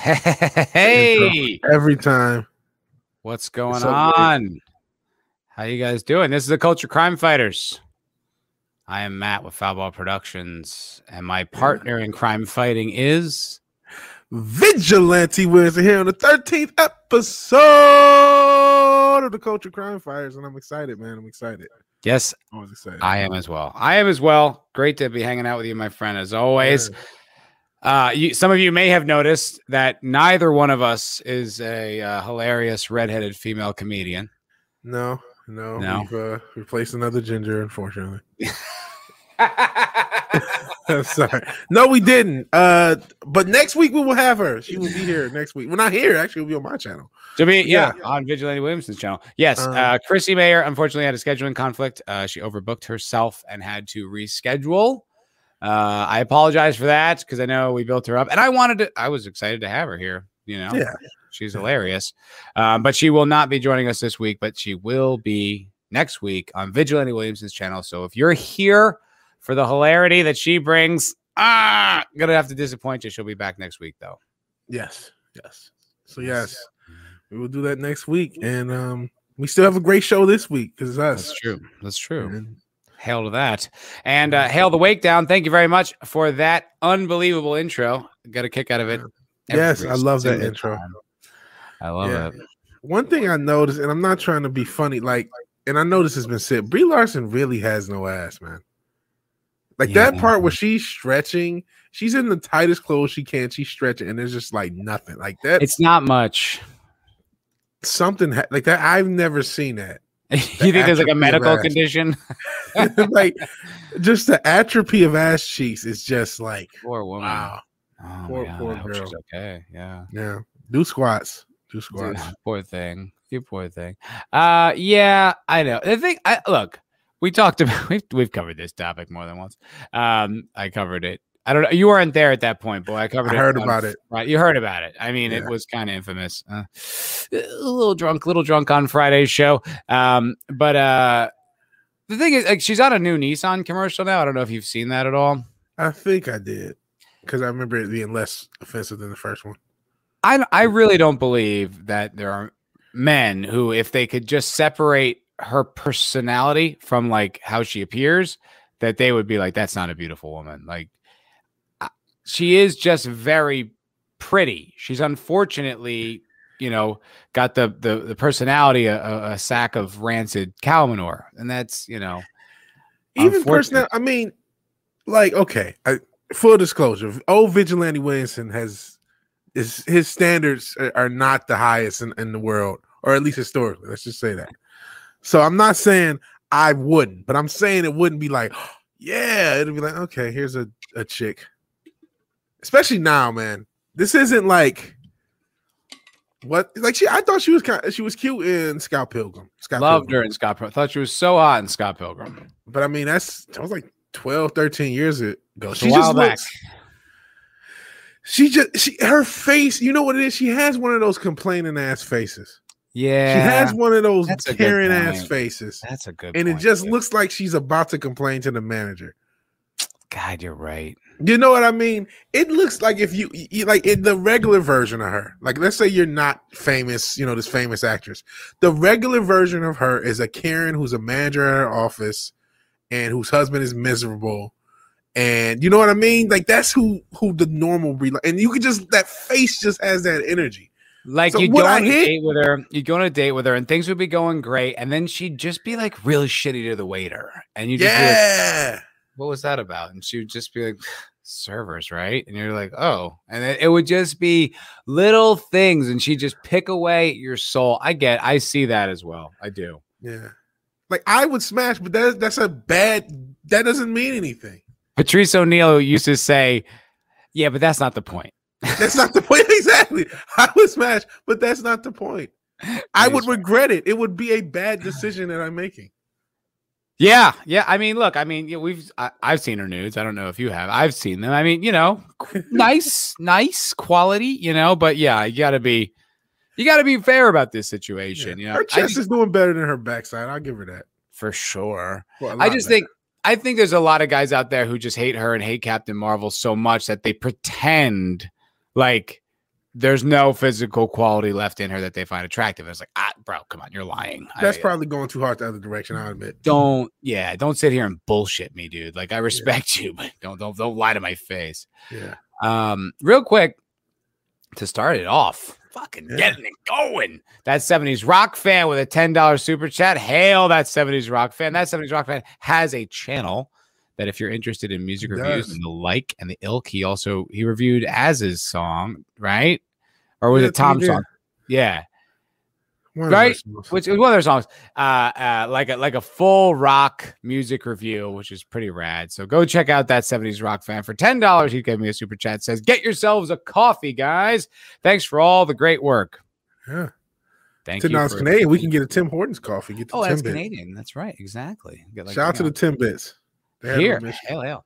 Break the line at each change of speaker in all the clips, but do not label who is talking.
Hey,
every time.
what's going
great.
on? How you guys doing? This is the Culture Crime Fighters. I am Matt with Foulball Productions, and my partner in crime fighting is
Vigilante Wednesday here on the 13th episode of the Culture Crime Fighters, and I'm excited, man. I'm excited.
yes,
I was excited.
I am as well. I am as well. Great to be hanging out with you, my friend, as always. Uh, you, some of you may have noticed that neither one of us is a uh, hilarious redheaded female comedian.
No, no,
No.
We've uh, replaced another ginger, unfortunately. Sorry. No, we didn't. Uh, but next week we will have her. She will be here next week. We're not here. Actually, we'll be on my channel.
To be, yeah,
Yeah.
on Vigilante Williamson's channel. Yes,
Um,
uh, Chrissy Mayer unfortunately had a scheduling conflict. Uh, she overbooked herself and had to reschedule. Uh, I apologize for that because I know we built her up, and I wanted to. I was excited to have her here. You know,
Yeah.
she's hilarious. Um, but she will not be joining us this week, but she will be next week on Vigilante Williamson's channel. So if you're here for the hilarity that she brings, ah, gonna have to disappoint you. She'll be back next week though.
Yes, yes. So yes, we will do that next week, and um, we still have a great show this week because it's us.
That's true. That's true.
And
Hail to that. And uh, hail the wake down. Thank you very much for that unbelievable intro. Got a kick out of it.
Yes, I love that intro.
time. I love
Yeah.
it.
One thing I noticed, and I'm not trying to be funny, like, and I know this has been said, Brie Larson really has no ass, man. Like that part where she's stretching, she's in the tightest clothes she can, she's stretching, and there's just like nothing. Like that,
It's not much.
something ha- like that. I've never seen that.
you think there's like a medical condition?
like just the atrophy of ass cheeks is just like
Poor woman.
wow.
Oh,
Poor-
God.
poor girl.
okay. Yeah.
Yeah, do squats, do
Dude,
squats.
poor thing. You poor thing. Uh yeah, I know. The thing I look, we talked about we've we've covered this topic more than once. Um, I covered it. I don't know. You weren't there at that point, boy. I covered
I
it.
heard
on
about it.
Right. You heard about it. I mean, it was kind of infamous. Uh, a little drunk, little drunk on Friday's show. Um, but uh the thing is like she's on a new Nissan commercial now. I don't know if you've seen that at all.
I think I did because I remember it being less offensive than the first one.
I I really don't believe that there are men who, if they could just separate her personality from like how she appears, that they would be like, "That's not a beautiful woman." Like, she is just very pretty. She's unfortunately, you know, got the the, the personality a, a, sack of rancid cow manure, and that's you know,
Even personal, I mean, like okay, I, full disclosure, old Vigilante Williamson has is his standards are, are not the highest in, in the world, or at least historically. Let's just say that. So I'm not saying I wouldn't, but I'm saying it wouldn't be like, yeah, it'd be like, okay, here's a, a chick. Especially now, man. This isn't like what like she I thought she was kind she was cute in Scott Pilgrim. Scott
loved
Pilgrim.
her in Scott. Pilgrim. Thought she was so hot in Scott Pilgrim.
But I mean, that's that was like 12, 13 years ago. She just
back.
looks. She just she her face. You know what it is? She has one of those complaining ass faces.
Yeah,
She has one of those
that's
caring ass faces,
That's a good.
and it just
dude.
looks like she's about to complain to the manager.
God, you're right.
You know what I mean? It looks like if you, you like in the regular version of her. Like, let's say you're not famous, you know, this famous actress. The regular version of her is a Karen who's a manager at her office, and whose husband is miserable. And you know what I mean? Like that's who who the normal be like. And you could just that face just has that energy.
Like
So
you go on a date with her, you go on a date with her, and things would be going great, and then she'd just be like really shitty to the waiter, and you just be like,
Yeah.
"What was that about?" And she would just be like, "Servers, right?" And you're like, "Oh," and it, it would just be little things, and she'd just pick away your soul. I get, I see that as well. I do.
Yeah. Like I would smash, but that, that's a bad that doesn't mean anything.
Patrice O'Neill used to say, "Yeah, but that's not the point."
That's not the point. exactly. I would smash, but that's not the point. I would regret it. It would be a bad decision that I'm making.
Yeah, yeah. I mean, look, I mean, yeah, we've I, I've seen her nudes. I don't know if you have. I've seen them. I mean, you know, nice, nice quality, you know. But yeah, you got to be, you got to be fair about this situation. You know,
her chest is doing better than her backside. I'll give her that.
for sure.
Well,
I just
better.
think, I think there's a lot of guys out there who just hate her and hate Captain Marvel so much that they pretend like there's no physical quality left in her that they find attractive. It's like, ah, bro, come on, you're lying.
That's
I-
probably going too hard the other direction. I admit.
don't yeah, don't sit here and bullshit me, dude. Like I respect you, but don't don't don't lie to my face.
Yeah.
Um, real quick to start it off, fucking
Yeah.
getting it going. That 70s rock fan with a $10 super chat. Hail that 70s rock fan. That 70s rock fan has a channel that if you're interested in music reviews and the like and the ilk, he also he reviewed Az's song, right? Or was
Yeah,
it Tom's song? Yeah.
One
Right? Which is one of their songs, uh, uh, like a like a full rock music review, which is pretty rad. So go check out that 70s rock fan for ten dollars. He gave me a super chat. Says, "Get yourselves a coffee, guys. Thanks for all the great work.
Yeah.
Thank
Ten
you."
dollars Canadian. We can get a Tim Hortons coffee. Get the
Oh,
Tim
that's. Canadian. That's right. Exactly. Get like,
Shout out to the Timbits. They have
here. Hell, hell.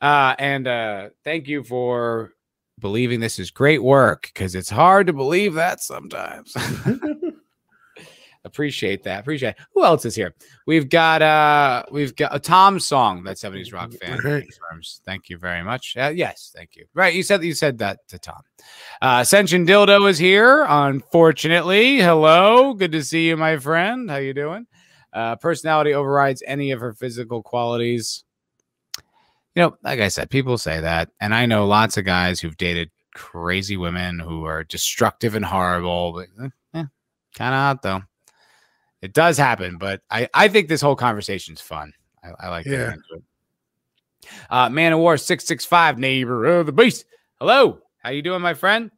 Uh, and uh, thank you for believing this is great work because it's hard to believe that sometimes. Appreciate that. Appreciate it. Who else is here? We've got uh we've got a Tom song that 70s rock fan
Right.
confirms. Thank you very much. Uh, yes, thank you. Right, you said you said that to Tom. Uh Ascension Dildo is here, unfortunately. Hello, good to see you, my friend. How you doing? Uh personality overrides any of her physical qualities. You know, like I said, people say that, and I know lots of guys who've dated crazy women who are destructive and horrible, but eh, kind of hot though. It does happen, but I, I think this whole conversation's fun. I, I like
Yeah.
Uh, Man of War six six five neighbor of the beast. Hello, how you doing, my friend?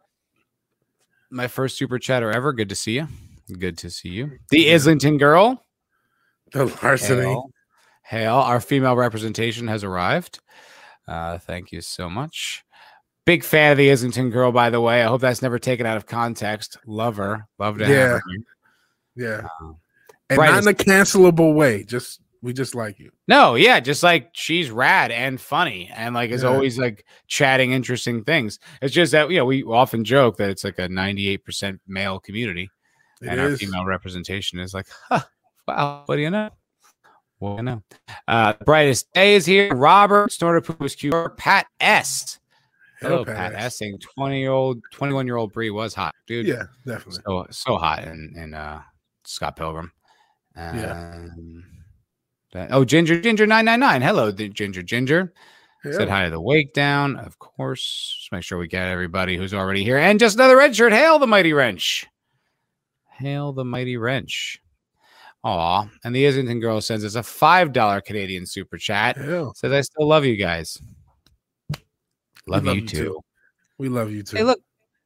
My first super chatter ever. Good to see you. Good to see you. The Islington girl.
The larceny.
Hail. Our female representation has arrived. Uh, thank you so much. Big fan of the Islington girl, by the way. I hope that's never taken out of context. Love her. Love to have
Yeah.
her. here.
Yeah.
Uh,
And
brightest-
not in a cancelable way. Just we just like you.
No, yeah, just like she's rad and funny and like is
Yeah.
always like chatting interesting things. It's just that you know we often joke that it's like a 98% male community
It
and our female representation is like, huh, wow, what do you know? Do you know? Uh brightest day is here. Robert Snorter Poop was. Pat S. Hello, Pat S. Saying 20 year old, 21 year old Brie was hot, dude.
Yeah, definitely.
So so hot in in uh Scott Pilgrim.
Yeah.
Um, that- oh, Ginger Ginger 999. Hello, the Ginger Ginger. Said hi to the wake down, of course. Just make sure we get everybody who's already here. And just another red shirt. Hail the mighty wrench. Hail the mighty wrench. Aw. And the Islington girl sends us a $5 Canadian super chat.
Hell,
Says, I still love you guys. Love,
love
you,
you
too.
too. we love you too.
Hey, look,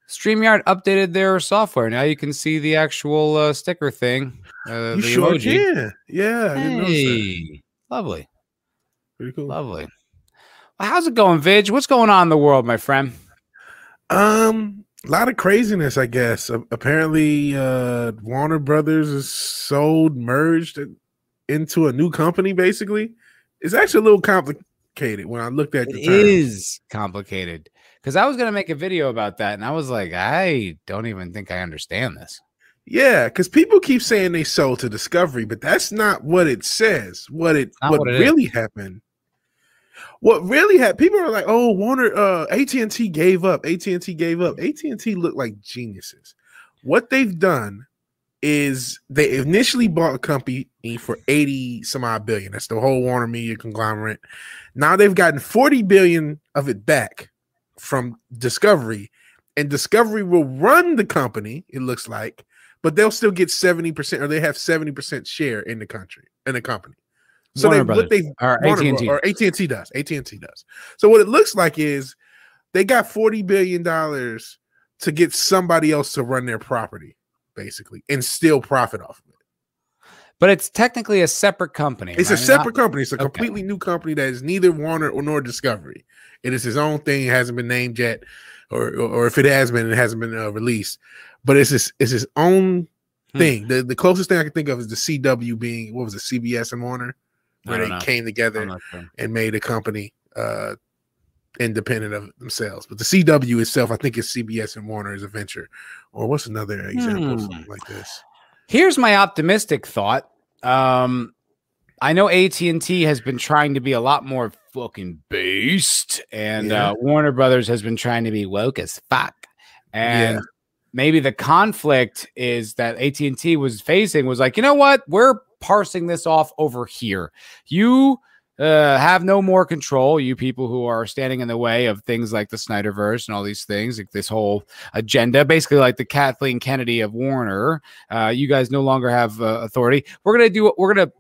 StreamYard updated their software. Now you can see the actual uh, sticker thing. Uh,
you
the
sure
emoji.
can. Yeah, I didn't that.
Hey, lovely,
Pretty cool.
lovely. Well, how's it going, Vidge? What's going on in the world, my friend?
Um, a lot of craziness, I guess. Apparently, uh, Warner Brothers is sold, merged into a new company. Basically, it's actually a little complicated when I looked at
It
the terms.
complicated because I was gonna make a video about that, and I was like, I don't even think I understand this.
Yeah, because people keep saying they sold to Discovery, but that's not what it says. What it what,
what it is.
really happened. What really happened? People are like, "Oh, Warner, uh, AT and T gave up. AT and T gave up. AT and T looked like geniuses. What they've done is they initially bought a company for eighty some odd billion. That's the whole Warner Media conglomerate. Now they've gotten forty billion of it back from Discovery, and Discovery will run the company. It looks like but they'll still get 70% or they have 70% share in the country in the company so
Warner
they what they
or AT&T.
Bro- or AT&T does AT&T does so what it looks like is they got 40 billion dollars to get somebody else to run their property basically and still profit off of it
but it's technically a separate company.
it's
right?
a
Not-
separate company it's a
okay.
completely new company that is neither Warner or nor Discovery it is his own thing it hasn't been named yet or or, if it has been it hasn't been uh, released but it's his, it's his own
Hmm.
thing. The the closest thing I can think of is the CW being what was it, CBS and Warner, where they
know.
came together
sure.
and made a company uh independent of themselves. But the CW itself, I think, is CBS and Warner as a venture. Or what's another example
Hmm.
like this?
Here's my optimistic thought. Um, I know AT and T has been trying to be a lot more fucking beast, and
Yeah.
uh, Warner Brothers has been trying to be woke as fuck. and
Yeah.
maybe the conflict is that AT&T was facing was like, you know what? We're parsing this off over here. You uh, have no more control. You people who are standing in the way of things like the Snyderverse and all these things, like this whole agenda, basically like the Kathleen Kennedy of Warner. Uh, you guys no longer have uh, authority. We're gonna do. We're gonna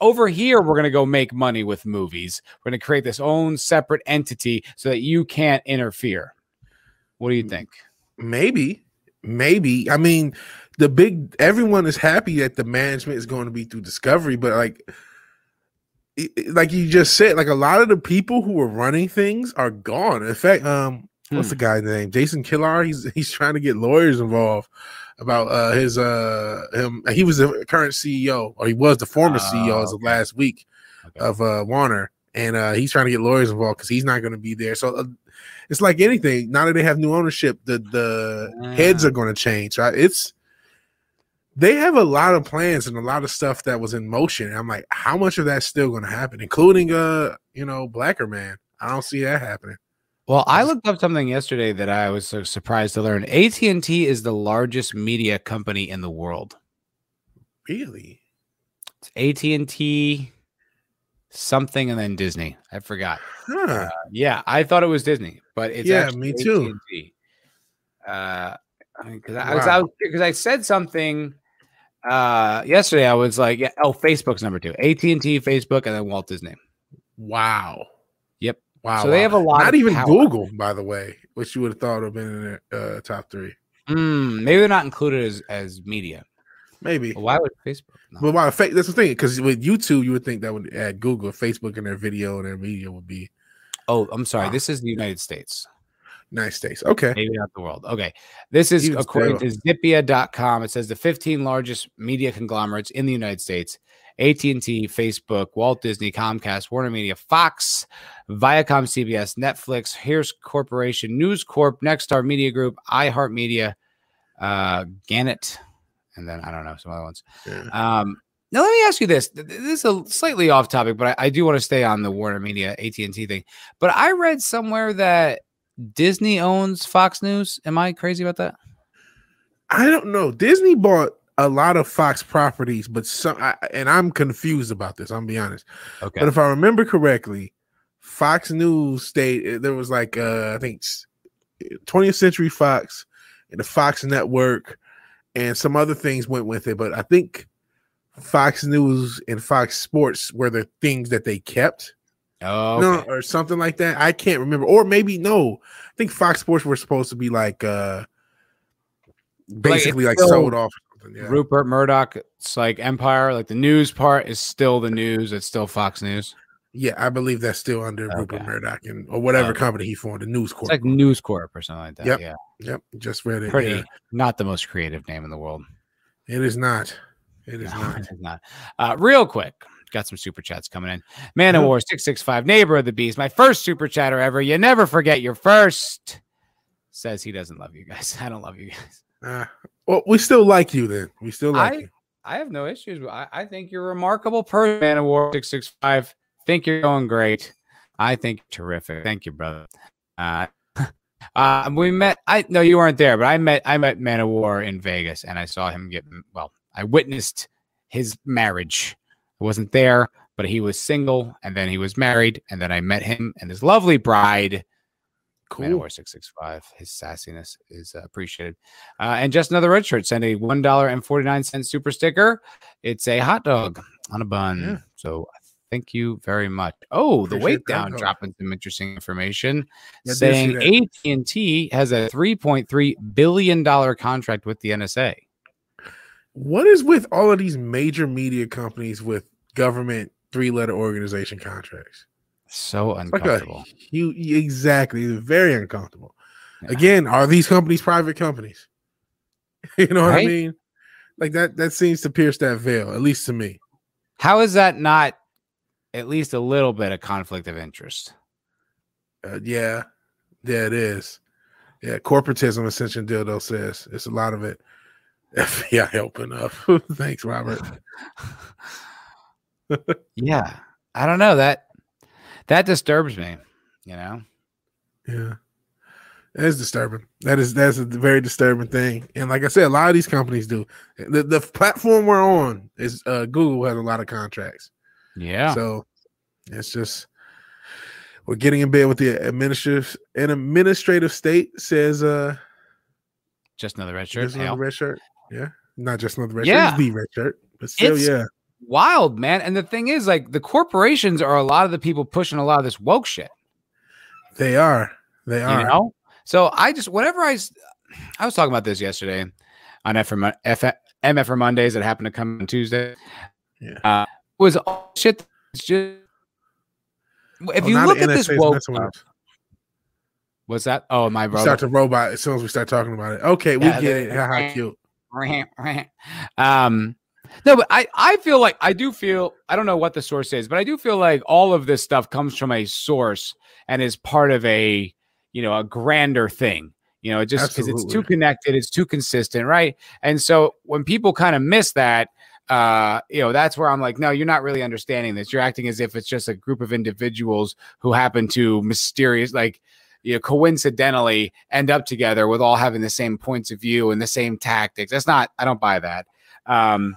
over here. We're gonna go make money with movies. We're gonna create this own separate entity so that you can't interfere. What do you think?
Maybe, maybe. I mean, the big everyone is happy that the management is going to be through Discovery, but like, like you just said, like a lot of the people who were running things are gone. In fact, um, what's the guy's name? Jason Kilar. He's he's trying to get lawyers involved about uh his uh him. He was the current CEO, or he was the former CEO as of
okay.
last week
Okay.
of uh Warner, and uh he's trying to get lawyers involved because he's not going to be there. So. Uh, it's like anything. Now that they have new ownership, the the heads
Ah.
are going to change. Right? It's they have a lot of plans and a lot of stuff that was in motion. And I'm like, how much of that's still going to happen, including uh, you know, Blacker Man. I don't see that happening.
Well, I looked up something yesterday that I was so surprised to learn. AT and T is the largest media company in the world.
Really?
It's AT and T, something, and then Disney. I forgot.
Huh.
Yeah, I thought it was Disney, but it's
Yeah, me too.
AT&T. Uh, I mean, because I was because I said something uh yesterday. I was like, yeah, oh, Facebook's number two, AT and T, Facebook, and then Walt Disney.
Wow.
Yep.
Wow.
so they have a lot.
Not even
power.
Google, by the way, which you would have thought would have been in their uh, top three.
Mm, maybe they're not included as as media.
Maybe.
Why would Facebook? No.
But why? That's the thing, because with YouTube, you would think that would add Google, Facebook, and their video and their media would be
Oh, I'm sorry.
Wow.
This is the United States.
United States. Okay.
maybe not the world. Okay. This is
Even
according to Zippia.com. It says the 15 largest media conglomerates in the United States. AT&T, Facebook, Walt Disney, Comcast, Warner Media, Fox, Viacom, CBS, Netflix, Hearst Corporation, News Corp, Nexstar Media Group, iHeartMedia, uh, Gannett, and then I don't know some other ones.
Yeah.
Um, now let me ask you this: Th- th- This is a slightly off topic, but I, I do want to stay on the Warner Media AT and T thing. But I read somewhere that Disney owns Fox News. Am I crazy about that?
I don't know. Disney bought a lot of Fox properties, but some, I, and I'm confused about this. I'm be honest.
Okay.
But if I remember correctly, Fox News stayed. There was like uh, I think 20th Century Fox and the Fox Network, and some other things went with it. But I think Fox News and Fox Sports were the things that they kept.
Oh,
No, or something like that. I can't remember. Or maybe no. I think Fox Sports were supposed to be like uh basically like,
still-
sold off. Yeah.
Rupert Murdoch. It's like Empire. Like the news part is still the news. It's still Fox News.
Yeah, I believe that's still under Rupert Murdoch and or whatever
Okay.
company he formed, the News Corp.
It's like News Corp or something like that.
Yep.
Yeah.
yep, just read it.
Pretty.
yeah.
Not the most creative name in the world.
It is not. It is
No,
not.
it is not. Uh, real quick, got some super chats coming in. Man of. War six six five, neighbor of the beast, my first super chatter ever. You never forget your first. Says he doesn't love you guys. I don't love you guys.
Uh, well, we still like you then. We still like
I-
you.
I have no issues. I, I think you're a remarkable person. Man of War six six five. Think you're going great. I think terrific. Thank you, brother. Uh, uh, we met. I no, you weren't there, but I met. I met Man of War in Vegas, and I saw him get. Well, I witnessed his marriage. Wasn't there, but he was single, and then he was married, and then I met him and his lovely bride.
Cool.
War six six five. His sassiness is uh, appreciated. Uh, and just another red shirt. Send a one dollar and forty nine cent super sticker. It's a hot dog on a bun.
Yeah.
So thank you very much. Oh, the
Appreciate
weight down
dog.
dropping some interesting information,
Yeah, I did see
saying. AT and T has a three point three billion dollar contract with the NSA.
What is with all of these major media companies with government three letter organization contracts?
So
It's like a
uncomfortable.
huge, exactly. Very uncomfortable.
Yeah.
Again, are these companies private companies? you know what I mean? Like that. That seems to pierce that veil, at least to me.
How is that not at least a little bit of conflict of interest?
Uh, yeah, yeah, it is. Yeah, corporatism, Ascension Dildo says it's a lot of it. FBI helping up. Thanks, Robert.
Yeah, I don't know that that disturbs me. You know.
Yeah, That is disturbing. That is that's a very disturbing thing. And like I said, a lot of these companies do. The the platform we're on is uh, Google has a lot of contracts.
Yeah.
So it's just we're getting in bed with the administrative an administrative state says uh
just another red shirt.
just another red shirt. Yeah. Not just another red
Yeah.
shirt, it's the red shirt. But still,
It's-
yeah.
Wild, man. And the thing is, like, the corporations are a lot of the people pushing a lot of this woke shit.
They are. They are.
You know? So I just whenever I was talking about this yesterday on FM, F, MFR Mondays that happened to come on Tuesday.
Yeah.
Uh, was all shit. just if
Oh,
you look
the
at this woke stuff, what's that? Oh, my brother.
start to robot as soon as we start talking about it. Okay, we
Yeah,
get it. How, how cute.
um no but i i feel like i do feel i don't know what the source is but i do feel like all of this stuff comes from a source and is part of a you know a grander thing you know it just because it's too connected it's too consistent right? And so when people kind of miss that uh you know that's where i'm like no you're not really understanding this. You're acting as if it's just a group of individuals who happen to mysterious like you know coincidentally end up together with all having the same points of view and the same tactics. That's not i don't buy that. Um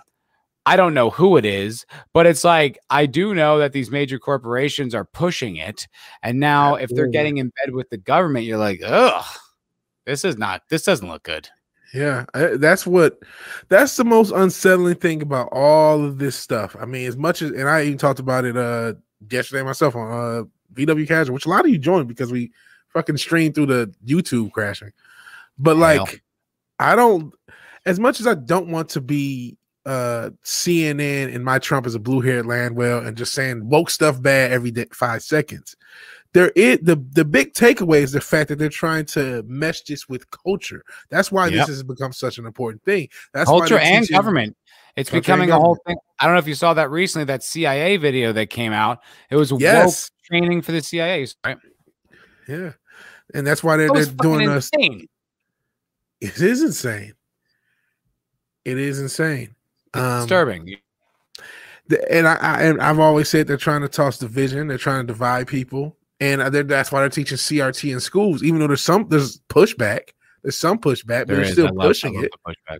i don't know who it is but it's like i do know that these major corporations are pushing it and now if they're getting in bed with the government you're like ugh this is not this doesn't look good
Yeah, I- that's what that's the most unsettling thing about all of this stuff. I mean, as much as and I even talked about it uh yesterday myself on uh VW Casual, which a lot of you joined because we fucking streamed through the YouTube crashing. But like I don't as much as I don't want to be uh CNN and my Trump is a blue haired landwell and just saying woke stuff bad every day five seconds. There is the the big takeaway is the fact that they're trying to mesh this with culture. That's why
Yep.
this has become such an important thing. That's
culture and
teaching-
government it's
Culture
becoming a whole thing i don't know if you saw that recently that cia video that came out it was woke training for the cia right
Yeah, and that's why they're,
That
they're doing us. It is insane. It is insane. Um,
disturbing
the- and I, I and I've always said they're trying to toss division. They're trying to divide people, and they're, that's why they're teaching CRT in schools. Even though there's some there's pushback, there's some pushback, but
There
they're
is.
still
love-
pushing it.
pushback.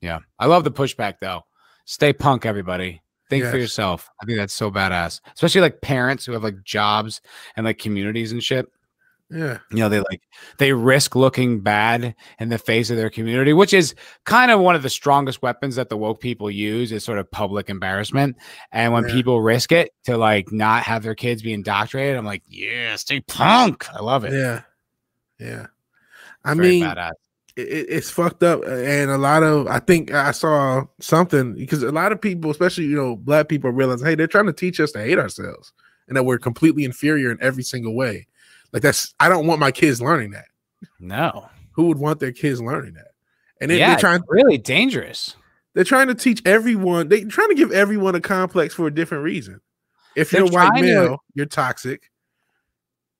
Yeah, I love the pushback though. Stay punk, everybody. Think for yourself. I think that's so badass, especially like parents who have like jobs and like communities and shit.
Yeah,
You know, they like they risk looking bad in the face of their community, which is kind of one of the strongest weapons that the woke people use is sort of public embarrassment. And when
Yeah.
people risk it to like not have their kids be indoctrinated, I'm like, yeah, stay punk. I love it.
yeah, yeah. I
Very
mean, it- it's fucked up and a lot of i think i saw something because a lot of people especially you know black people realize hey they're trying to teach us to hate ourselves and that we're completely inferior in every single way like that's i don't want my kids learning that
No.
who would want their kids learning that and then
yeah,
they're trying
really dangerous.
they're trying to teach everyone they're trying to give everyone a complex for a different reason if
They're
you're a white
trying to-
male you're toxic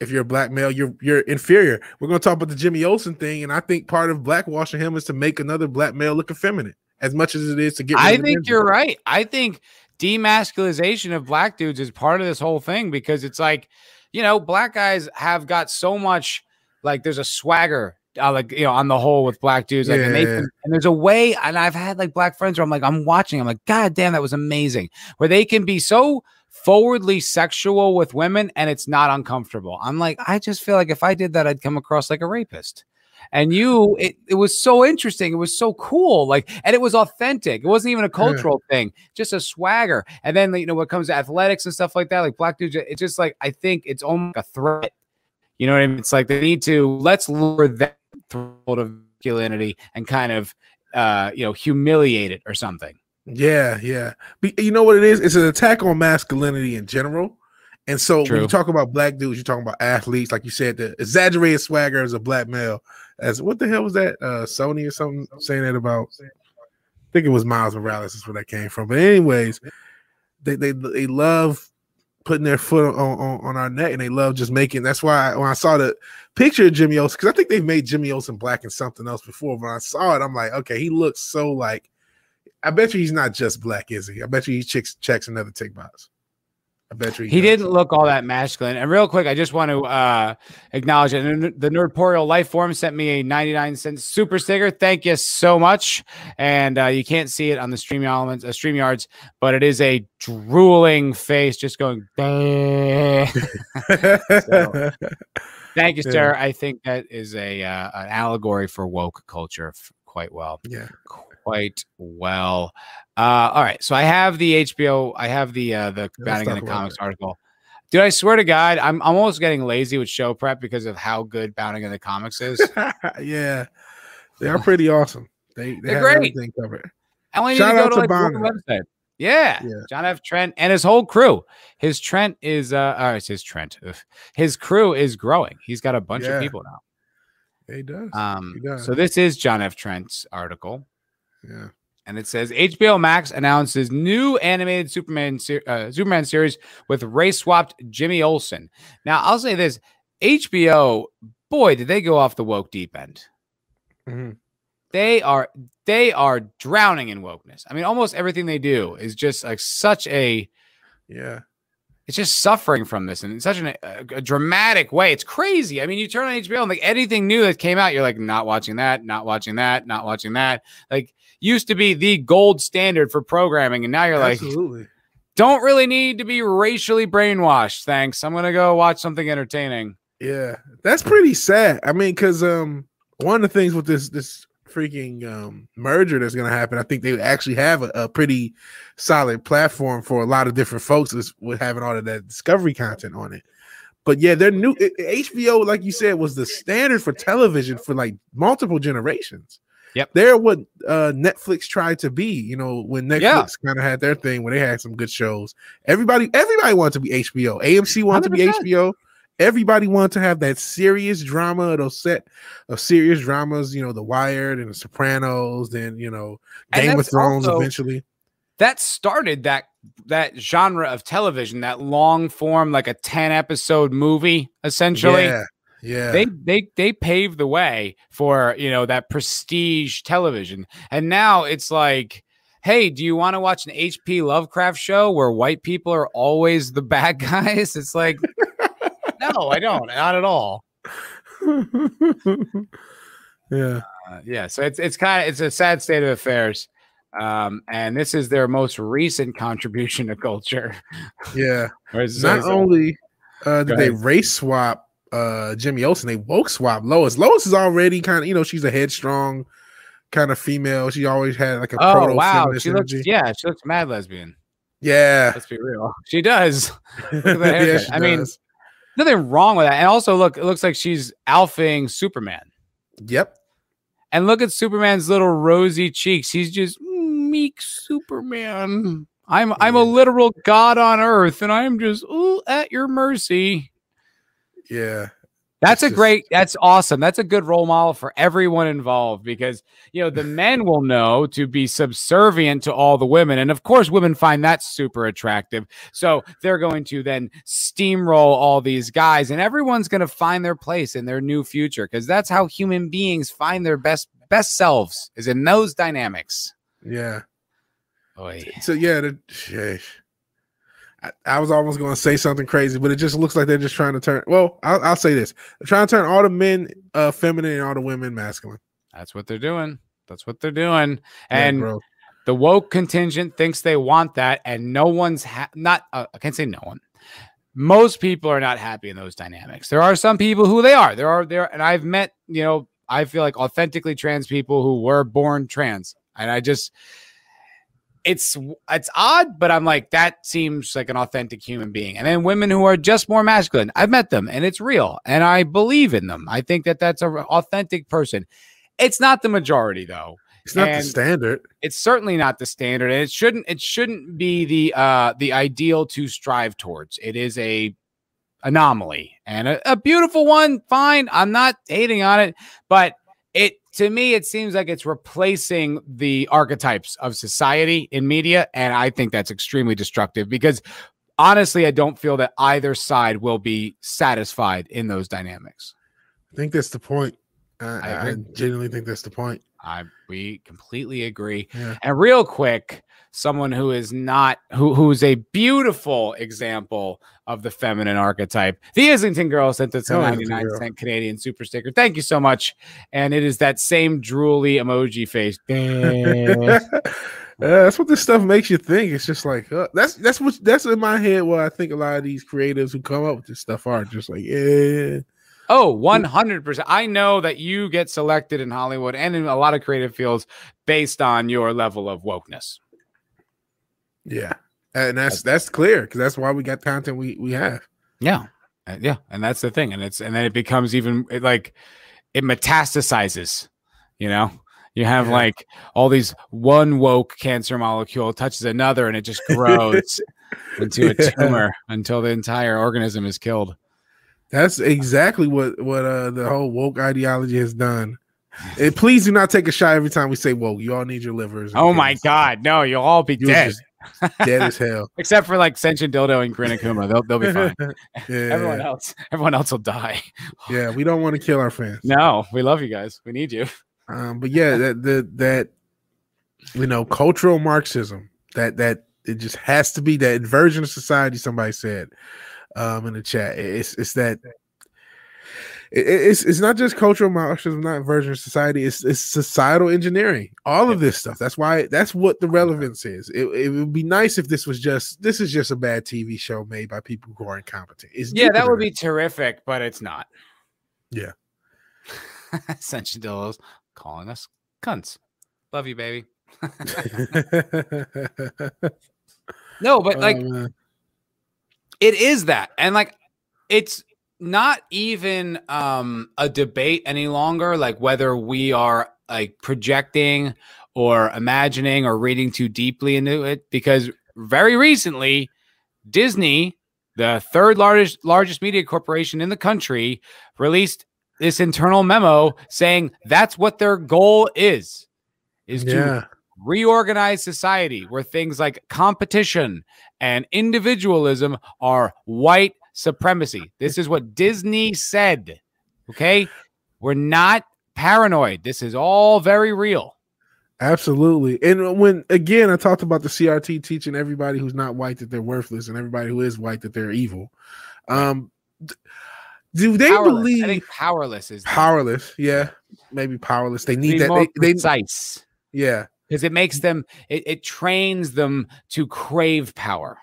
if you're a black male, you're you're inferior. We're gonna talk about the Jimmy Olsen thing, and I think part of blackwashing him is to make another black male look effeminate, as much as it is to get. rid
I think you're right. I think demasculization of black dudes is part of this whole thing because it's like, you know, black guys have got so much like there's a swagger uh, like you know on the whole with black dudes like and they
Yeah.
and there's a way and I've had like black friends where I'm like I'm watching I'm like god damn that was amazing where they can be so forwardly sexual with women and it's not uncomfortable. I'm like I just feel like if I did that I'd come across like a rapist. And you, it, it was so interesting. It was so cool. Like, and it was authentic. It wasn't even a cultural thing, just a swagger. And then, you know, what comes to athletics and stuff like that, like black dudes, it's just like, I think it's almost a threat. You know what I mean? It's like they need to, let's lower that threshold of masculinity and kind of, uh, you know, humiliate it or something.
Yeah, yeah. But you know what it is? It's an attack on masculinity in general. And so when you talk about black dudes, you're talking about athletes, like you said, the exaggerated swagger as a black male. As what the hell was that? Uh Sony or something saying that about I think it was Miles Morales is where that came from. But anyways, they they they love putting their foot on, on, on our neck and they love just making that's why when I saw the picture of Jimmy Olsen, because I think they've made Jimmy Olsen black and something else before. When I saw it, I'm like, okay, he looks so like I bet you he's not just black, is he? I bet you he checks checks another tick box. I bet you
he didn't look all that masculine. And real quick, I just want to uh, acknowledge it. The Nerdporial Life Form sent me a 99 cent super sticker. Thank you so much. And uh, you can't see it on the stream elements, uh, stream yards, but it is a drooling face just going. so, thank you, sir. Yeah. I think that is a uh, an allegory for woke culture quite well.
Yeah,
quite well. Uh, all right, so I have the HBO. I have the uh, the Bounding Into Comics article. Dude, I swear to God, I'm, I'm almost getting lazy with show prep because of how good Bounding Into Comics is.
yeah, they are pretty awesome. They, they are great. Everything covered.
I only Shout need to go to, like website. Yeah. yeah. John F. Trent and his whole crew. His Trent is uh oh, it's his Trent. Ugh. His crew is growing. He's got a bunch yeah. of people now.
He does.
Um
he does.
so this is John F. Trent's article.
Yeah
and it says HBO Max announces new animated Superman uh, Superman series with race swapped Jimmy Olsen. Now, I'll say this: HBO, boy, did they go off the woke deep end.
Mm-hmm.
They are they are drowning in wokeness. I mean, almost everything they do is just like such a
yeah
it's just suffering from this in such an, a, a, dramatic way. It's crazy. I mean, you turn on HBO and like anything new that came out, you're like, not watching that, not watching that, not watching that. Like used to be the gold standard for programming, and now you're
Absolutely.
like, don't really need to be racially brainwashed. Thanks. I'm gonna go watch something entertaining.
Yeah, that's pretty sad. I mean, because um, one of the things with this this freaking um, merger that's going to happen. I think they actually have a, a, pretty solid platform for a lot of different folks with having all of that discovery content on it. But yeah, their new HBO, like you said, was the standard for television for like multiple generations.
Yep,
they're what uh, Netflix tried to be. You know, when Netflix yeah. kind of had their thing, when they had some good shows, everybody everybody wanted to be HBO. AMC wanted 100%. to be HBO everybody wanted to have that serious drama, those set of serious dramas, you know, The Wired and The Sopranos, then you know, Game of Thrones also, eventually.
That started that that genre of television, that long form, like a 10 episode movie, essentially.
Yeah. Yeah.
They they they paved the way for, you know, that prestige television. And now it's like hey, do you want to watch an HP Lovecraft show where white people are always the bad guys? It's like no, I don't. Not at all.
yeah.
Uh, yeah. So it's it's kind of it's a sad state of affairs. Um, and this is their most recent contribution to culture.
Yeah. Not only uh, did they race swap uh, Jimmy Olsen, they woke swap Lois. Lois is already kind of, you know, she's a headstrong kind of female. She always had like a
oh wow, she energy. looks yeah, she looks mad lesbian.
Yeah,
let's be real, she does. yeah, she I does. mean, nothing wrong with that. And also, look, it looks like she's alphaing Superman.
Yep.
And look at Superman's little rosy cheeks. He's just meek Superman. I'm I'm a literal god on earth, and I'm just ooh, at your mercy.
Yeah.
That's a just, great, that's awesome. That's a good role model for everyone involved because, you know, the men will know to be subservient to all the women. And of course, women find that super attractive. So they're going to then steamroll all these guys and everyone's going to find their place in their new future because that's how human beings find their best, best selves is in those dynamics.
Yeah.
Oy.
So, yeah, the, yeah I, was almost going to say something crazy, but it just looks like they're just trying to turn. Well, I'll, I'll say this: they're trying to turn all the men uh, feminine and all the women masculine.
That's what they're doing. That's what they're doing. And yeah, the woke contingent thinks they want that, and no one's ha- not. Uh, I can't say no one. Most people are not happy in those dynamics. There are some people who they are. There are there, and I've met you know I feel like authentically trans people who were born trans, and I just it's it's odd, but I'm like that seems like an authentic human being. And then women who are just more masculine, I've met them, and it's real, and I believe in them. I think that that's an authentic person. It's not the majority, though.
It's not and the standard.
It's certainly not the standard, and it shouldn't. It shouldn't be the uh the ideal to strive towards. It is a anomaly and a, a beautiful one. Fine, I'm not hating on it, but it to me it seems like it's replacing the archetypes of society in media and i think that's extremely destructive because honestly i don't feel that either side will be satisfied in those dynamics
i think that's the point I,
I
I, genuinely think that's the point.
I we completely agree.
Yeah.
And real quick, someone who is not who who's a beautiful example of the feminine archetype. The Islington girl sent us a
Oh,
99
girl.
cent Canadian super sticker. Thank you so much. And it is that same drooly emoji face.
Yeah, that's what this stuff makes you think. It's just like uh, that's that's what that's in my head. What I think a lot of these creatives who come up with this stuff are just like, yeah,
Oh, 100%. I know that you get selected in Hollywood and in a lot of creative fields based on your level of wokeness.
Yeah, and that's that's clear because that's why we got content we we have.
Yeah. Uh, yeah. And that's the thing. And it's, and then it becomes even it, like it metastasizes, you know? You have
Yeah.
like all these one woke cancer molecule touches another and it just grows into a
Yeah.
tumor until the entire organism is killed.
That's exactly what what uh the whole woke ideology has done. And please do not take a shot every time we say woke. You all need your livers.
Oh my. God. No, you'll all be
You
dead.
just dead as hell.
Except for like Sentient Dildo and Karina Kuma. They'll, they'll be fine.
yeah,
Everyone else, everyone else will die.
yeah, we don't want to kill our fans.
No, we love you guys. We need you.
Um, but yeah, that the that you know cultural Marxism that that it just has to be that inversion of society. Somebody said um, in the chat. It's it's that it- it's it's not just cultural Marxism, not version of society. It's it's societal engineering. All of this stuff. That's why that's what the relevance is. It, it would be nice if this was just this is just a bad TV show made by people who are incompetent. It's
Yeah, that would be terrific, but it's not.
Yeah.
Sentient calling us cunts. Love you, baby. No, but like
Um,
it is that and like it's not even um a debate any longer like whether we are like projecting or imagining or reading too deeply into it because very recently disney the third largest largest media corporation in the country released this internal memo saying that's what their goal is is to
yeah.
reorganize society where things like competition and individualism are white supremacy. This is what Disney said. Okay. We're not paranoid. This is all very real.
Absolutely. And when again I talked about the CRT teaching everybody who's not white that they're worthless and everybody who is white that they're evil. Um do they
Powerless.
believe
I think powerless is
powerless? Yeah, maybe powerless. They need that.
more
They, they
precise
yeah.
because it makes them, it, it trains them to crave power.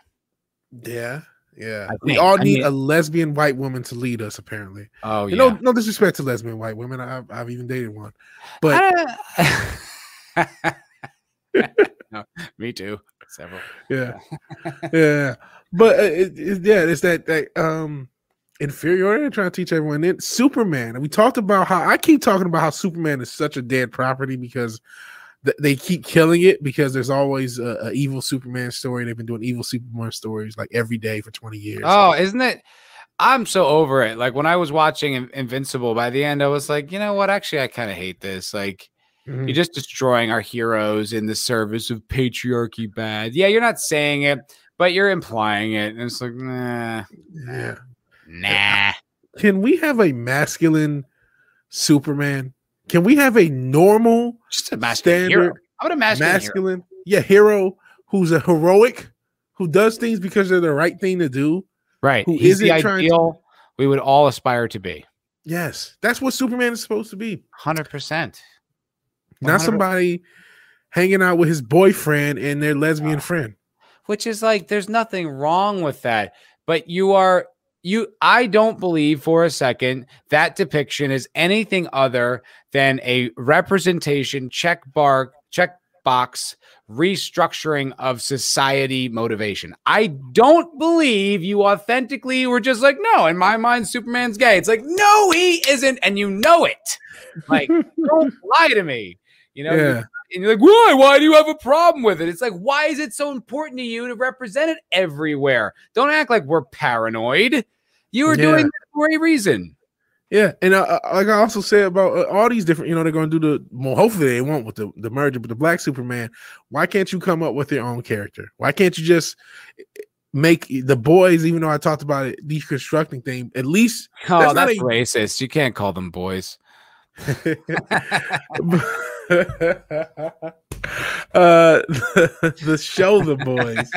Yeah. Yeah. We all
I
need
mean-
a lesbian white woman to lead us, apparently.
Oh, yeah.
No, no disrespect to lesbian white women. I've, I've even dated one. But
I- no, me too. Several.
yeah yeah but uh, it, it- yeah it's that that um inferiority trying to teach everyone then superman and we talked about how i keep talking about how superman is such a dead property because th- they keep killing it because there's always a, a evil superman story they've been doing evil superman stories like every day for 20 years
Oh, isn't it? I'm so over it. Like when I was watching In- Invincible, by the end, I was like, you know what? Actually, I kind of hate this. Like,
Mhm.
you're just destroying our heroes in the service of patriarchy bad. Yeah, you're not saying it, but you're implying it. And it's like, nah,
yeah
nah.
can we have a masculine superman can we have a normal
Just a masculine hero.
Standard
I would imagine masculine. hero.
yeah, hero who's a heroic, who does things because they're the right thing to do.
Right.
who
He's the
isn't trying to-
ideal we would all aspire to be.
Yes, that's what Superman is supposed to be.
100%.
Not somebody hanging out with his boyfriend and their lesbian friend.
which is like there's nothing wrong with that but you are you i don't believe for a second that depiction is anything other than a representation check bar check box restructuring of society motivation. I don't believe you authentically were just like no in my mind superman's gay. It's like no he isn't and you know it. Like don't lie to me. You know
yeah,
and you're like, why? Why do you have a problem with it? It's like, why is it so important to you to represent it everywhere? Don't act like we're paranoid. You are
Yeah.
doing it for a reason.
yeah, and uh, uh, like I also said about uh, all these different, you know, they're going to do the. Well, hopefully they won't with the the merger, but the Black Superman. Why can't you come up with your own character? Why can't you just make the boys? Even though I talked about it, deconstructing thing, at least
Oh,
That's
that's,
not a-
racist. You can't call them boys.
uh, the, the show The Boys,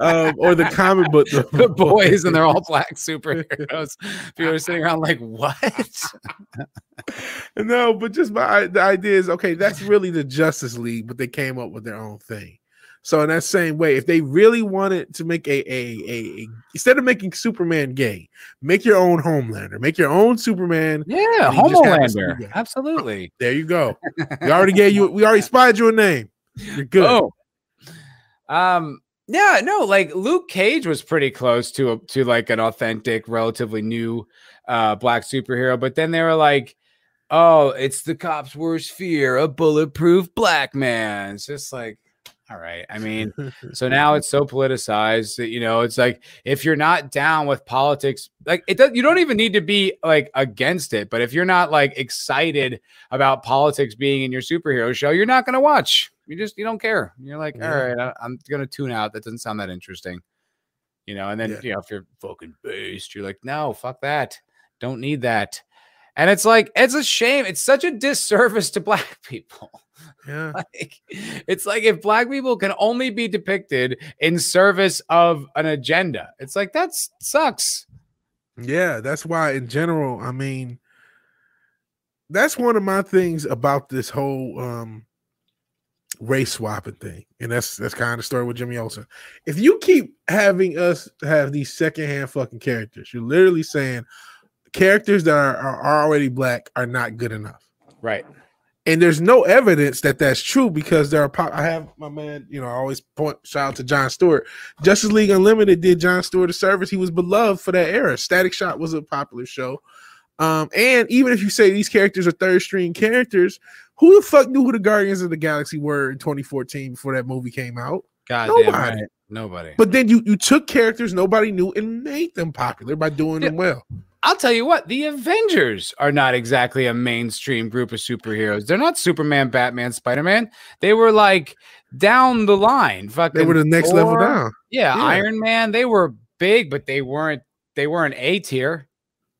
um, or the comic book The,
the boys and they're all black superheroes. People are sitting around like, what?
no, but just my the idea is okay. That's really the Justice League, but they came up with their own thing. So in that same way, if they really wanted to make a, a, a, a instead of making Superman gay, make your own Homelander, make your own Superman.
Yeah,
and he just happens to be
Homelander. Absolutely.
There you go. We already gave you. We already spied you a name. You're good.
Oh. Um yeah, no, like Luke Cage was pretty close to a, to like an authentic, relatively new uh black superhero, but then they were like, "Oh, it's the cop's worst fear, a bulletproof black man." It's just like, all right. I mean, so now it's so politicized that you know it's like if you're not down with politics like it does you don't even need to be like against it but if you're not like excited about politics being in your superhero show you're not going to watch. You just you don't care. You're like
Yeah.
all right I, i'm going to tune out. That doesn't sound that interesting. You know and then
Yeah.
you know if you're fucking based you're like no fuck that. Don't need that. And it's like it's a shame. It's such a disservice to black people
yeah.
like it's like if black people can only be depicted in service of an agenda it's like that sucks
Yeah, that's why in general, I mean, that's one of my things about this whole um race swapping thing. And that's that's kind of the story with Jimmy Olsen. If you keep having us have these secondhand fucking characters, you're literally saying characters that are, are already black are not good enough.
right
And there's no evidence that that's true because there are. Po- I have my man, you know, I always point shout out to John Stewart. Justice League Unlimited did John Stewart a service. He was beloved for that era. Static Shock was a popular show. Um, and even if you say these characters are third string characters, who the fuck knew who the Guardians of the Galaxy were in 2014 before that movie came out?
god
Nobody.
damn right nobody
But then you you took characters nobody knew and made them popular by doing them well.
I'll tell you what the avengers are not exactly a mainstream group of superheroes they're not superman batman spider-man they were like down the line fucking
They were the next level down.
yeah,
Yeah.
iron man they were big but they weren't they weren't a tier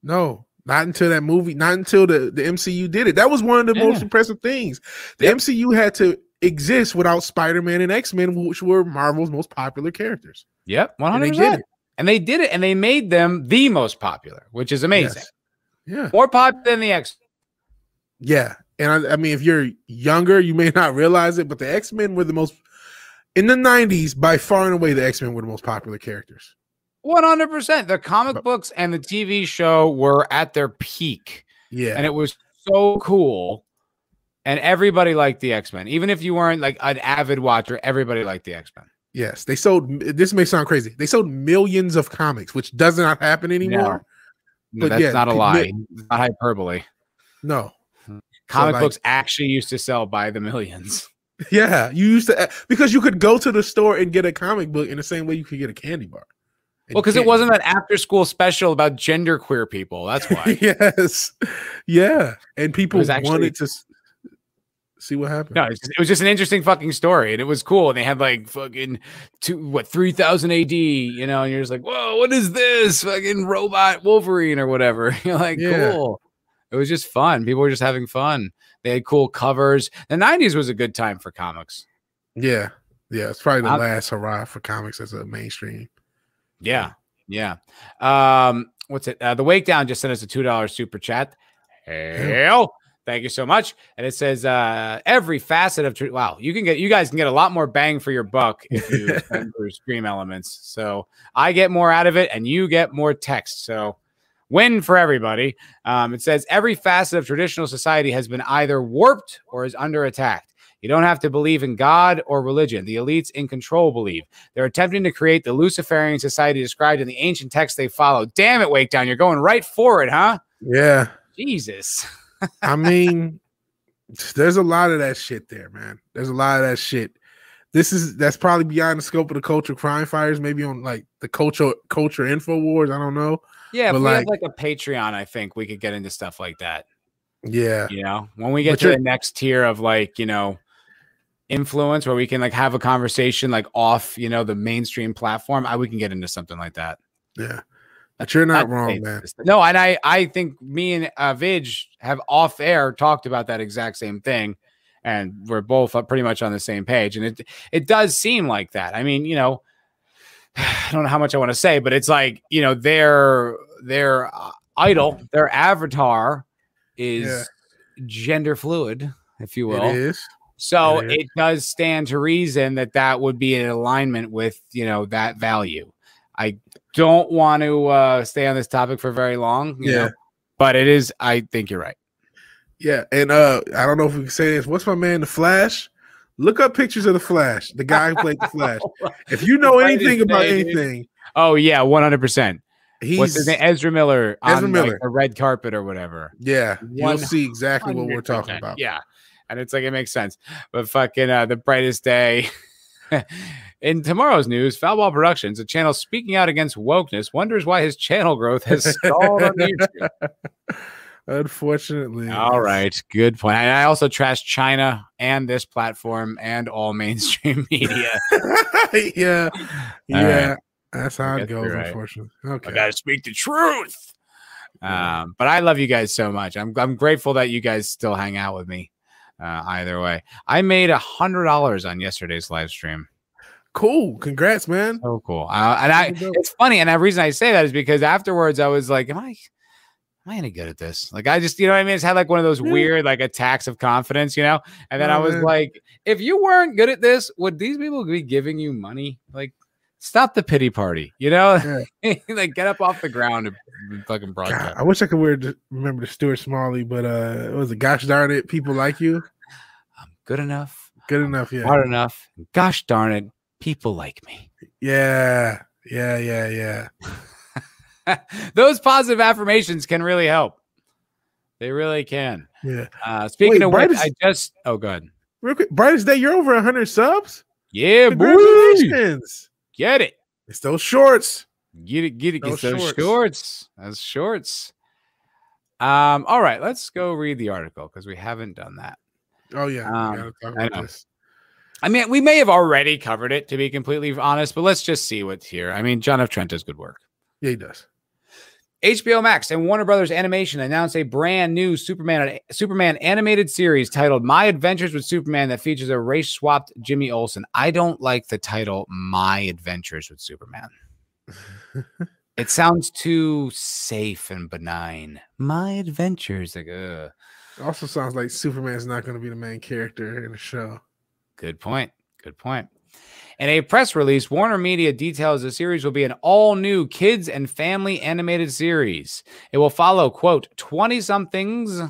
No, not until that movie, not until the, the MCU did it. That was one of the most impressive things. The
Yep.
MCU had to exist without Spider-Man and X-Men, which were Marvel's most popular characters.
yep 100%
And they did it.
And they did it and they made them the most popular which is amazing
Yes. Yeah.
more popular than the X.
Yeah. And I, I mean, if you're younger, you may not realize it, but the X-Men were the most in the 90s, by far and away, the X-Men were the most popular characters.
One hundred percent. The comic books and the TV show were at their peak,
Yeah.
and it was so cool. And everybody liked the X Men, even if you weren't like an avid watcher. Everybody liked the X Men.
Yes. They sold this may sound crazy. They sold millions of comics, which does not happen anymore.
No,
But
that's
yeah,
not a lie. It's not hyperbole.
No. Hmm.
Comic
like-
books actually used to sell by the millions.
Yeah, you used to eh, because you could go to the store and get a comic book in the same way you could get a candy bar.
Well, because it wasn't an after school special about gender queer people. That's why.
yes, yeah, and people
actually-
wanted to see what happened.
No, it's just- it was just an interesting fucking story, and it was cool. And they had like fucking two, what three thousand AD, you know, and you're just like, whoa, what is this? Fucking robot Wolverine or whatever. You're like,
Yeah.
cool. It was just fun. People were just having fun. They had cool covers. The '90s was a good time for comics.
Yeah, yeah, it's probably the
I'm-
last hurrah for comics as a mainstream.
Yeah, yeah. Um, what's it? Uh, the Wake Down just sent us a two dollars super chat. Hell, thank you so much. And it says uh, every facet of wow, you can get you guys can get a lot more bang for your buck if you spend for stream elements. So I get more out of it, and you get more text. So win for everybody. Um, it says every facet of traditional society has been either warped or is under attack. You don't have to believe in God or religion. The elites in control believe. They're attempting to create the Luciferian society described in the ancient texts they follow. Damn it, Wake Down. You're going right for it, huh?
Yeah,
Jesus.
I mean, there's a lot of that shit there, man. There's a lot of that shit. This is that's probably beyond the scope of the culture crime fires. Maybe on like the culture culture info wars. I don't know.
Yeah, if
But
we had
like-
like a Patreon, I think we could get into stuff like that.
Yeah,
You know, when we get
But
to the next tier of like, you know, influence where we can like have a conversation like off, you know, the mainstream platform, I we can get into something like that.
yeah. But you're not wrong, man.
No, and I I think me and uh, Vig have off air talked about that exact same thing, and we're both pretty much on the same page. And it it does seem like that. I mean, you know, I don't know how much I want to say, but it's like you know their their uh, idol, their avatar is
Yeah.
gender fluid, if you will.
It is.
So
It is.
it does stand to reason that that would be in alignment with you know that value. I don't want to uh, stay on this topic for very long, you know,
Yeah.
But it is. I think you're right.
Yeah, and uh, I don't know if we can say this. What's my man, the Flash? Look up pictures of the Flash, the guy who played the Flash. If you know anything about
dude.
anything,
Oh yeah, one hundred percent.
he's
What's his name? Ezra Miller
Ezra
on
Miller.
Like, the red carpet or whatever.
yeah, you'll see exactly what we're talking about.
Yeah. And it's like it makes sense. But fucking uh, the brightest day. In tomorrow's news, Foulball Productions, a channel speaking out against wokeness, wonders why his channel growth has stalled on YouTube.
Unfortunately,
All right, good point. And I also trash China and this platform and all mainstream media.
yeah,
All
yeah.
right.
That's how it goes.
right.
Unfortunately,
I
okay.
gotta speak the truth. Um, but I love you guys so much. I'm I'm grateful that you guys still hang out with me. Uh, either way, I made a hundred dollars on yesterday's live stream.
Cool. Congrats, man.
So cool. Uh, and I, it's funny. And the reason I say that is because afterwards I was like, am I, am I any good at this? Like, I just, you know what I mean? It's had like one of those
Yeah.
weird, like attacks of confidence, you know? And then I was
man.
like, if you weren't good at this, would these people be giving you money? Like, stop the pity party, you know? like, get up off the ground and fucking
God,
broadcast.
I wish I could wear remember the Stuart Smalley, but uh, it was a gosh darn it, people like you.
I'm good enough,
Good enough, yeah,
hard enough. Gosh darn it, people like me.
yeah, yeah, yeah, yeah.
Those positive affirmations can really help. They really can.
Yeah.
Uh, speaking
Wait,
of which, I just oh good.
Real quick, brightest day, you're over hundred subs.
Yeah, boy.
Congratulations!
Get it.
It's those shorts.
Get it, get it, get
Those
those
shorts.
shorts. Those shorts. Um, all right, let's go read the article because we haven't done that.
Oh yeah,
Um, I know.
this.
I mean, we may have already covered it to be completely honest, but let's just see what's here. I mean, John F. Trent does good work.
Yeah, he does.
HBO Max and Warner Brothers Animation announced a brand new Superman Superman animated series titled My Adventures with Superman that features a race swapped Jimmy Olsen. I don't like the title My Adventures with Superman. it sounds too safe and benign. My Adventures, like, ugh.
Also sounds like Superman's not going to be the main character in the show.
Good point. Good point. In a press release, Warner Media details the series will be an all new kids and family animated series. It will follow, quote, 20 somethings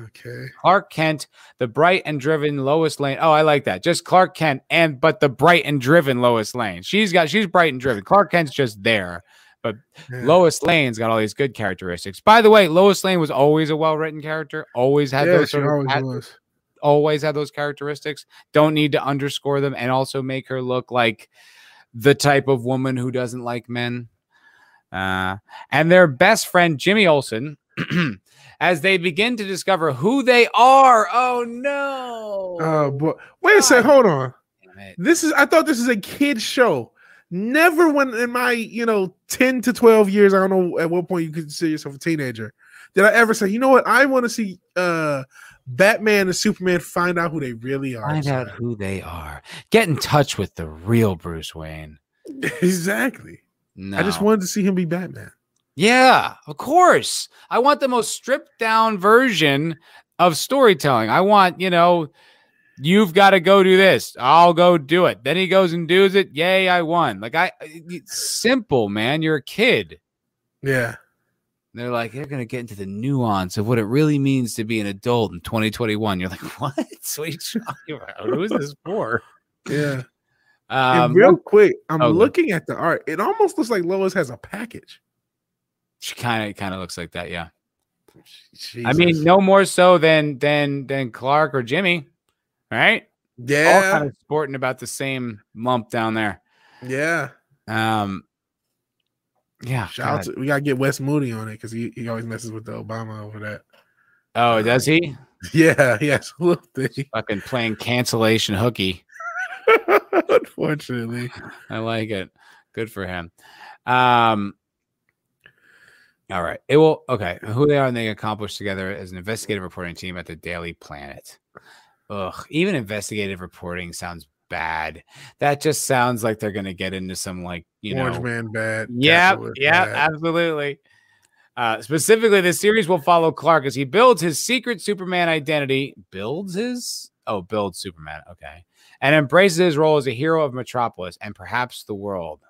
Okay.
Clark Kent, the bright and driven Lois Lane. Oh, I like that. Just Clark Kent and but the bright and driven Lois Lane. She's got she's bright and driven. Clark Kent's just there.
Yeah.
Lois Lane's got all these good characteristics. By the way, Lois Lane was always a well-written character. Always had
yeah,
those sort of
always
had-. Always had those characteristics. Don't need to underscore them and also make her look like the type of woman who doesn't like men. Uh, and their best friend, Jimmy Olsen, as they begin to discover who they are. Oh, no.
Oh boy. Wait a second. Hold on. This is I thought this is a kid show. Never when in my, you know, 10 to 12 years, I don't know at what point you consider yourself a teenager, did I ever say, you know what, I want to see uh Batman and Superman find out who they really are.
Find out who they are. Get in touch with the real Bruce Wayne.
exactly.
No.
I just wanted to see him be Batman.
Yeah, of course. I want the most stripped down version of storytelling. I want, you know, you've got to go do this. I'll go do it. Then he goes and does it. Yay, I won. Like I simple, man. You're a kid.
Yeah.
They're like, they're gonna get into the nuance of what it really means to be an adult in 2021. You're like, what? You talking about? Who is this for?
Yeah.
Um,
real quick, I'm
oh, good.
looking at the art. It almost looks like Lois has a package.
she kind of kind of looks like that, yeah. I mean, no more so than than than Clark or Jimmy, right?
Yeah, all
kind of sporting about the same lump down there.
yeah.
Um, yeah.
Shout out to, we gotta get Wes Moody on it because he, he always messes with the Obama over that.
oh, does he?
Yeah, he has a little thing.
Fucking playing cancellation hooky.
Unfortunately,
I like it. Good for him. Um, All right. It will okay. Who they are and they accomplish together as an investigative reporting team at the Daily Planet. Ugh, even investigative reporting sounds bad. That just sounds like they're gonna get into some like you
Orange
know
Man bad.
Yeah, yeah, absolutely. Uh, specifically, the series will follow Clark as he builds his secret Superman identity. Builds his oh, builds Superman. Okay, and embraces his role as a hero of Metropolis and perhaps the world.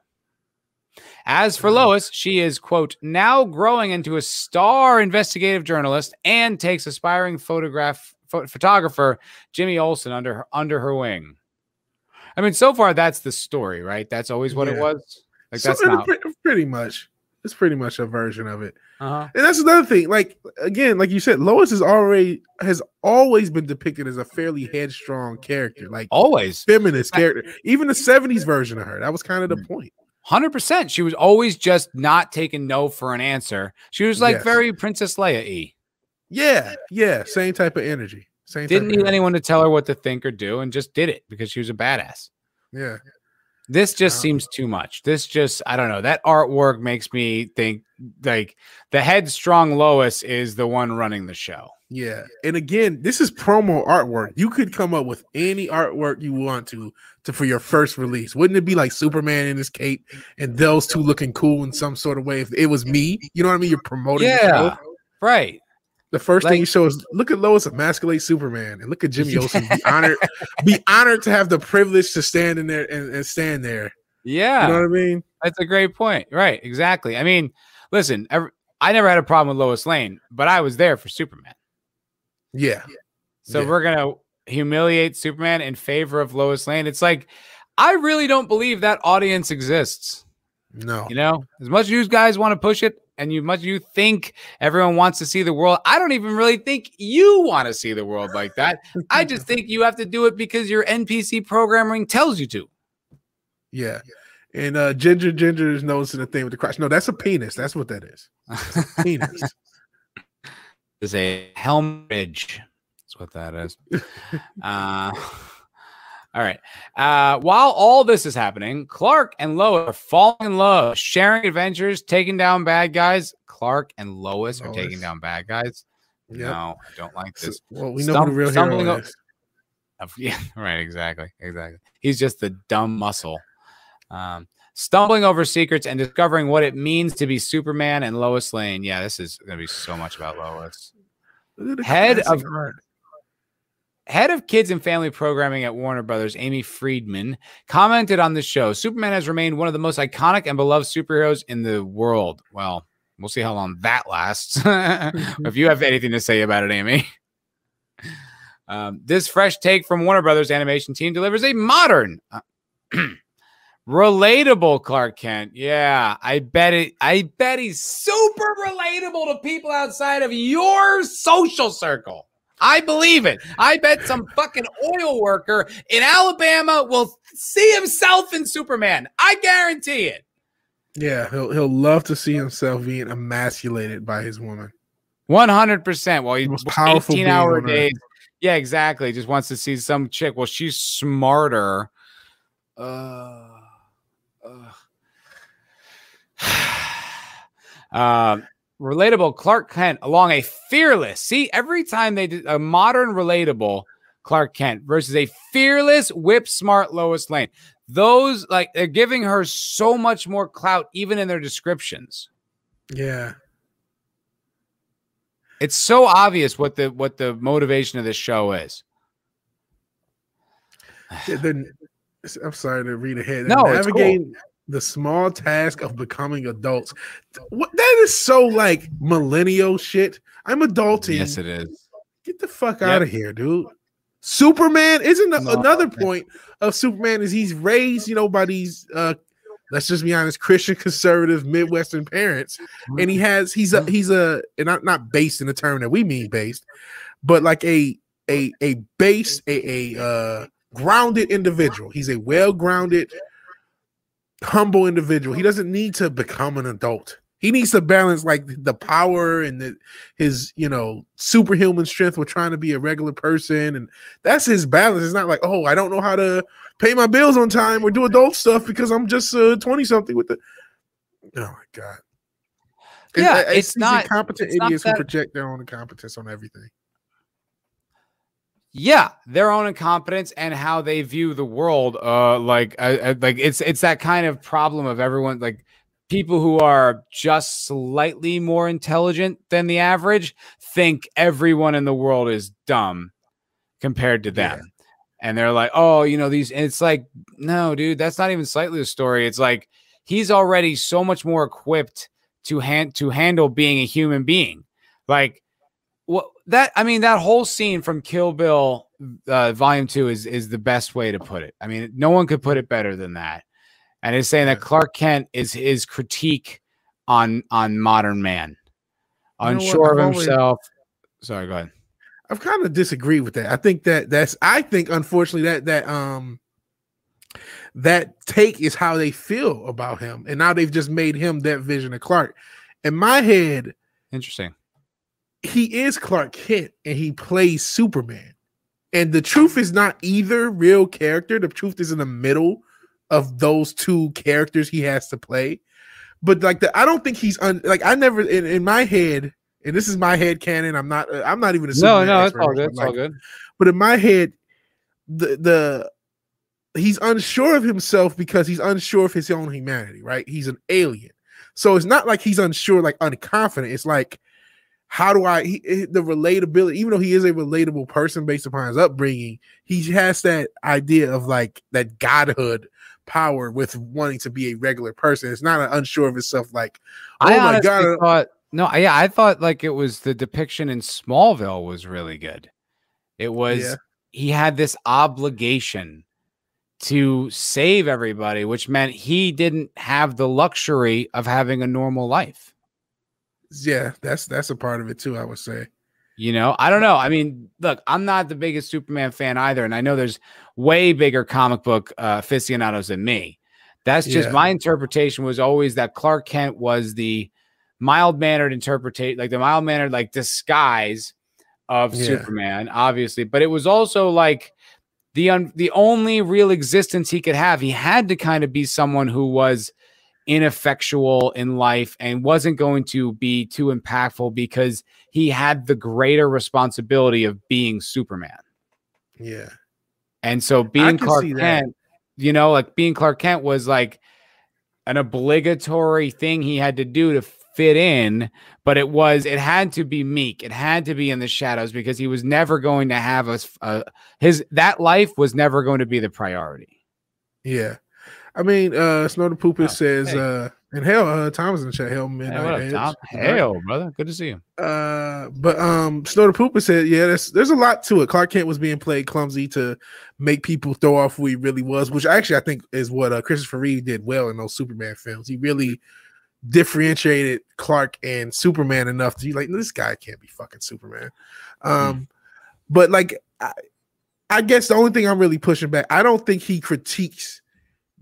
As for
Mhm.
Lois, she is quote now growing into a star investigative journalist and takes aspiring photograph pho- photographer Jimmy Olsen under her, under her wing. I mean, so far that's the story, right? That's always what it was. Like
So,
that's not.
pre- pretty much. It's pretty much a version of it.
Uh-huh.
And that's another thing. Like again, like you said, Lois is already has always been depicted as a fairly headstrong character, like
Always.
feminist character. Even the 70s version of her. That was kind of
Mm.
the point.
100%. She was always just not taking no for an answer. She was like
Yes.
very Princess Leia e.
Yeah, yeah. Same type of energy. Same
Didn't need anyone to tell her what to think or do and just did it because she was a badass.
Yeah.
This just seems too much. This just, I don't know. That artwork makes me think like the headstrong Lois is the one running the show.
Yeah. And again, this is promo artwork. You could come up with any artwork you want to to for your first release. Wouldn't it be like Superman in his cape and those two looking cool in some sort of way? If it was me, you know what I mean? You're promoting the show.
Yeah. Right.
The first
Like-
thing you show is look at Lois emasculate Superman and look at Jimmy Olsen. Be honored, be honored to have the privilege to stand in there and, and stand there.
Yeah.
You know what I mean?
That's a great point. Right. Exactly. I mean, listen, ev- I never had a problem with Lois Lane, but I was there for Superman.
Yeah.
So
Yeah.
we're gonna humiliate Superman in favor of Lois Lane. It's like I really don't believe that audience exists.
No.
You know, as much as you guys want to push it, and you much you think everyone wants to see the world, I don't even really think you want to see the world like that. I just think you have to do it because your NPC programming tells you to.
Yeah. And uh Ginger Ginger is noticing the thing with the crotch. No, that's a penis. That's what that is. Penis.
is a helm ridge. That's what that is. uh, all right. Uh, while all this is happening, Clark and Lois are falling in love, sharing adventures, taking down bad guys. Clark and Lois, are taking down bad guys.
Yep.
No, I don't like
So-
this.
well, we know
Stum-
who the real hero is.
Of- Yeah, right. Exactly. Exactly. He's just the dumb muscle. Um, stumbling over secrets and discovering what it means to be Superman and Lois Lane. Yeah, this is going to be so much about Lois.
Look at the
Head of-
art.
Head of Kids and Family Programming at Warner Brothers, Amy Friedman, commented on the show Superman has remained one of the most iconic and beloved superheroes in the world. Well, we'll see how long that lasts. if you have anything to say about it, Amy. Um, this fresh take from Warner Brothers animation team delivers a modern, uh, relatable Clark Kent. Yeah, I bet it. I bet he's super relatable to people outside of your social circle. I believe it. I bet some fucking oil worker in Alabama will see himself in Superman. I guarantee it.
Yeah, he'll he'll love to see himself being emasculated by his woman.
One hundred percent. Well, he's
Most powerful
eighteen hour days. Yeah, exactly. Just wants to see some chick. Well, she's smarter. Uh, uh. um, relatable Clark Kent along a fearless. See, every time they did a modern relatable Clark Kent versus a fearless, whip smart Lois Lane. Those like they're giving her so much more clout, even in their descriptions.
Yeah.
It's so obvious what the what the motivation of this show is.
Then I'm sorry to read ahead.
No, it's cool.
The small task of becoming adults. What that is so like millennial shit. I'm adulting.
Yes, it is.
Get the fuck
Yep.
out of here, dude. Superman isn't
No,
another
man.
point of Superman is he's raised, you know, by these uh let's just be honest, Christian conservative Midwestern parents, and he has he's a he's a and not not based in the term that we mean based, but like a a a base a a uh grounded individual. He's a well-grounded, humble individual. He doesn't need to become an adult. He needs to balance like the power and the, his, you know, superhuman strength with trying to be a regular person, and that's his balance. It's not like, oh, I don't know how to pay my bills on time or do adult stuff because I'm just uh, twenty something with the. Oh my god!
Yeah,
It's,
it's it's not
idiots
that-
who project their own incompetence on everything.
Yeah, their own incompetence and how they view the world. Uh, like, uh, uh, like it's it's that kind of problem of everyone like people who are just slightly more intelligent than the average think everyone in the world is dumb compared to them.
Yeah.
And they're like, oh, you know, these, it's like, no, dude, that's not even slightly the story. It's like he's already so much more equipped to hand to handle being a human being. Like, what that I mean, that whole scene from Kill Bill uh, Volume Two is is the best way to put it. I mean, no one could put it better than that. And it's saying that Clark Kent is his critique on on modern man,
You
unsure of
I've always-
himself. Sorry, go ahead.
I've kind of disagreed with that. I think that that's I think unfortunately that that um that take is how they feel about him. And now they've just made him that vision of Clark. In my head,
Interesting.
He is Clark Kent and he plays Superman. And the truth is not either real character. The truth is in the middle of those two characters he has to play. But like the, I don't think he's un, like I never in, in my head, and this is my head canon. I'm not I'm not even a
No,
Superman
no, it's all good. It's all good.
but in my head, the the he's unsure of himself because he's unsure of his own humanity, right? He's an alien. So it's not like he's unsure, like unconfident. It's like, how do I he, he- the relatability, even though he is a relatable person based upon his upbringing, he has that idea of like that godhood power with wanting to be a regular person. It's not an unsure of himself, like, oh
I
my god, uh,
thought no, I- yeah, I thought like it was the depiction in Smallville was really good. It was
Yeah.
he had this obligation to save everybody, which meant he didn't have the luxury of having a normal life.
Yeah, that's that's a part of it too, I would say.
You know, I don't know. I mean, look, I'm not the biggest Superman fan either, and I know there's way bigger comic book uh, aficionados than me. That's just
Yeah.
my interpretation. Was always that Clark Kent was the mild mannered interpretation, like the mild mannered like disguise of
Yeah.
Superman, obviously, but it was also like the un- the only real existence he could have. He had to kind of be someone who was ineffectual in life and wasn't going to be too impactful because he had the greater responsibility of being Superman.
Yeah.
And so being Clark. Kent, you know, like being Clark Kent was like an obligatory thing he had to do to fit in, but it was it had to be meek. It had to be in the shadows because he was never going to have a, uh, his that life was never going to be the priority.
Yeah. I mean, uh Snowden Poopus
Oh,
says
hey.
uh and hell uh Thomas in the chat, hell
Hey,
midnight.
what. Tom? Hail, brother. Good to see you.
Uh but um Snowden Poopus said, yeah, there's there's a lot to it. Clark Kent was being played clumsy to make people throw off who he really was, which actually I think is what uh Christopher Reeve did well in those Superman films. He really differentiated Clark and Superman enough to be like, this guy can't be fucking Superman. Um, but like I, I guess the only thing I'm really pushing back, I don't think he critiques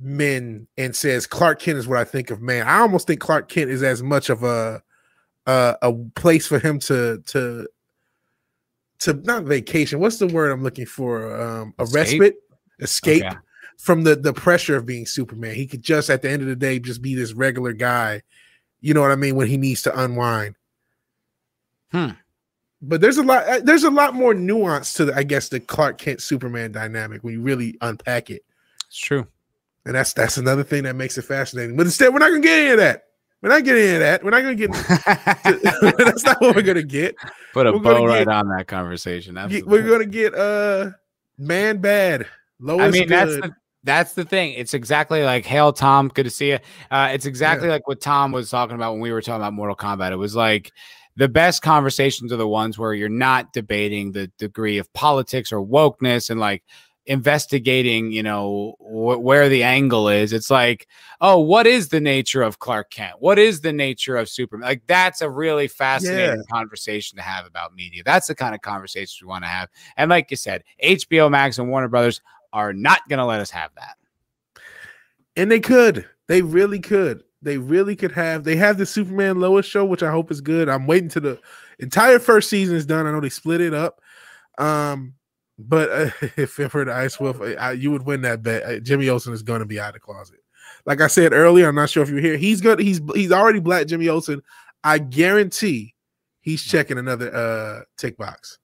men and says Clark Kent is what I think of man. I almost think Clark Kent is as much of a a, a place for him to to to not vacation. What's the word I'm looking for? Um, a
Escape?
respite, escape
Okay.
from the the pressure of being Superman. He could just at the end of the day just be this regular guy. You know what I mean? When he needs to unwind.
Hmm.
But there's a lot. uh, There's a lot more nuance to the, I guess, the Clark Kent Superman dynamic when you really unpack it,
It's true.
And that's that's another thing that makes it fascinating. But instead, we're not gonna get into that. We're not getting into that. We're not gonna get. that's not what we're gonna get.
Put a
We're
bow right
get-
on that conversation. Absolutely.
We're gonna get uh man bad. Lois
I mean, that's the that's the thing. It's exactly like Hail Tom, good to see you. Uh, it's exactly like what Tom was talking about when we were talking about Mortal Kombat. It was like the best conversations are the ones where you're not debating the degree of politics or wokeness and like investigating, you know, wh- where the angle is. It's like, oh, what is the nature of Clark Kent? What is the nature of Superman? Like that's a really fascinating conversation to have about media. That's the kind of conversation we want to have. And like you said, HBO Max and Warner Brothers are not going to let us have that.
and they could. They really could. They really could have. They have the Superman Lois show, which I hope is good. I'm waiting to the entire first season is done. I know they split it up. Um, but uh, if for the Ice Wolf, I, I- you would win that bet. Uh, Jimmy Olsen is going to be out of the closet. Like I said earlier, I'm not sure if you're here. He's good. He's he's already black Jimmy Olsen I guarantee he's checking another uh tick box.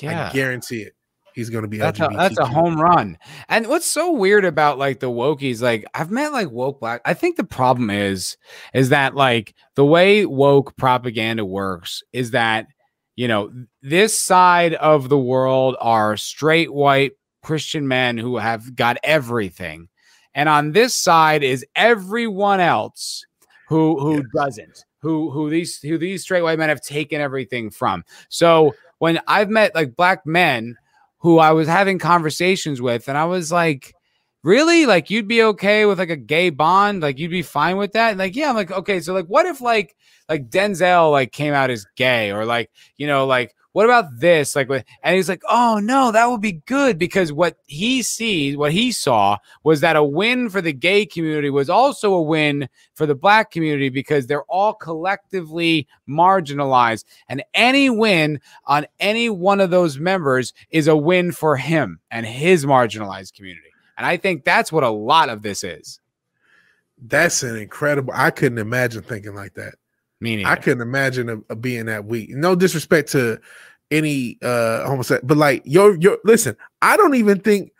Yeah.
I guarantee it. He's gonna be
That's a, that's a home run. And what's so weird about like the wokies, like I've met like woke black. I think the problem is, is that like the way woke propaganda works is that, you know, this side of the world are straight white Christian men who have got everything. And on this side is everyone else who who doesn't, who who these who these straight white men have taken everything from. So when I've met like black men who I was having conversations with, and I was like, really? Like, you'd be okay with like a gay bond? Like, you'd be fine with that? And like, yeah, I'm like, okay, so like, what if like, like Denzel like came out as gay, or like, you know, like, what about this? Like, and he's like, oh no, that would be good because what he sees, what he saw was that a win for the gay community was also a win for the black community because they're all collectively marginalized, and any win on any one of those members is a win for him and his marginalized community. And I think that's what a lot of this is.
That's an incredible. I couldn't imagine thinking like that.
Meaning,
I couldn't imagine a, a being that weak. No disrespect to any uh homosexual, but like your your listen, I don't even think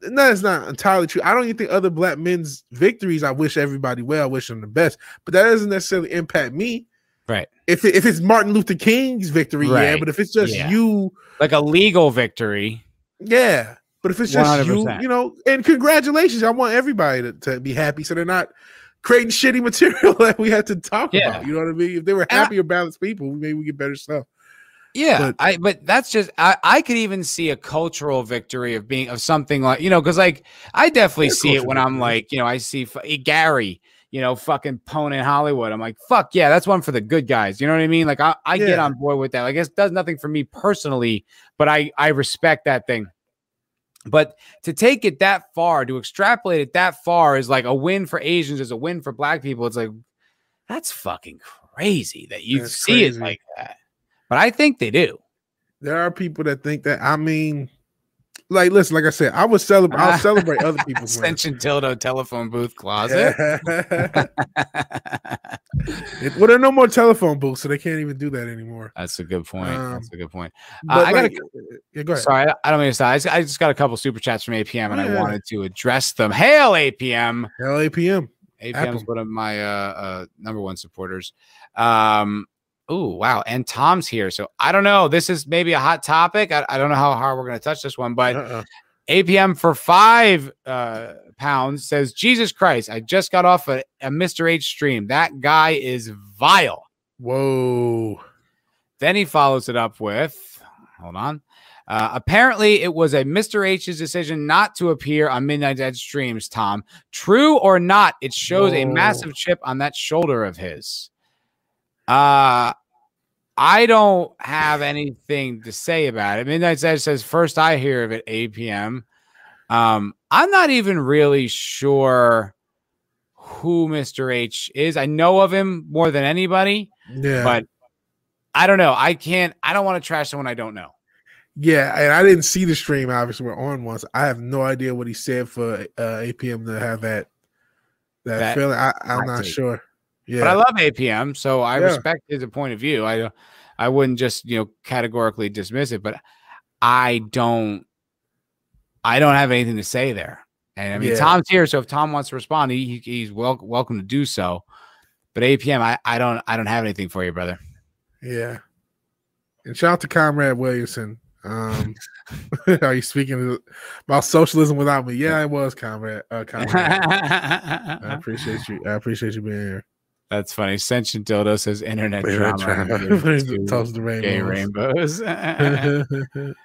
that's not entirely true. I don't even think other black men's victories. I wish everybody well, I wish them the best, but that doesn't necessarily impact me.
Right.
If it, if it's Martin Luther King's victory, yeah. But if it's just
Yeah.
you,
like a legal victory.
yeah. But if it's just you,
100%.
you know, and congratulations, I want everybody to, to be happy, so they're not creating shitty material that we had to talk
Yeah.
about. You know what I mean? If they were
And I-
happy or balanced people, maybe we get better stuff.
Yeah,
But-
I but that's just I, I could even see a cultural victory of being of something like you know because like I definitely see it when I'm like you know I see eh, Gary you know fucking pwn in Hollywood I'm like fuck yeah that's one for the good guys you know what I mean like I, I get on board with that like it does nothing for me personally but I I respect that thing but to take it that far to extrapolate it that far is like a win for Asians is a win for black people it's like that's fucking crazy that you
That's
see it like that but I think they do.
There are people that think that. I mean, like, listen, like I said, I would celebrate. I'll celebrate other people's.
Ascension Tildo telephone booth closet.
It- well, there are no more telephone booths, so they can't even do that anymore.
That's a good point.
Um,
That's a good point.
But
I gotta-
yeah, go ahead.
Sorry, I- don't mean to stop. I just, I just got a couple super chats from APM and I wanted to address them. Hail APM.
Hail
APM APM
is
one of my uh, uh, number one supporters. Um, oh wow, and Tom's here. So I don't know. This is maybe a hot topic. I, I don't know how hard we're going to touch this one, but
Uh-uh.
APM for five uh, pounds says, Jesus Christ, I just got off a, a Mr. H stream. That guy is vile.
Whoa.
Then he follows it up with, hold on. Uh, apparently, it was a Mr. H's decision not to appear on Midnight Edge streams, Tom. True or not, it shows a massive chip on that shoulder of his. Uh, I don't have anything to say about it. Midnight Edge says, first I hear of it, 8 p.m. Um, I'm not even really sure who Mr. H is. I know of him more than anybody
Yeah.
but I don't know. I can't. I don't want to trash someone I don't know.
yeah, and I didn't see the stream. Obviously, we're on once. I have no idea what he said for uh, APM to have that that,
That
feeling. I, I'm not sure. Yeah,
But I love APM, so I
Yeah.
respect his point of view. I I wouldn't just you know categorically dismiss it, but I don't. I don't have anything to say there. And I mean,
Yeah.
Tom's here, so if Tom wants to respond, he, he- he's wel- welcome to do so. But APM, I, I don't I don't have anything for you, brother.
yeah. And shout out to Comrade Williamson. Um, are you speaking about socialism without me? Yeah, I was, Comrade. Uh, Comrade. I appreciate you. I appreciate you being here.
Funny. Sentient Dildo says internet drama.
try-
gives to
Toast the
gay
rainbows.
rainbows.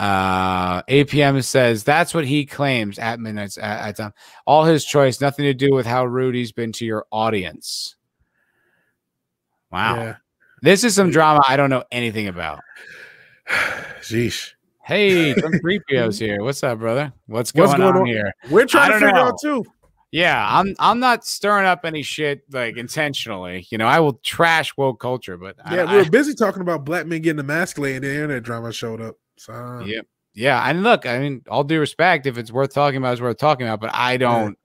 Uh, APM says that's what he claims at midnight at, at time. All his choice, nothing to do with how rude he's been to your audience. Wow,
Yeah.
this is some drama I don't know anything about.
Sheesh.
Hey, some Creepios here. What's up, brother? What's going,
What's going
on,
on?
here?
We're trying to figure
know.
out too.
Yeah, I'm I'm not stirring up any shit like intentionally. You know, I will trash woke culture, but
Yeah,
I,
we were busy talking about black men getting emasculated, and the internet drama showed up. So uh,
Yeah. Yeah. And look, I mean, all due respect, if it's worth talking about, it's worth talking about, but I don't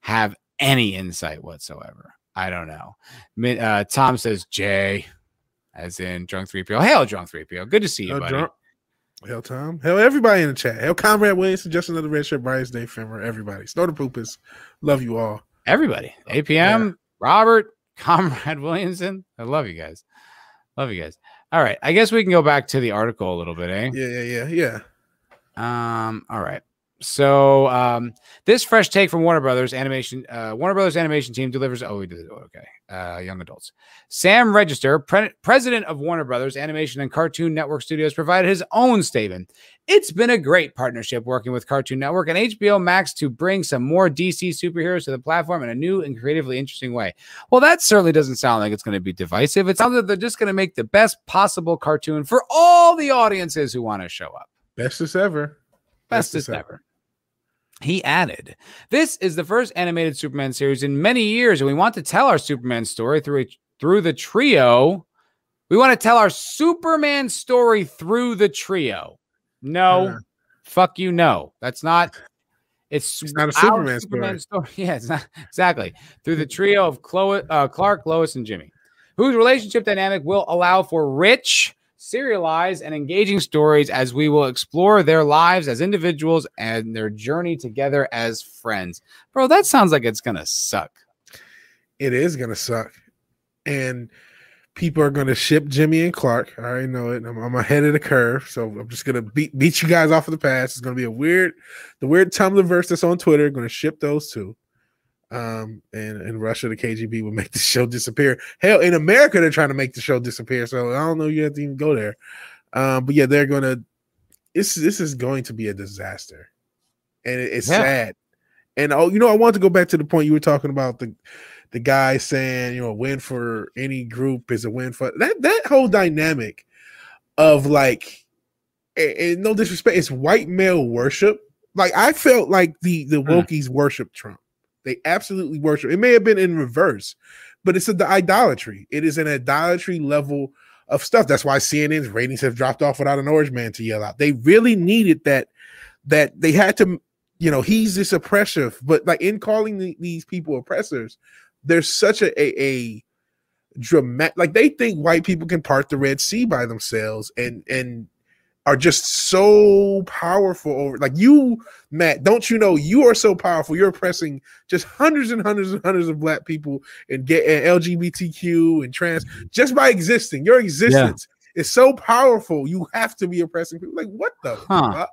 have any insight whatsoever. I don't know. Uh, Tom says Jay, as in drunk three PO. Hail drunk three PO. Good to see you,
Hell,
buddy.
drunk. Hell, Tom. Hell, everybody in the chat. Hell, Comrade Williamson, just another red shirt, Bryce Day Femmer, everybody. Snow the Poopers. Love you all.
Everybody. APM, Robert, Comrade Williamson. I love you guys. Love you guys. All right. I guess we can go back to the article a little bit, eh?
Yeah, yeah, yeah, yeah.
Um, all right. So um this fresh take from Warner Brothers animation, uh Warner Brothers animation team delivers oh we did it. okay. Uh young adults. Sam Register, pre- president of Warner Brothers Animation and Cartoon Network Studios, provided his own statement. It's been a great partnership working with Cartoon Network and HBO Max to bring some more DC superheroes to the platform in a new and creatively interesting way. Well, that certainly doesn't sound like it's going to be divisive. It sounds like they're just going to make the best possible cartoon for all the audiences who want to show up
Bestest ever.
bestest ever. He added, This is the first animated Superman series in many years, and we want to tell our Superman story through a, through the trio. We want to tell our Superman story through the trio. No,
Uh.
fuck you, no. That's not. It's,
It's not a
our
Superman
story. Yeah, it's not exactly through the trio of Chloe, uh, Clark, Lois, and Jimmy, whose relationship dynamic will allow for rich, serialized, and engaging stories as we will explore their lives as individuals and their journey together as friends. Bro, that sounds like it's gonna suck.
It is gonna suck, and people are gonna ship Jimmy and Clark. I already know it. I'm, I'm ahead of the curve, so I'm just gonna beat beat you guys off of the pass. It's gonna be a weird, the weird Tumblr verse that's on Twitter. Gonna ship those two. Um, and in Russia, the KGB would make the show disappear. Hell, in America, they're trying to make the show disappear. So I don't know. You have to even go there. Um, but yeah, they're gonna. This this is going to be a disaster, and it- it's
Yeah.
sad. And oh, you know, I want to go back to the point you were talking about the the guy saying, you know, a win for any group is a win for that that whole dynamic of like and, and no disrespect, it's white male worship. Like I felt like the the
Hmm.
Wokies worship Trump. They absolutely worship. It may have been in reverse, but it's a, the idolatry. It is an idolatry level of stuff. That's why CNN's ratings have dropped off without an orange man to yell out. They really needed that. That they had to, you know, he's this oppressive, but like in calling the, these people oppressors, there's such a a, a dramatic like they think white people can part the red sea by themselves and and are just so powerful over like you matt don't you know you are so powerful you're oppressing just hundreds and hundreds and hundreds of black people and get and lgbtq and trans just by existing your existence is so powerful you have to be oppressing people like what the
Huh.
fuck?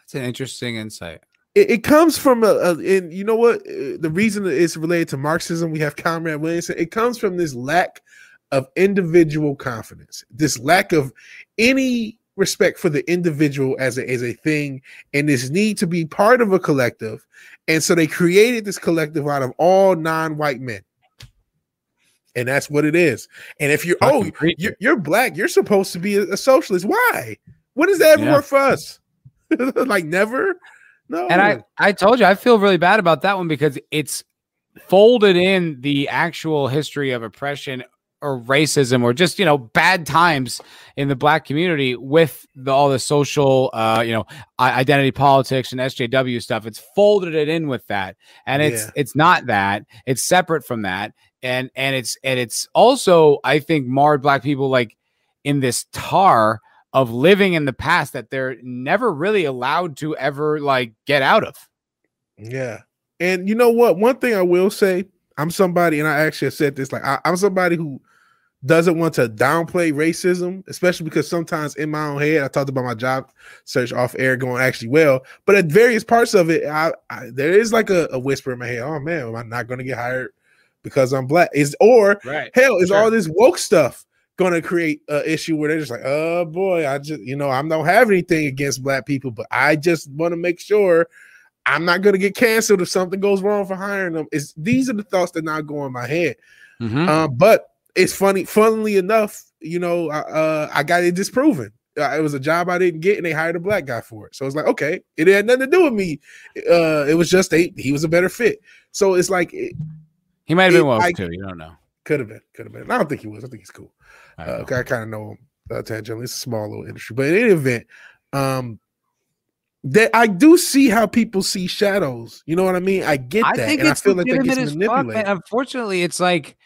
That's an interesting insight.
it, it comes from a, a and you know what Uh, the reason it's related to marxism we have comrade williamson it comes from this lack of individual confidence this lack of any respect for the individual as a, as a thing and this need to be part of a collective and so they created this collective out of all non-white men. And that's what it is. And if you're oh you're, you're black you're supposed to be a, a socialist. Why? When does that ever
Yeah.
work for us? Like never? No.
And I, I told you, I feel really bad about that one because it's folded in the actual history of oppression or racism or just you know bad times in the black community with the, all the social uh you know identity politics and SJW stuff it's folded it in with that and it's
Yeah.
it's not that it's separate from that and and it's and it's also i think marred black people like in this tar of living in the past that they're never really allowed to ever like get out of
Yeah. And you know what? One thing I will say, I'm somebody, and I actually said this, like I, I'm somebody who doesn't want to downplay racism, especially because sometimes in my own head, I talked about my job search off air going actually well, but at various parts of it, I, I there is like a, a whisper in my head, oh man, am I not going to get hired because I'm black? Is or
right
hell is
Sure.
all this woke stuff going to create an issue where they're just like, oh boy, I just you know I don't have anything against black people, but I just want to make sure I'm not going to get canceled if something goes wrong for hiring them. Is these are the thoughts that now go in my head.
Mhm.
Um, but it's funny. Funnily enough, you know, I- uh, I got it disproven. Uh, it was a job I didn't get, and they hired a black guy for it. So it's like, okay, it had nothing to do with me. Uh, it was just they he was a better fit. So it's like it
he might have been woke
I-
too you don't know
could have been, could have been. I don't think he was. I think he's cool.
I
Uh, I kind of know him uh, tangentially. It's a small little industry, but in any event, um, that I do see how people see shadows. You know what I mean? I get
I
that,
think
and I
it's
feel like that
legitimate
gets
as fuck,
manipulated.
Unfortunately, it's like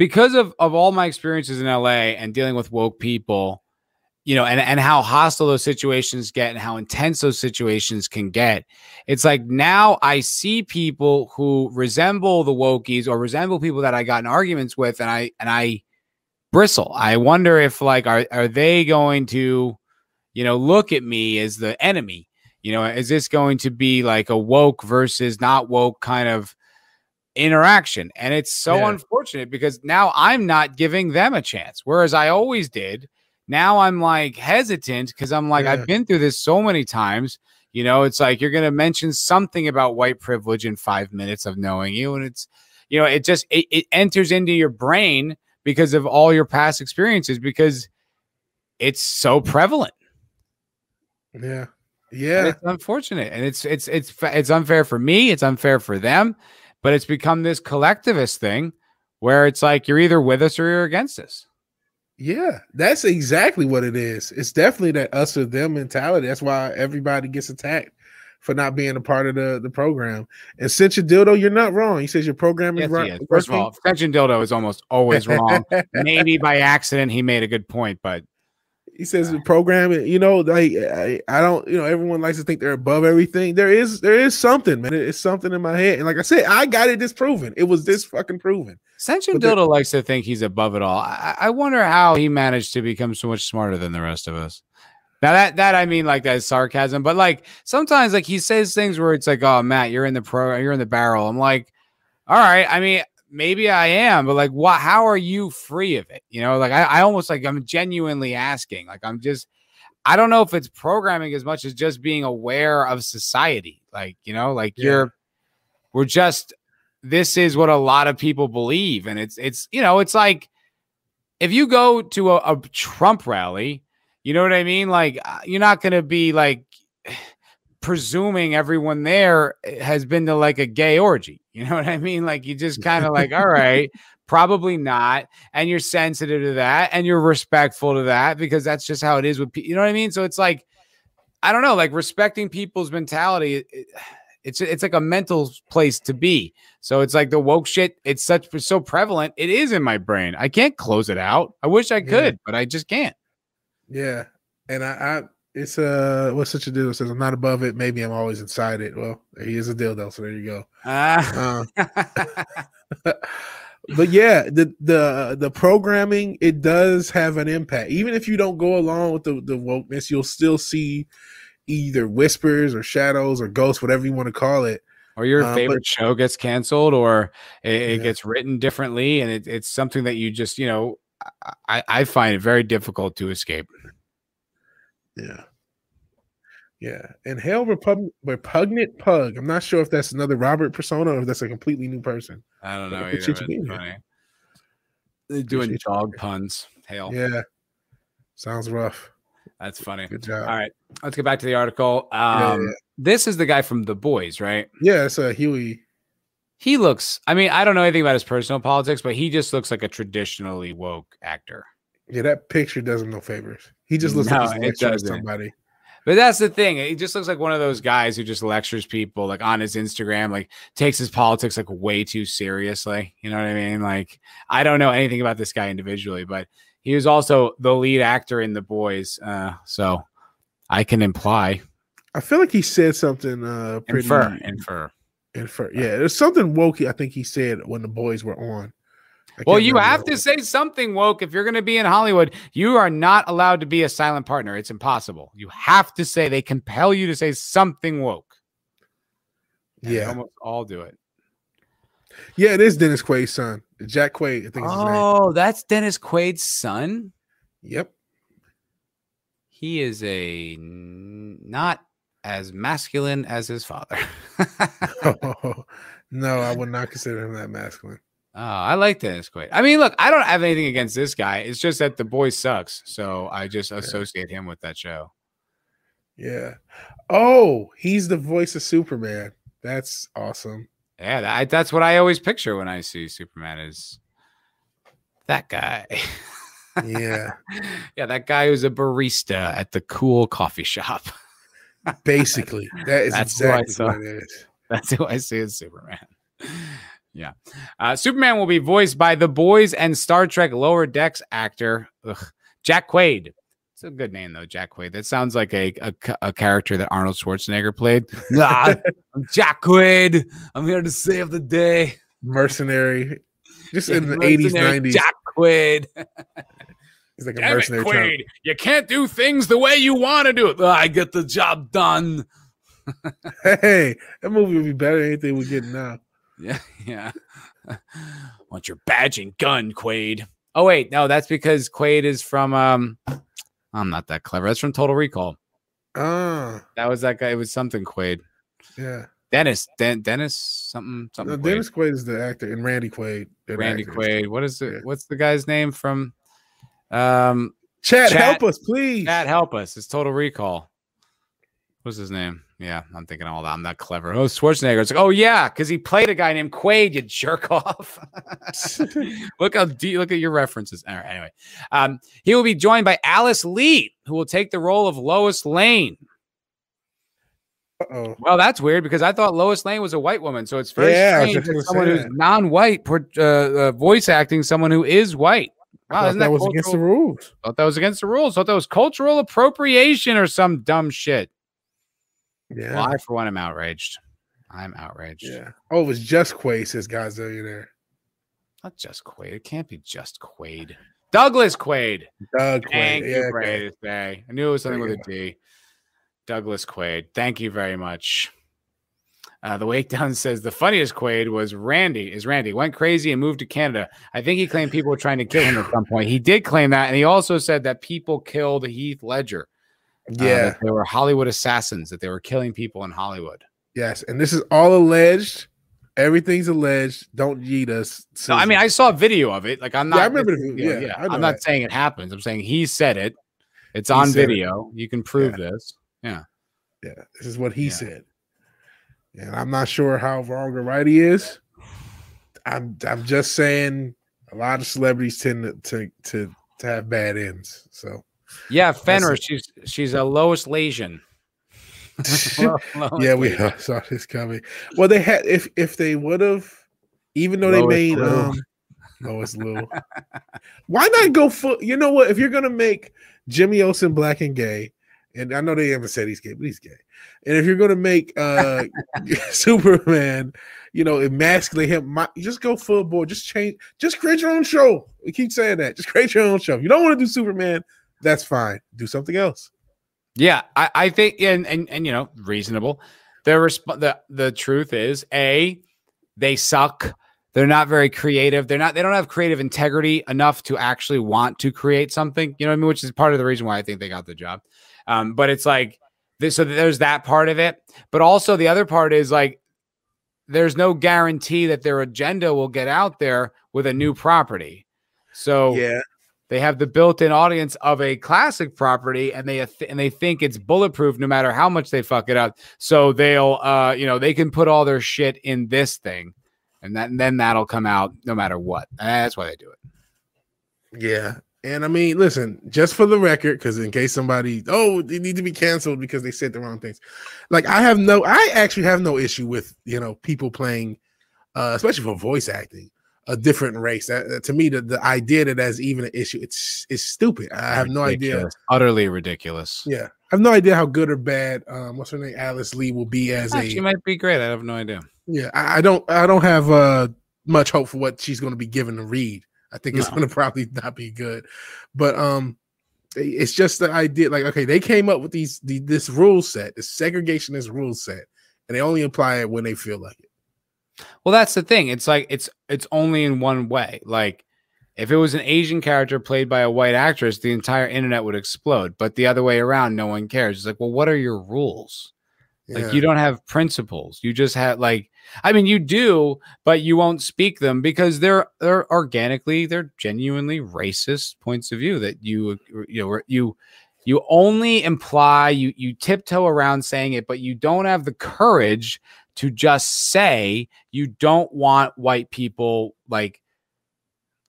because of of all my experiences in LA and dealing with woke people, you know, and and how hostile those situations get and how intense those situations can get. It's like now I see people who resemble the wokies or resemble people that I got in arguments with, and I and I bristle. I wonder if like are are they going to, you know, look at me as the enemy? You know, is this going to be like a woke versus not woke kind of interaction? And it's so
Yeah.
unfortunate because now I'm not giving them a chance, whereas I always did. Now I'm like hesitant because I'm like,
Yeah.
I've been through this so many times. You know, it's like you're going to mention something about white privilege in five minutes of knowing you. And it's, you know, it just, it, it enters into your brain because of all your past experiences because it's so prevalent.
yeah,
And
yeah,
it's unfortunate, and it's it's it's it's unfair for me. It's unfair for them, but it's become this collectivist thing where it's like you're either with us or you're against us.
yeah. That's exactly what it is. It's definitely that us or them mentality. That's why everybody gets attacked for not being a part of the, the program. And since your dildo, you're not wrong. He says your program is
Yes,
right.
is. First of all, and dildo is almost always wrong. Maybe by accident he made a good point, but
He says the program, you know, like I, I don't, you know, everyone likes to think they're above everything. There is, there is something, man. It's something in my head, and like I said, I got it disproven. It was this fucking proven.
And dildo likes to think he's above it all. I, I wonder how he managed to become so much smarter than the rest of us. Now that that I mean like that is sarcasm, but like sometimes like he says things where it's like, "Oh, Matt, you're in the pro, you're in the barrel." I'm like, "All right, I mean, maybe I am, but like, what? How are you free of it? You know, like I, I almost like I'm genuinely asking. Like I'm just, I don't know if it's programming as much as just being aware of society. Like you know, like
Yeah.
you're, we're just, this is what a lot of people believe, and it's it's you know, it's like if you go to a, a Trump rally, you know what I mean? Like uh, you're not going to be like presuming everyone there has been to like a gay orgy. You know what I mean? Like you just kind of like, all right, probably not, and you're sensitive to that, and you're respectful to that because that's just how it is with people. You know what I mean? So it's like, I don't know, like respecting people's mentality. it- it- it's it's like a mental place to be. So it's like the woke shit. It's such so prevalent. It is in my brain. I can't close it out. I wish I
Yeah.
could, but I just can't.
Yeah, and I, I it's uh, what's such a dildo says I'm not above it. Maybe I'm always inside it. Well, he is a dildo, so there you go.
Ah.
Uh, but yeah, the the the programming it does have an impact. Even if you don't go along with the the wokeness, you'll still see either whispers or shadows or ghosts, whatever you want to call it.
or your
but-
favorite show gets canceled, or it, it
Yeah.
gets written differently, and it, it's something that you just you know. I, I find it very difficult to escape.
Yeah. Yeah. And Repub- Repugnant Pug. I'm not sure if that's another Robert persona or if that's a completely new person.
I don't know. Either,
you being
it's
here.
funny. They're doing
Appreciate
dog
being
puns. Hail.
Yeah. Sounds rough.
That's funny.
Good job.
All right, let's get back to the article.
Yeah,
Um,
yeah.
This is the guy from The Boys, right?
Yeah, it's a Hughie.
He looks. I mean, I don't know anything about his personal politics, but he just looks like a traditionally woke actor.
Yeah, that picture does him no favors. He just looks
No,
like he's lecturing somebody.
But that's the thing. He just looks like one of those guys who just lectures people like on his Instagram, like takes his politics like way too seriously. You know what I mean? Like, I don't know anything about this guy individually, but he was also the lead actor in The Boys. Uh, so I can imply,
I feel like he said something uh pretty
infer, infer.
infer. Yeah, there's something wokey I think he said when the boys were on.
Well, you have to say something woke. If you're going to be in Hollywood, you are not allowed to be a silent partner. It's impossible. You have to say, they compel you to say something woke. And
Yeah.
almost all do it.
Yeah, it is Dennis Quaid's son. Jack Quaid, I think is his name.
Oh, that's Dennis Quaid's son.
Yep.
He is a not as masculine as his father.
no, I would not consider him that masculine.
Oh, I like Dennis Quaid. I mean, look, I don't have anything against this guy. It's just that the boy sucks, so I just associate him with that show.
Yeah. Oh, he's the voice of Superman. That's awesome.
Yeah, that, that's what I always picture when I see Superman is that guy.
Yeah.
yeah, that guy who's a barista at the cool coffee shop.
Basically, that is
That's
exactly what it is.
That's who I see as Superman. Yeah. Uh, Superman will be voiced by the boys and Star Trek Lower Decks actor ugh, Jack Quaid. It's a good name though, Jack Quaid. That sounds like a, a, a character that Arnold Schwarzenegger played. Nah, I'm Jack Quaid. I'm here to save the day.
Mercenary, just in the eighties, nineties.
Jack Quaid.
He's like a
Damn it,
mercenary. trying-
Quaid. You can't do things the way you want to do it. I get the job done.
Hey, that movie would be better than anything we're getting now.
Yeah, yeah. Want your badge and gun, Quaid. Oh wait, no, that's because Quaid is from um I'm not that clever. That's from Total Recall.
Ah,
That was that guy. It was something Quaid.
yeah.
Dennis, Den- Dennis, something,
No,
something. Quaid.
Dennis Quaid is the actor, and Randy Quaid.
Randy
actors.
Quaid. What is it?
Yeah.
What's the guy's name from? Um,
Chat,
Chat-
help us, please.
Chad, help us. It's Total Recall. What's his name? Yeah, I'm thinking all that. I'm not clever. Oh, Schwarzenegger. It's like, oh yeah, because he played a guy named Quaid. You jerk off. look how deep. Look at your references. All right. Anyway, um, he will be joined by Alice Lee, who will take the role of Lois Lane.
oh,
Well, that's weird because I thought Lois Lane was a white woman, so it's very
Yeah,
strange that someone who's
that.
non-white uh, uh, voice acting someone who is white. Wow, isn't
that
that,
was against the
cultural-
rules.
Thought that was against the rules. Thought that was cultural appropriation or some dumb shit.
Yeah,
Well, I for one am outraged. I'm outraged.
yeah. Oh, it was just Quaid, says Godzillionaire.
Not just Quaid. It can't be just Quaid. Douglas Quaid.
Doug Quaid.
Thank
yeah,
you,
okay.
Brady. Day. I knew it was something with a D. Douglas Quaid. Thank you very much. Uh, the Wake Down says the funniest Quaid was Randy. Is Randy went crazy and moved to Canada? I think he claimed people were trying to kill him at some point. He did claim that, and he also said that people killed Heath Ledger. Uh,
Yeah,
that they were Hollywood assassins. That they were killing people in Hollywood.
yes. And this is all alleged. Everything's alleged. Don't yeet us.
No, I mean, I saw a video of it. Like I'm not.
Yeah, I remember the video.
yeah,
Yeah, know
I'm not
that.
saying it happens. I'm saying he said it. It's
He
on
said it.
video. You can prove this.
Yeah. Yeah, this is what he
Yeah.
said. And I'm not sure how wrong or right he is. I'm I'm just saying a lot of celebrities tend to to to, to have bad ends. So
Yeah, Fenrir. She's she's a Lois Lasian.
yeah, we uh, saw this coming. Well, they had if if they would have, even though they made
Lou.
um Lois Lou. Why not go full? You know what? If you're gonna make Jimmy Olsen black and gay, and I know they haven't said he's gay, but he's gay. And if you're gonna make uh Superman, you know, emasculate him, my, just go full board. Just change. Just create your own show. We keep saying that. Just create your own show. If you don't want to do Superman, that's fine. Do something else.
Yeah, I, I think and, and and you know reasonable. The resp- the the truth is a they suck. They're not very creative. They're not. They don't have creative integrity enough to actually want to create something. You know what I mean? Which is part of the reason why I think they got the job. Um, but it's like this. So there's that part of it. But also the other part is like there's no guarantee that their agenda will get out there with a new property. So
Yeah.
They have the built-in audience of a classic property and they and they think it's bulletproof no matter how much they fuck it up so they'll uh you know they can put all their shit in this thing and, that, and then that'll come out no matter what And that's why they do it
Yeah. And I mean, listen, just for the record, because in case somebody, oh, they need to be canceled because they said the wrong things. Like, I have no, I actually have no issue with, you know, people playing, uh, especially for voice acting, a different race. That, that- to me, the, the idea that that's even an issue, it's it's stupid. I have no idea.
Ridiculous. utterly ridiculous
Yeah. I have no idea how good or bad, um, what's her name, Alice Lee will be as
Ah,
a,
she might be great i have no idea
yeah. I, I don't, I don't have uh much hope for what she's going to be given to read. I think it's
No.
going to probably not be good, but um, it's just the idea. Like, okay, they came up with these the, this rule set, this segregationist rule set, and they only apply it when they feel like it.
Well, that's the thing. It's like it's it's only in one way. Like if it was an Asian character played by a white actress, the entire internet would explode. But the other way around, no one cares. It's like, well, what are your rules? Like you don't have principles. You just have like I mean you do, but you won't speak them because they're they're organically, they're genuinely racist points of view that you you know you you only imply you you tiptoe around saying it, but you don't have the courage to just say you don't want white people like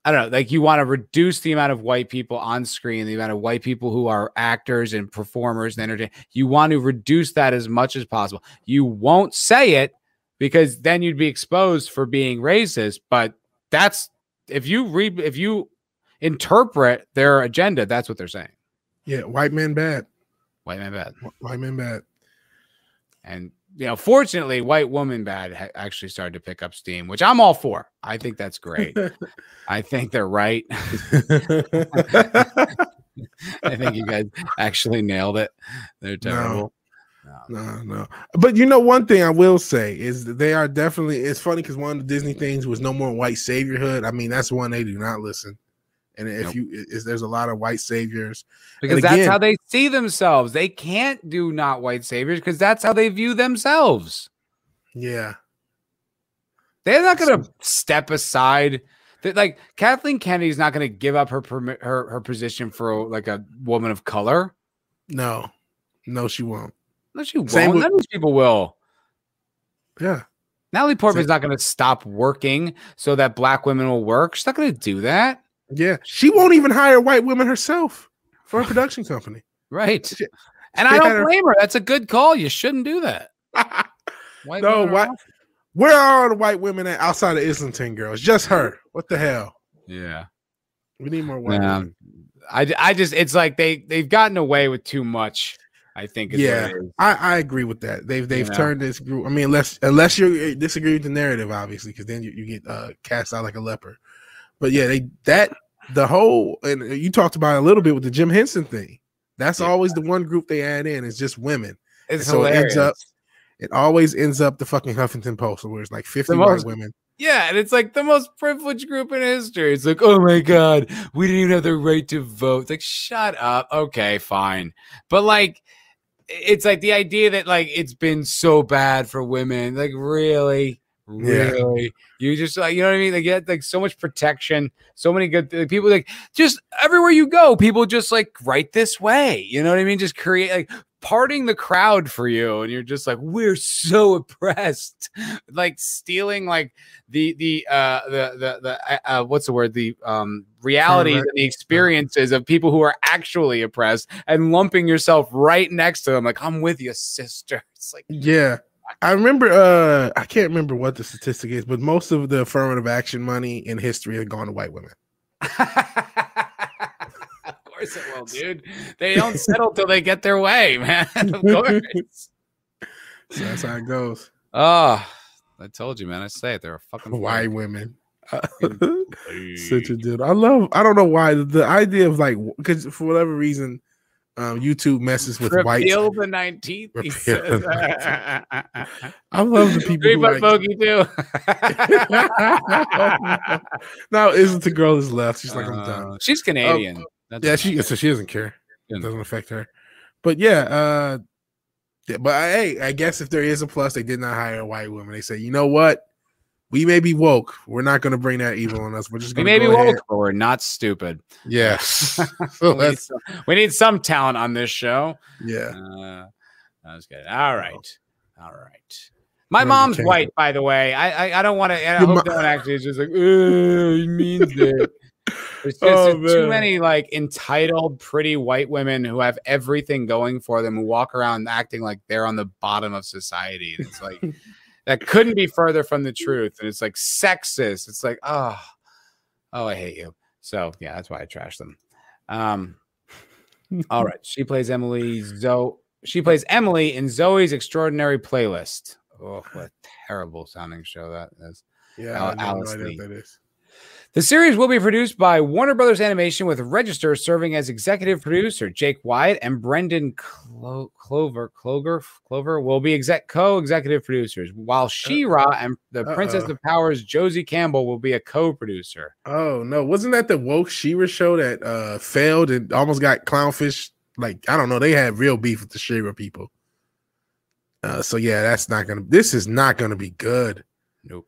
I don't know, like you want to reduce the amount of white people on screen, the amount of white people who are actors and performers and entertain. You want to reduce that as much as possible. You won't say it because then you'd be exposed for being racist. But that's if you read, if you interpret their agenda, that's what they're saying.
Yeah, white man bad.
White man bad.
White man bad.
And you know, fortunately, white woman bad ha- actually started to pick up steam, which I'm all for. I think that's great. I think they're right. I think you guys actually nailed it. They're terrible.
No, no. No, But you know, one thing I will say is that they are definitely. It's funny because one of the Disney things was no more white saviorhood. I mean, that's one they do not listen. And if
Nope.
you, is there's a lot of white saviors.
Because
And
that's how they see themselves. They can't do not white saviors because that's how they view themselves.
Yeah,
They're not going to step aside. That like Kathleen Kennedy's not going to give up her her her position for like a woman of color.
no, no, she won't.
No, she won't.
With-
None of these people will.
Yeah,
Natalie Portman's
Same-
not going to stop working so that black women will work. She's not going to do that.
Yeah. She won't even hire white women herself for a production company.
Right.
She-
And I don't blame her. That's a good call. You shouldn't do that. White
No, white-. Where are all the white women at outside of Islington girls? Just her. What the hell?
Yeah.
We need more white
Yeah.
women.
I, I just it's like they they've gotten away with too much. I think.
Yeah.
What it is.
I, I agree with that. They've they've turned this group. I mean, unless unless you disagree with the narrative, obviously, because then you, you get uh, cast out like a leper. But yeah, they that the whole and you talked about a little bit with the Jim Henson thing. That's
Yeah.
always the one group they add in. It's just women.
It's
so it ends up- It always ends up the fucking Huffington Post, where it's like fifty
The
white women.
yeah, and it's like the most privileged group in history. It's like, oh my god, we didn't even have the right to vote. It's like, shut up. Okay, fine, but like, it's like the idea that like it's been so bad for women. Like, really,
Yeah.
you just like you know what I mean? They get like so much protection, so many good like, people. Like, just everywhere you go, people just like right this way. You know what I mean? Just create like parting the crowd for you and you're just like we're so oppressed like stealing like the the uh the the the uh, uh, what's the word the um realities and the experiences of people who are actually oppressed and lumping yourself right next to them like i'm with you sister it's like
Yeah. I remember uh I can't remember what the statistic is, but most of the affirmative action money in history has gone to white women.
of course it will dude they don't settle till they get their way man of course
So that's how it goes.
oh i told you man i say it they're a fucking
White women. Such a dude. I love I don't know why the, the idea of like because for whatever reason um YouTube messes with white.
Repeal the 19th. He
Repeal the I love the people like,
bogey too.
no, isn't the girl is left. She's like, I'm done.
Uh, She's Canadian. That's
Yeah, she so she doesn't care. It doesn't affect her. But yeah, uh yeah, but uh, hey, I guess if there is a plus, they did not hire a white woman. They say, you know what? We may be woke. We're not going to bring that evil on us. We're just going to
be
go ahead.
woke, but we're not stupid.
Yes.
we, need some, we need some talent on this show.
yeah.
Uh, that was good. All right. All right. My mom's white,
it.
by the way. I I, I don't want to. I
Your
hope no one actually is just like, "Uh, he means it. There's just
Oh,
there's too many like entitled, pretty white women who have everything going for them, who walk around acting like they're on the bottom of society. And it's like that couldn't be further from the truth. And it's like sexist. It's like, oh, oh, I hate you. So yeah, that's why I trash them. Um, all right. She plays Emily Zoe. She plays Emily in Zoe's Extraordinary Playlist. Oh, what a terrible sounding show that is.
Yeah.
Al-
I
Alice
idea
Lee.
what that is.
The series will be produced by Warner Brothers Animation with Register serving as executive producer. Jake Wyatt and Brendan Clo- Clover Clover Clover will be exec co-executive producers, while She-Ra and the Princess
Uh-oh.
of Powers Josie Campbell will be a co-producer.
Oh no, wasn't that the woke She-Ra show that uh failed and almost got clownfish? Like I don't know, they had real beef with the She-Ra people. Uh, so yeah, that's not gonna. This is not gonna be good.
Nope.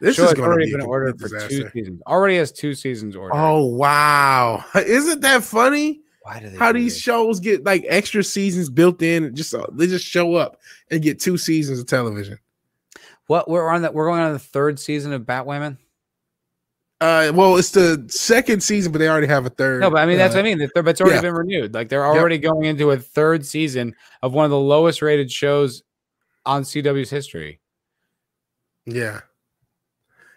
This
Show
is
has
gonna
already
be
been ordered
complete
for two seasons. Already has two seasons ordered.
Oh wow, isn't that funny?
why do they?
How
do
these
this?
shows get like extra seasons built in? and Just uh, they just show up and get two seasons of television.
What we're on that? We're going on the third season of Batwoman.
Uh, well, it's the second season, but they already have a third.
No, but I mean that's
uh,
what I mean. The third- But it's already
yeah.
been renewed. Like they're already going into a third season of one of the lowest rated shows on CW's history.
Yeah.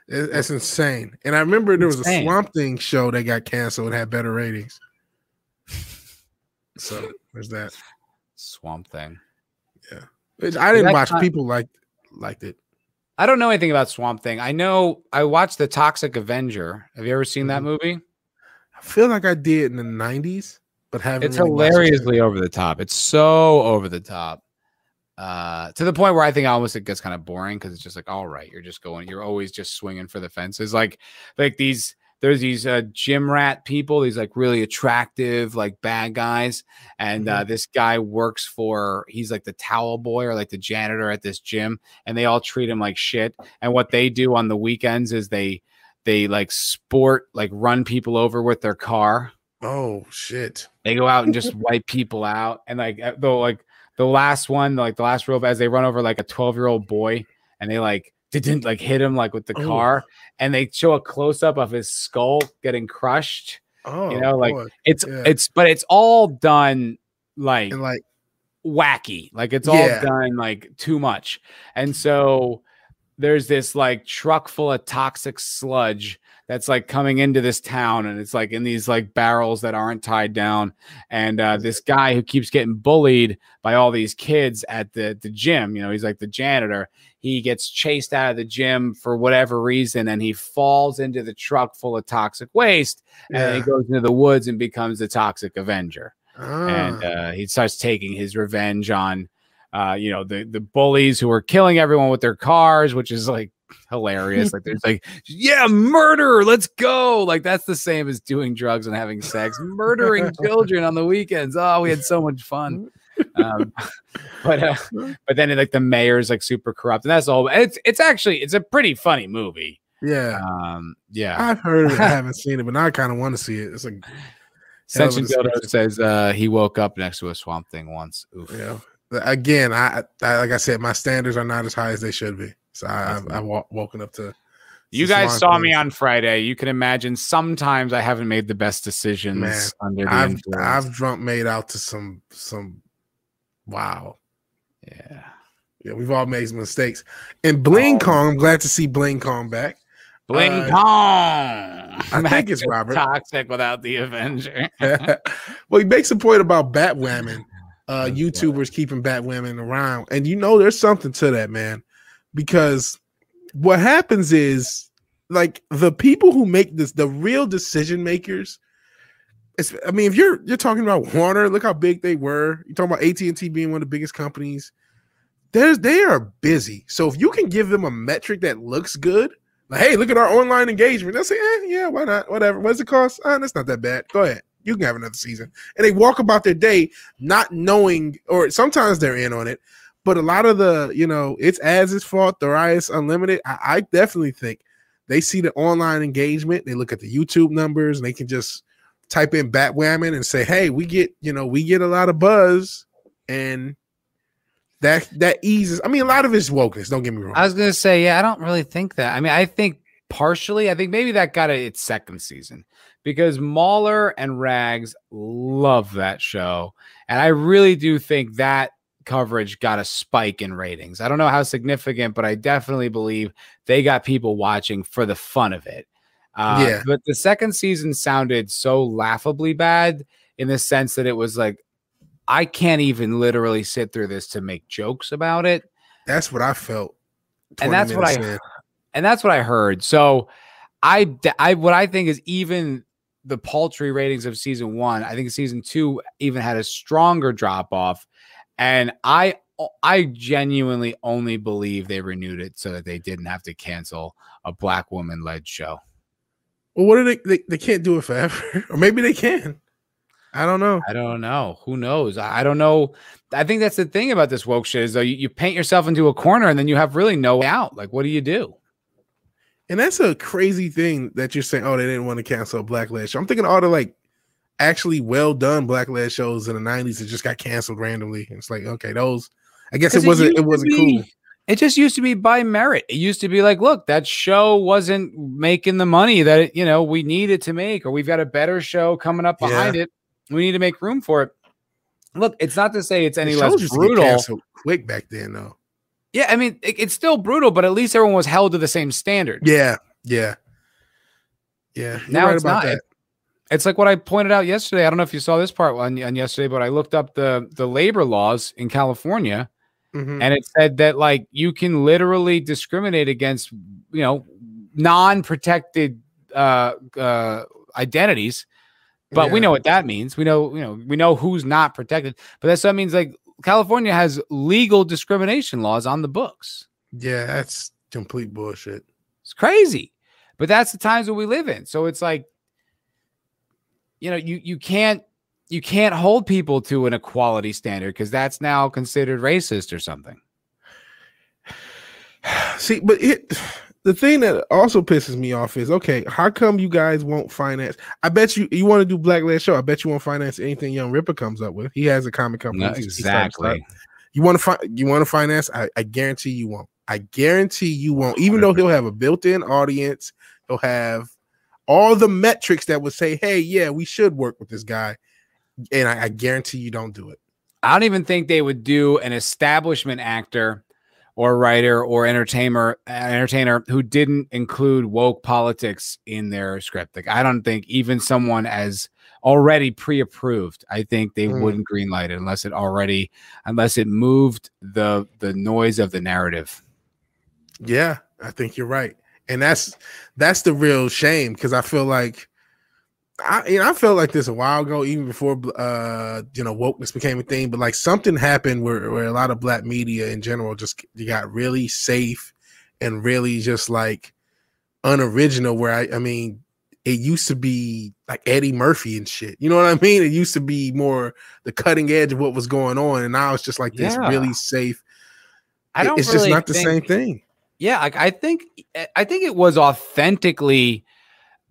That's insane. And I remember there was a Swamp Thing show that got canceled and had better ratings. So there's that.
Swamp Thing.
Which I didn't watch.
not-
People liked liked it.
I don't know anything about Swamp Thing. I know I watched The Toxic Avenger. Have you ever seen that
Mhm.
movie?
I feel like I did in the '90s, but haven't.
It's
really watched it
hilariously over the top. It's so over the top. Uh, to the point where I think almost it gets kind of boring because it's just like, all right, you're just going, you're always just swinging for the fences. Like, like these, there's these uh, gym rat people, these like really attractive, like bad guys. And uh, this guy works for, he's like the towel boy or like the janitor at this gym, and they all treat him like shit. And what they do on the weekends is they, they like sport, like run people over with their car
Oh shit!
they go out and just wipe people out and like uh, the like the last one like the last rope as they run over like a 12 year old boy and they like didn't like hit him like with the
Oh.
car and they show a close up of his skull getting crushed
Oh, you
know, like-
boy.
it's
Yeah.
it's but it's all done like
and like
wacky. Like it's all
Yeah.
done like too much. And so there's this like truck full of toxic sludge that's like coming into this town and it's like in these like barrels that aren't tied down and uh, this guy who keeps getting bullied by all these kids at the the gym you know he's like the janitor. He gets chased out of the gym for whatever reason and he falls into the truck full of toxic waste and he goes into the woods and becomes the toxic avenger. And
Ah.
uh, he starts taking his revenge on uh, you know the the bullies who are killing everyone with their cars, which is like hilarious. like there's like yeah, murder, let's go. Like that's the same as doing drugs and having sex, murdering children on the weekends. Oh, we had so much fun. Um, but uh, but then like the mayor's like super corrupt, and that's all. It's it's actually it's a pretty funny movie.
yeah.
Um, yeah.
I've heard it. I haven't seen it, but now I kind of want to see it. It's like, hell of a
Senshin says uh, he woke up next to a swamp thing once. Oof.
know, again, I, I like I said, my standards are not as high as they should be. So I, I've, I've woken up to.
You guys saw me on Friday. You can imagine sometimes I haven't made the best decisions
Man,
under the
I've
influence.
I've drunk made out to some some. Wow.
yeah.
Yeah, we've all made some mistakes. And Bling
Oh.
Kong, I'm glad to see Bling Kong back.
Bling
Uh,
Kong.
I think it's Robert.
Toxic without the Avenger.
well, he makes a point about Batwoman. Uh, YouTubers keeping Batwomen around, and you know there's something to that, man. Because what happens is, like the people who make this, the real decision makers. It's, I mean, if you're you're talking about Warner, look how big they were. You're talking about AT and T being one of the biggest companies. There's they are busy. So if you can give them a metric that looks good, like hey, look at our online engagement, they'll say, eh, yeah, why not? Whatever. What's it cost? Ah, that's not that bad. Go ahead. You can have another season. And they walk about their day not knowing, or sometimes they're in on it, but a lot of the, you know, it's as its fault, Darius Unlimited. I, I definitely think they see the online engagement, they look at the YouTube numbers, and they can just type in Batwoman and say, hey, we get, you know, we get a lot of buzz, and that that eases. I mean, a lot of it's wokeness. Don't get me wrong.
I was gonna say, yeah, I don't really think that. I mean, I think partially, I think maybe that got it its second season because Mahler and Rags love that show. And I really do think that coverage got a spike in ratings. I don't know how significant, but I definitely believe they got people watching for the fun of it. Uh,
Yeah.
But the second season sounded so laughably bad in the sense that it was like, I can't even literally sit through this to make jokes about it.
that's what I felt.
And that's what I
in.
and that's what I heard. So I I what I think is even the paltry ratings of season one, I think season two even had a stronger drop off, and I, I genuinely only believe they renewed it so that they didn't have to cancel a black woman led show.
Well, what are they, they? They can't do it forever, or maybe they can. I don't know.
I don't know. Who knows? I don't know. I think that's the thing about this woke shit is though you, you paint yourself into a corner and then you have really no way out. Like, what do you do?
And that's a crazy thing that you're saying. Oh, they didn't want to cancel a black led show. I'm thinking all the like actually well done black led shows in the '90s that just got canceled randomly. It's like okay, those. I guess it wasn't.
used
It wasn't
be-
cool.
It just used to be by merit. It used to be like, look, that show wasn't making the money that it, you know we needed to make, or we've got a better show coming up behind
Yeah.
it. We need to make room for it. Look, it's not to say it's any less
shows used to get
brutal.
canceled quick back then, though.
Yeah, I mean, it- it's still brutal, but at least everyone was held to the same standard.
Yeah, yeah, yeah. You're
Now
right
it's
about
not.
that.
It's like what I pointed out yesterday. I don't know if you saw this part on, on yesterday, but I looked up the the labor laws in California,
Mhm.
and it said that like you can literally discriminate against you know non-protected uh, uh, identities. But we know what that means. We know you know we know who's not protected. But that's what means. Like California has legal discrimination laws on the books.
Yeah, that's complete bullshit.
It's crazy. But that's the times that we live in. So it's like, you know, you you can't you can't hold people to an equality standard because that's now considered racist or something.
See, but it the thing that also pisses me off is okay, how come you guys won't finance? I bet you you want to do Black Led Show. I bet you won't finance anything Young Ripper comes up with. He has a comic company.
No,
He's- he's starting to start.
exactly.
You want to fi- you want to finance? I, I guarantee you won't. I guarantee you won't. Even though he'll have a built-in audience, he'll have all the metrics that would say, "Hey, yeah, we should work with this guy," and I, I guarantee you don't do it.
I don't even think they would do an establishment actor or writer or entertainer entertainer who didn't include woke politics in their script. Like I don't think even someone as already pre-approved, I think they
Mm.
wouldn't greenlight it unless it already unless it moved the the noise of the narrative.
Yeah, I think you're right, and that's that's the real shame because I feel like I you know I felt like this a while ago, even before uh you know wokeness became a thing. But like something happened where where a lot of black media in general just you got really safe and really just like unoriginal. Where I I mean. It used to be like Eddie Murphy and shit. You know what I mean? It used to be more the cutting edge of what was going on, and now it's just like this
Yeah.
really safe.
I don't
it's
really
just not the same thing.
Yeah, like I think I think it was authentically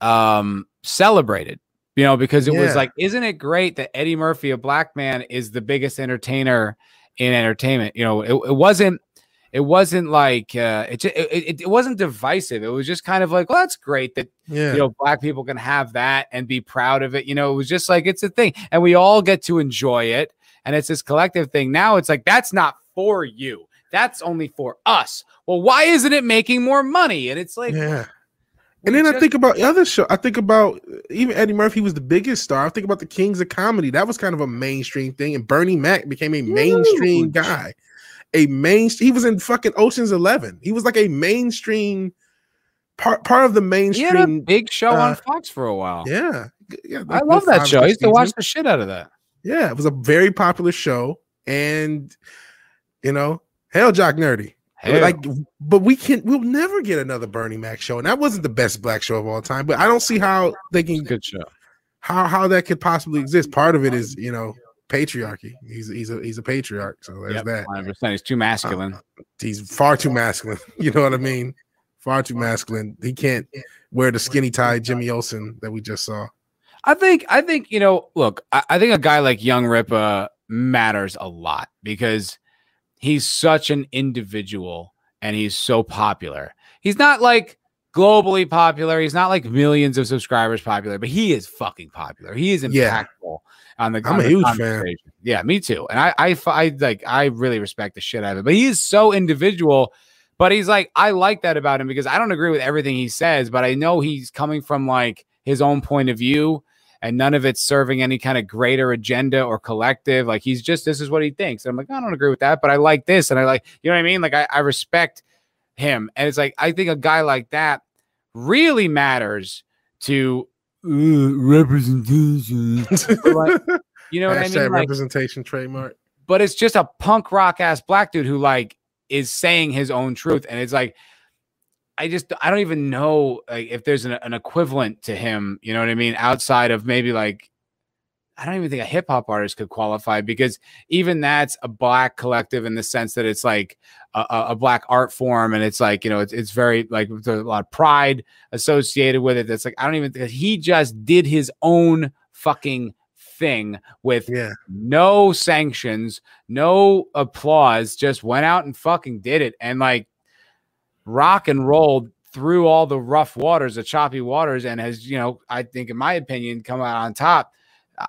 um celebrated, you know, because it
Yeah.
was like, isn't it great that Eddie Murphy, a black man, is the biggest entertainer in entertainment? You know, it, it wasn't it wasn't like uh it it it wasn't divisive. It was just kind of like, well, that's great that
Yeah.
you know black people can have that and be proud of it. You know, it was just like it's a thing, and we all get to enjoy it, and it's this collective thing. Now it's like that's not for you. That's only for us. Well, why isn't it making more money? And it's like,
yeah. And then I think about other show. I think about even Eddie Murphy was the biggest star. I think about the Kings of Comedy. That was kind of a mainstream thing, and Bernie Mac became a mainstream guy. A main. He was in fucking Ocean's Eleven. He was like a mainstream part. Part of the
he had a
mainstream.
big show
uh,
on Fox for a while.
Yeah, yeah.
I love that show. I used to watch the shit out of that.
Yeah, it was a very popular show, and you know, hell, Jock Nerdy.
Hell.
Like, but we can we'll never get another Bernie Mac show, and that wasn't the best black show of all time. But I don't see how they can
good show.
how how that could possibly exist. Part of it is you know patriarchy. He's he's a he's a patriarch, so there's
Yep,
that.
100%. He's too masculine.
Uh, he's far too masculine. You know what I mean? Far too masculine. He can't wear the skinny tie Jimmy Olsen that we just saw.
I think I think you know, look, I, I think a guy like Young Ripa matters a lot because he's such an individual and he's so popular. He's not like globally popular. He's not like millions of subscribers popular, but he is fucking popular. He is
Yeah.
impactful on the.
I'm
on
a huge fan.
Yeah, me too. And I, I, I like, I really respect the shit out of it. But he is so individual. But he's like, I like that about him because I don't agree with everything he says, but I know he's coming from like his own point of view and none of it's serving any kind of greater agenda or collective. Like he's just this is what he thinks. And I'm like, I don't agree with that, but I like this, and I like, you know what I mean? Like I, I respect him, and it's like I think a guy like that really matters to uh, representation. Like, you know what I mean? Like,
representation trademark.
but it's just a punk rock ass black dude who like is saying his own truth, and it's like. I just I don't even know like if there's an, an equivalent to him, you know what I mean, outside of maybe like I don't even think a hip hop artist could qualify because even that's a black collective in the sense that it's like a, a- a black art form and it's like you know it's, it's very like there's a lot of pride associated with it. That's like I don't even think he just did his own fucking thing with
Yeah.
no sanctions, no applause, just went out and fucking did it and like rock and rolled through all the rough waters, the choppy waters, and has, you know, I think, in my opinion, come out on top.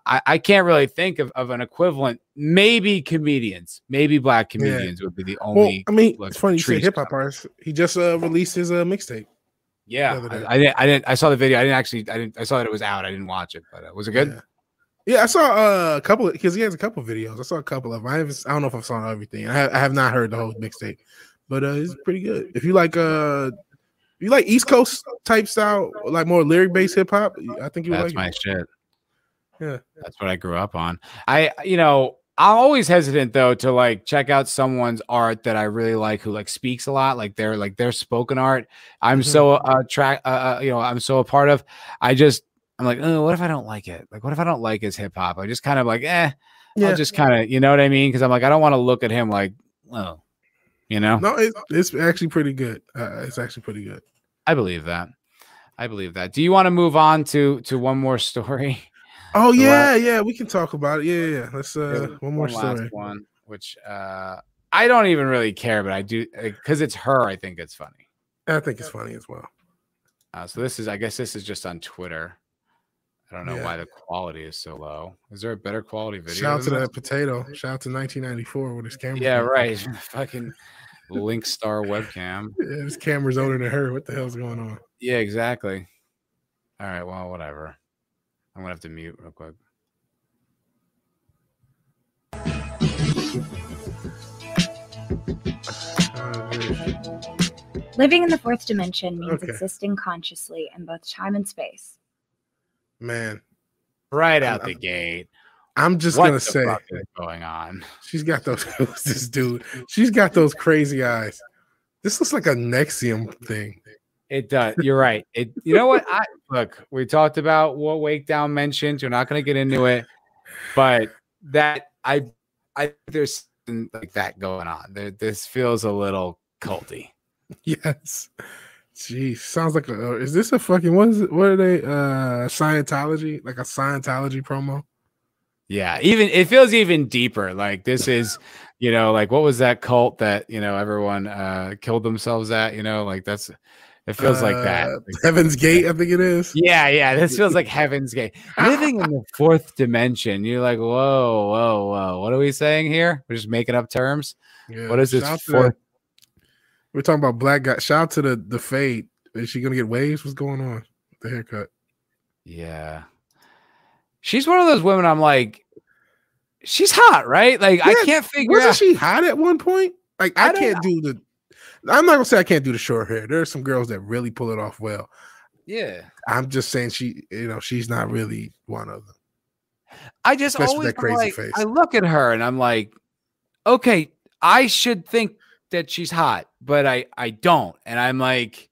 I, I can't really think of, of an equivalent. Maybe comedians, maybe black
Yeah.
comedians would be the only. Well.
I mean, it's funny you say hip hop artist. He just uh, released his uh, mixtape.
yeah,
the other day.
I, I didn't. I didn't. I saw the video. I didn't actually. I didn't. I saw that it was out. I didn't watch it, but uh, was it good?
Yeah. Yeah, I saw uh, a couple because he has a couple videos. I saw a couple of them. I haven't. I don't know if I saw everything. I have, I have not heard the whole mixtape, but uh, it's pretty good. If you like uh, you like East Coast type style, like more lyric based hip hop, I think you would
That's
like
my
it.
shit.
Yeah.
That's what I grew up on. I, you know, I'm always hesitant though to like check out someone's art that I really like who like speaks a lot, like their like their spoken art. I'm
Mhm.
so uh track uh, uh you know, I'm so a part of. I just I'm like, oh, what if I don't like it? Like, what if I don't like his hip hop? I just kind of like, eh,
Yeah,
I'll just kind of, you know what I mean? Because I'm like, I don't want to look at him like, oh, you know.
no, it, it's actually pretty good. Uh, it's actually pretty good.
I believe that. I believe that. Do you want to move on to to one more story?
Oh
The
yeah, yeah, we can talk about it. Yeah, yeah. Let's uh, one more
last
story.
one, which uh, I don't even really care, but I do because it's her. I think it's funny.
I think it's funny as well.
Uh, so this is, I guess, this is just on Twitter. I don't know
Yeah.
why the quality is so low. Is there a better quality video?
Shout out to that potato. Shout out to 1994 with his camera.
Yeah, right. Fucking Link Star webcam.
Yeah, his camera's older than her. What the hell's going on?
Yeah, exactly. All right. Well, whatever. I'm gonna have to mute real quick.
Living in the fourth dimension means
Okay.
existing consciously in both time and space.
man,
Right
I'm-
out the gate.
I'm just
what
gonna
the
say
fuck is going on?
she's got those. this dude, she's got those crazy eyes. This looks like a NXIVM thing.
It does. You're right. It. You know what? I look. We talked about what Wake Down mentioned. We're not going to get into it, but that I, I there's something like that going on. There, this feels a little culty.
Yes. Jeez, sounds like a. Is this a fucking what is it? What are they? Uh, Scientology, like a Scientology promo.
Yeah. Even it feels even deeper. Like this is, you know, like what was that cult that you know everyone uh killed themselves at? You know, like that's. It feels like that.
Uh,
Like-
Heaven's Gate, I think it is.
Yeah, yeah. This feels like Heaven's Gate. Living in the fourth dimension. You're like, whoa, whoa, whoa. What are we saying here? We're just making up terms.
Yeah.
What is this fourth?
that- We're talking about black guy. Shout out to the the fade. Is she gonna get waves? What's going on? The haircut.
Yeah. She's one of those women I'm like, she's hot, right? Like, I can't figure
Wasn't
out.
she hot at one point? Like I,
I
can't do the. I'm not gonna say I can't do the short hair. There are some girls that really pull it off well.
yeah.
I'm just saying she, you know, she's not really one of them.
I just
Especially
always
that crazy
like,
face.
I look at her and I'm like, okay, I should think that she's hot, but I I don't, and I'm like,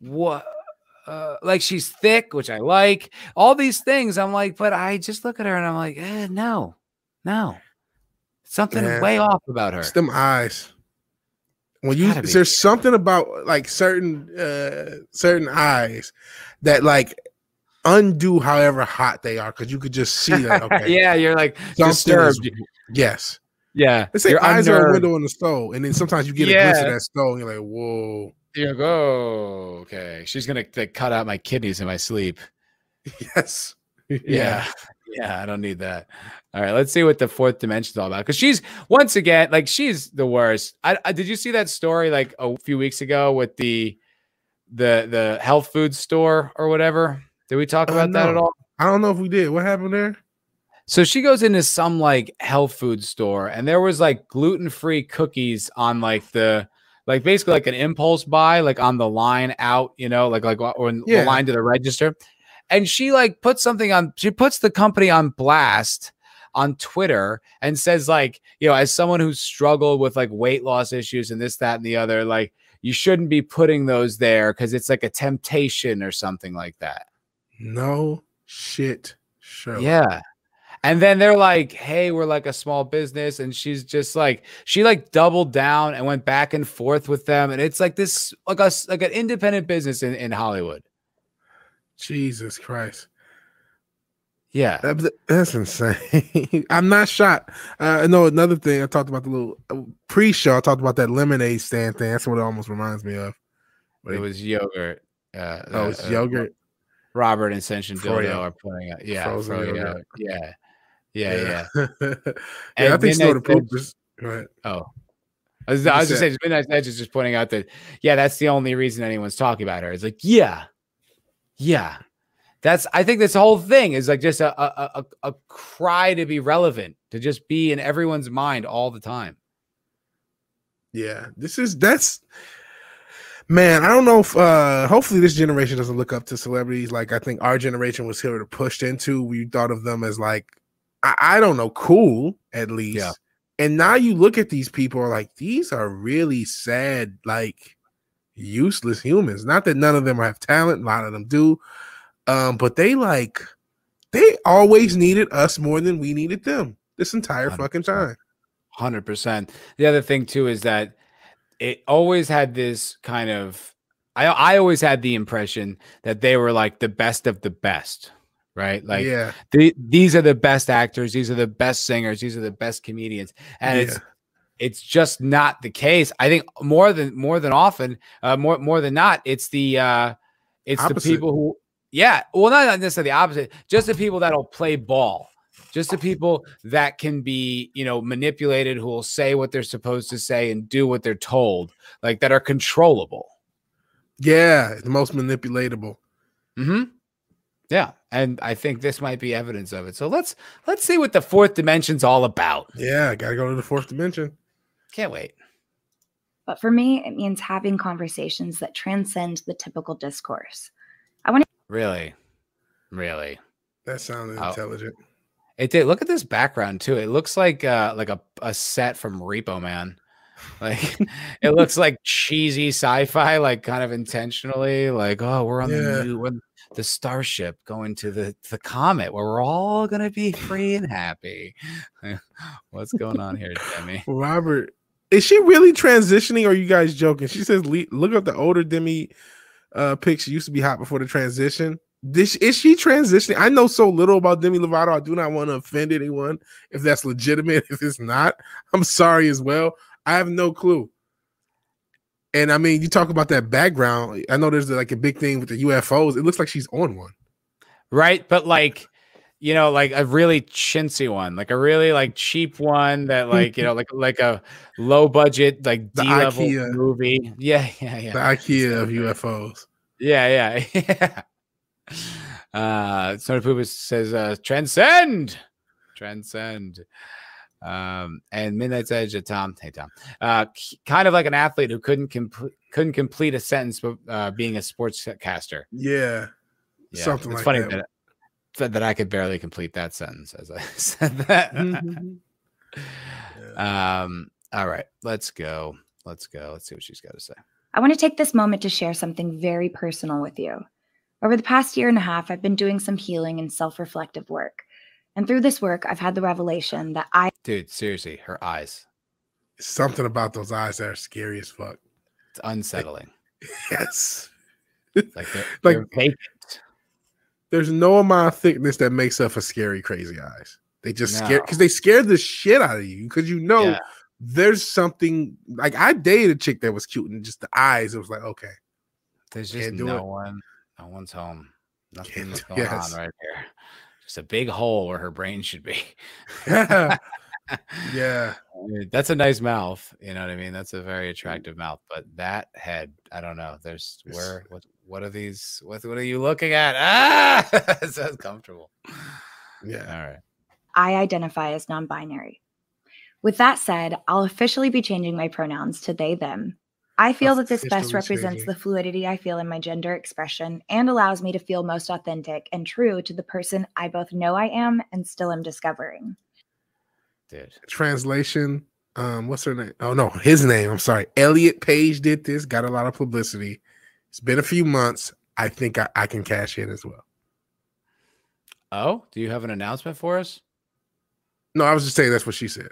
what? Uh, like she's thick, which I like. All these things, I'm like, but I just look at her and I'm like, eh, no, no, something way off about her.
It's them eyes. When you
be.
there's something about like certain uh certain eyes that like undo however hot they are because you could just see that. Okay,
yeah, you're like
something is-
disturbed.
yes.
Yeah,
They say eyes are a window in the soul, and then sometimes you get a glimpse of that soul, and you're like, whoa,
You go, oh, okay. She's gonna like, cut out my kidneys in my sleep.
yes,
Yeah. Yeah, I don't need that. All right, let's see what the fourth dimension's all about. Because she's once again, like she's the worst. I, I did you see that story like a few weeks ago with the the the health food store or whatever? Did we talk about that at all?
I don't know if we did. What happened there?
So she goes into some like health food store, and there was like gluten free cookies on like the like basically like an impulse buy, like on the line out, you know, like like or in
Yeah.
the line to the register. And she like puts something on. She puts the company on blast on Twitter and says like, you know, as someone who's struggled with like weight loss issues and this, that, and the other, like you shouldn't be putting those there because it's like a temptation or something like that.
No shit. Sure.
Yeah. And then they're like, hey, we're like a small business. And she's just like, she like doubled down and went back and forth with them. And it's like this, like a like an independent business in, in Hollywood.
Jesus Christ.
Yeah.
That- That's insane. I'm not shocked. Uh, no, another thing I talked about the little uh, pre-show. I talked about that lemonade stand thing. That's what it almost reminds me of. But
It was yogurt. Uh,
oh, it's
uh, uh,
yogurt.
Robert and
Froyo.
Dildo are putting out. Yeah.
Frozen
Froyo,
yogurt.
Yeah. Yeah. Yeah.
yeah. yeah, I think Snow the
Midnight
Poop was go ahead.
Oh. I was, I was just saying, Midnight Edge is just pointing out that, yeah, that's the only reason anyone's talking about her. It's like, yeah, yeah. That's, I think this whole thing is like just a, a, a, a cry to be relevant, to just be in everyone's mind all the time.
Yeah, this is that's man. I don't know if uh hopefully this generation doesn't look up to celebrities like I think our generation was here to pushed into. We thought of them as like I, I don't know, cool at least.
Yeah.
And now you look at these people are like these are really sad, like useless humans. Not that none of them have talent, a lot of them do. Um, but they like they always needed us more than we needed them this entire fucking
100%.
time.
Hundred percent. The other thing too is that it always had this kind of. I I always had the impression that they were like the best of the best, right? Like
yeah,
the, these are the best actors, these are the best singers, these are the best comedians, and it's
Yeah.
it's just not the case. I think more than more than often, uh, more more than not, it's the uh, it's
Opposite.
the people who, yeah, well, not necessarily the opposite, just the people that'll play ball, just the people that can be, you know, manipulated, who will say what they're supposed to say and do what they're told, like that are controllable.
yeah, the most manipulatable.
hmm Yeah, and I think this might be evidence of it. So let's let's see what the fourth dimension's all about.
Yeah, gotta go to the fourth dimension.
Can't wait.
But for me, it means having conversations that transcend the typical discourse.
I want to Really, really.
That sounded
Oh.
intelligent.
It did. Look at this background too. It looks like uh like a, a set from Repo Man. Like it looks like cheesy sci-fi, like kind of intentionally, like oh, we're on
Yeah.
the new when the starship going to the the comet where we're all gonna be free and happy. What's going on here, Demi?
Robert, is she really transitioning? Or are you guys joking? She says, "Look up the older Demi uh pic. She used to be hot before the transition." This is she transitioning? I know so little about Demi Lovato. I do not want to offend anyone if that's legitimate. If it's not, I'm sorry as well. I have no clue. And I mean, you talk about that background. I know there's like a big thing with the UFOs. It looks like she's on one.
right? But like, you know, like a really chintzy one, like a really like cheap one that like you know, like like a low budget like D level movie. Yeah, yeah, yeah.
The IKEA of
So.
UFOs.
Yeah, yeah, yeah. Uh, Snowy Poopa says, uh, transcend, transcend. Um, and Midnight's Edge, uh, Tom, hey Tom, uh, kind of like an athlete who couldn't complete couldn't complete a sentence, but uh, being a sportscaster.
Yeah.
Yeah,
Something
it's
like
funny
that.
that. that that I could barely complete that sentence as I said that.
Mhm. Yeah.
um, all right, let's go. Let's go. Let's see what she's got to say.
I want to take this moment to share something very personal with you. Over the past year and a half, I've been doing some healing and self reflective work. And through this work, I've had the revelation that I
Dude, seriously, her eyes.
Something about those eyes that are scary as fuck.
It's unsettling.
Yes.
Like they're,
Like-
they're vacant.
There's no amount of thickness that makes up for scary, crazy eyes. They just scare because they scare the shit out of you because you know
Yeah.
there's something like I dated a chick that was cute and just the eyes. It was like, okay,
There's just no
it.
one. No one's home. Nothing's
do-
going
yes.
on right here. Just a big hole where her brain should be.
yeah, yeah.
That's a nice mouth. You know what I mean? That's a very attractive mouth. But that head, I don't know. There's
It's-
where what what are these? What what are you looking at? Ah, it's uncomfortable.
yeah.
All right.
I identify as non binary. With that said, I'll officially be changing my pronouns to they, them. I feel that this best represents
changing.
the fluidity I feel in my gender expression and allows me to feel most authentic and true to the person I both know I am and still am discovering.
Dude.
Translation. Um, what's her name? Oh no, his name. I'm sorry. Elliot Page did this. Got a lot of publicity. It's been a few months. I think I, I can cash in as well.
Oh, do you have an announcement for us?
No, I was just saying that's what she said.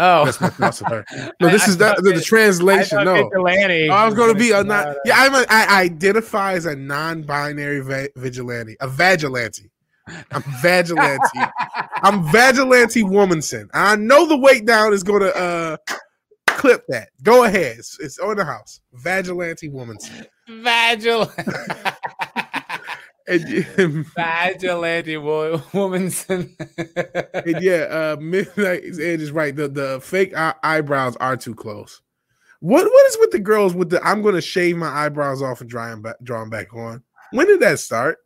Oh,
That's of her. No, this
I
is that
thought
the, the
it- I
translation. No,
Vigilante
I was going to be a
come
not. Yeah, I'm a, I identify as a non-binary va- vigilante, a vigilante. I'm vigilante. I'm vigilante womanson. I know the weight down is gonna uh clip that. Go ahead. It's, it's on the house. Vigilante womanson.
Vigilante.
And, and
Vigilante wo- womanson.
yeah, uh Midnight Edge is right. The the fake eye- eyebrows are too close. What what is with the girls with the I'm gonna shave my eyebrows off and dry them back draw them back on? When did that start?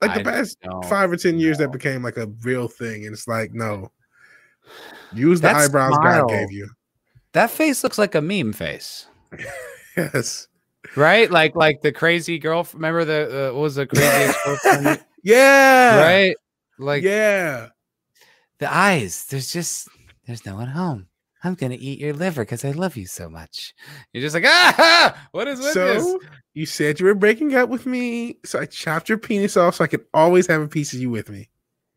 Like the
I
past five or ten years that became like a real thing, and it's like, no. Use the
That
eyebrows
smile.
God gave you.
That face looks like a meme face.
Yes.
Right? Like like the crazy girl. Remember the uh, what was the craziest girlfriend?
Yeah.
right? Like
yeah.
the eyes. There's just there's no one home. I'm gonna eat your liver because I love you so much. You're just like ah. What is with this?
So you said you were breaking up with me, so I chopped your penis off so I could always have a piece of you with me.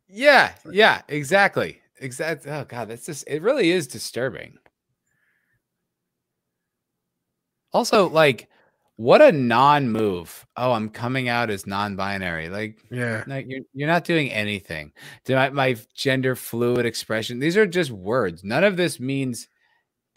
Yeah, yeah, exactly. Exactly. Oh god, that's just it really is disturbing. Also, like, what a non-move. Oh, I'm coming out as non-binary. Like,
Yeah.
no, you're you're not doing anything. My, my gender fluid expression, these are just words. None of this means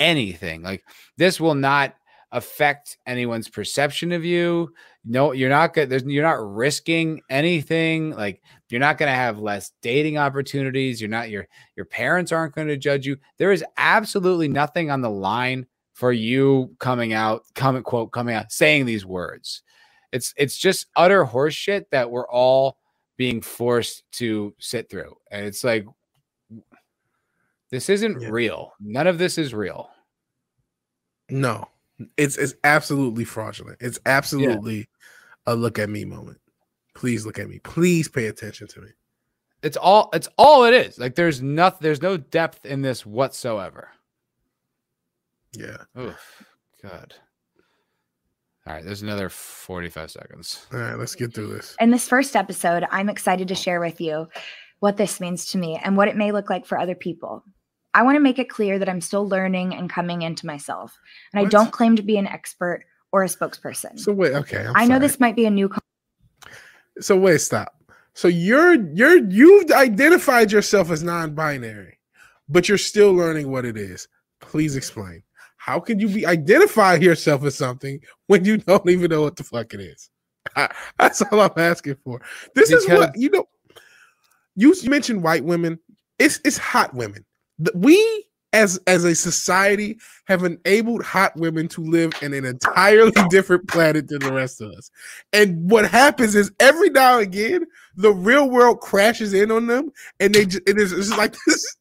anything. Like, this will not affect anyone's perception of you. No, you're not good. There's you're not risking anything. Like you're not going to have less dating opportunities. You're not your your parents aren't going to judge you. There is absolutely nothing on the line for you coming out, comment quote coming out saying these words. It's it's just utter horseshit that we're all being forced to sit through. And it's like this isn't
Yeah.
real. None of this is real.
No. It's it's absolutely fraudulent. It's absolutely a look at me moment. Please look at me. Please pay attention to me.
It's all it's all it is. Like there's nothing there's no depth in this whatsoever.
Yeah.
Oh, God. All right, there's another 45 seconds.
All right, let's get through this.
In this first episode, I'm excited to share with you what this means to me and what it may look like for other people. I want to make it clear that I'm still learning and coming into myself, and I don't claim to be an expert or a spokesperson.
So wait, okay. I'm
I know
sorry.
this might be a new con-
So wait, stop. So you're you're you've identified yourself as non-binary, but you're still learning what it is. Please explain. How can you be identify yourself as something when you don't even know what the fuck it is? That's all I'm asking for. This is what you know. You mentioned white women. It's it's hot women. We as as a society have enabled hot women to live in an entirely different planet than the rest of us. And what happens is every now and again, the real world crashes in on them, and they just, it is it's like this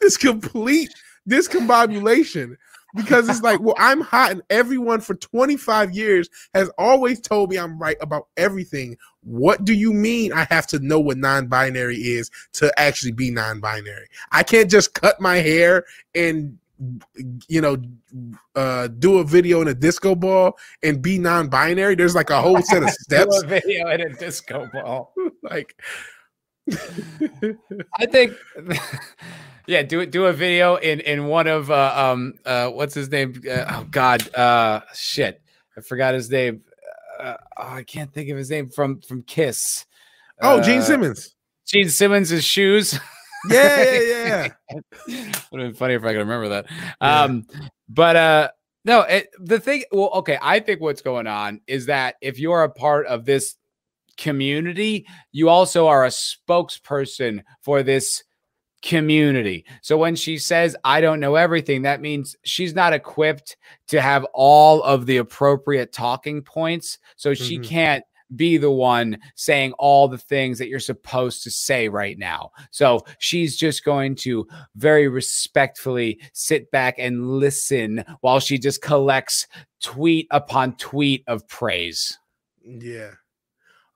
this complete discombobulation because it's like, well, I'm hot, and everyone for 25 years has always told me I'm right about everything. What do you mean I have to know what non-binary is to actually be non-binary? I can't just cut my hair and you know uh do a video in a disco ball and be non-binary there's like a whole set of steps
Do a video in a disco ball.
like
I think yeah, do it do a video in in one of uh um uh what's his name? Uh, oh god, uh shit. I forgot his name. Uh, oh, I can't think of his name from from Kiss.
oh gene
Uh,
simmons
Gene Simmons' shoes.
yeah yeah yeah
Would have been funny if I could remember that.
Yeah.
Um, but uh, no, it, the thing. Well, okay, I think what's going on is that if you're a part of this community, you also are a spokesperson for this community. So when she says, I don't know everything, that means she's not equipped to have all of the appropriate talking points. So she
Mhm.
can't be the one saying all the things that you're supposed to say right now. So she's just going to very respectfully sit back and listen while she just collects tweet upon tweet of praise.
yeah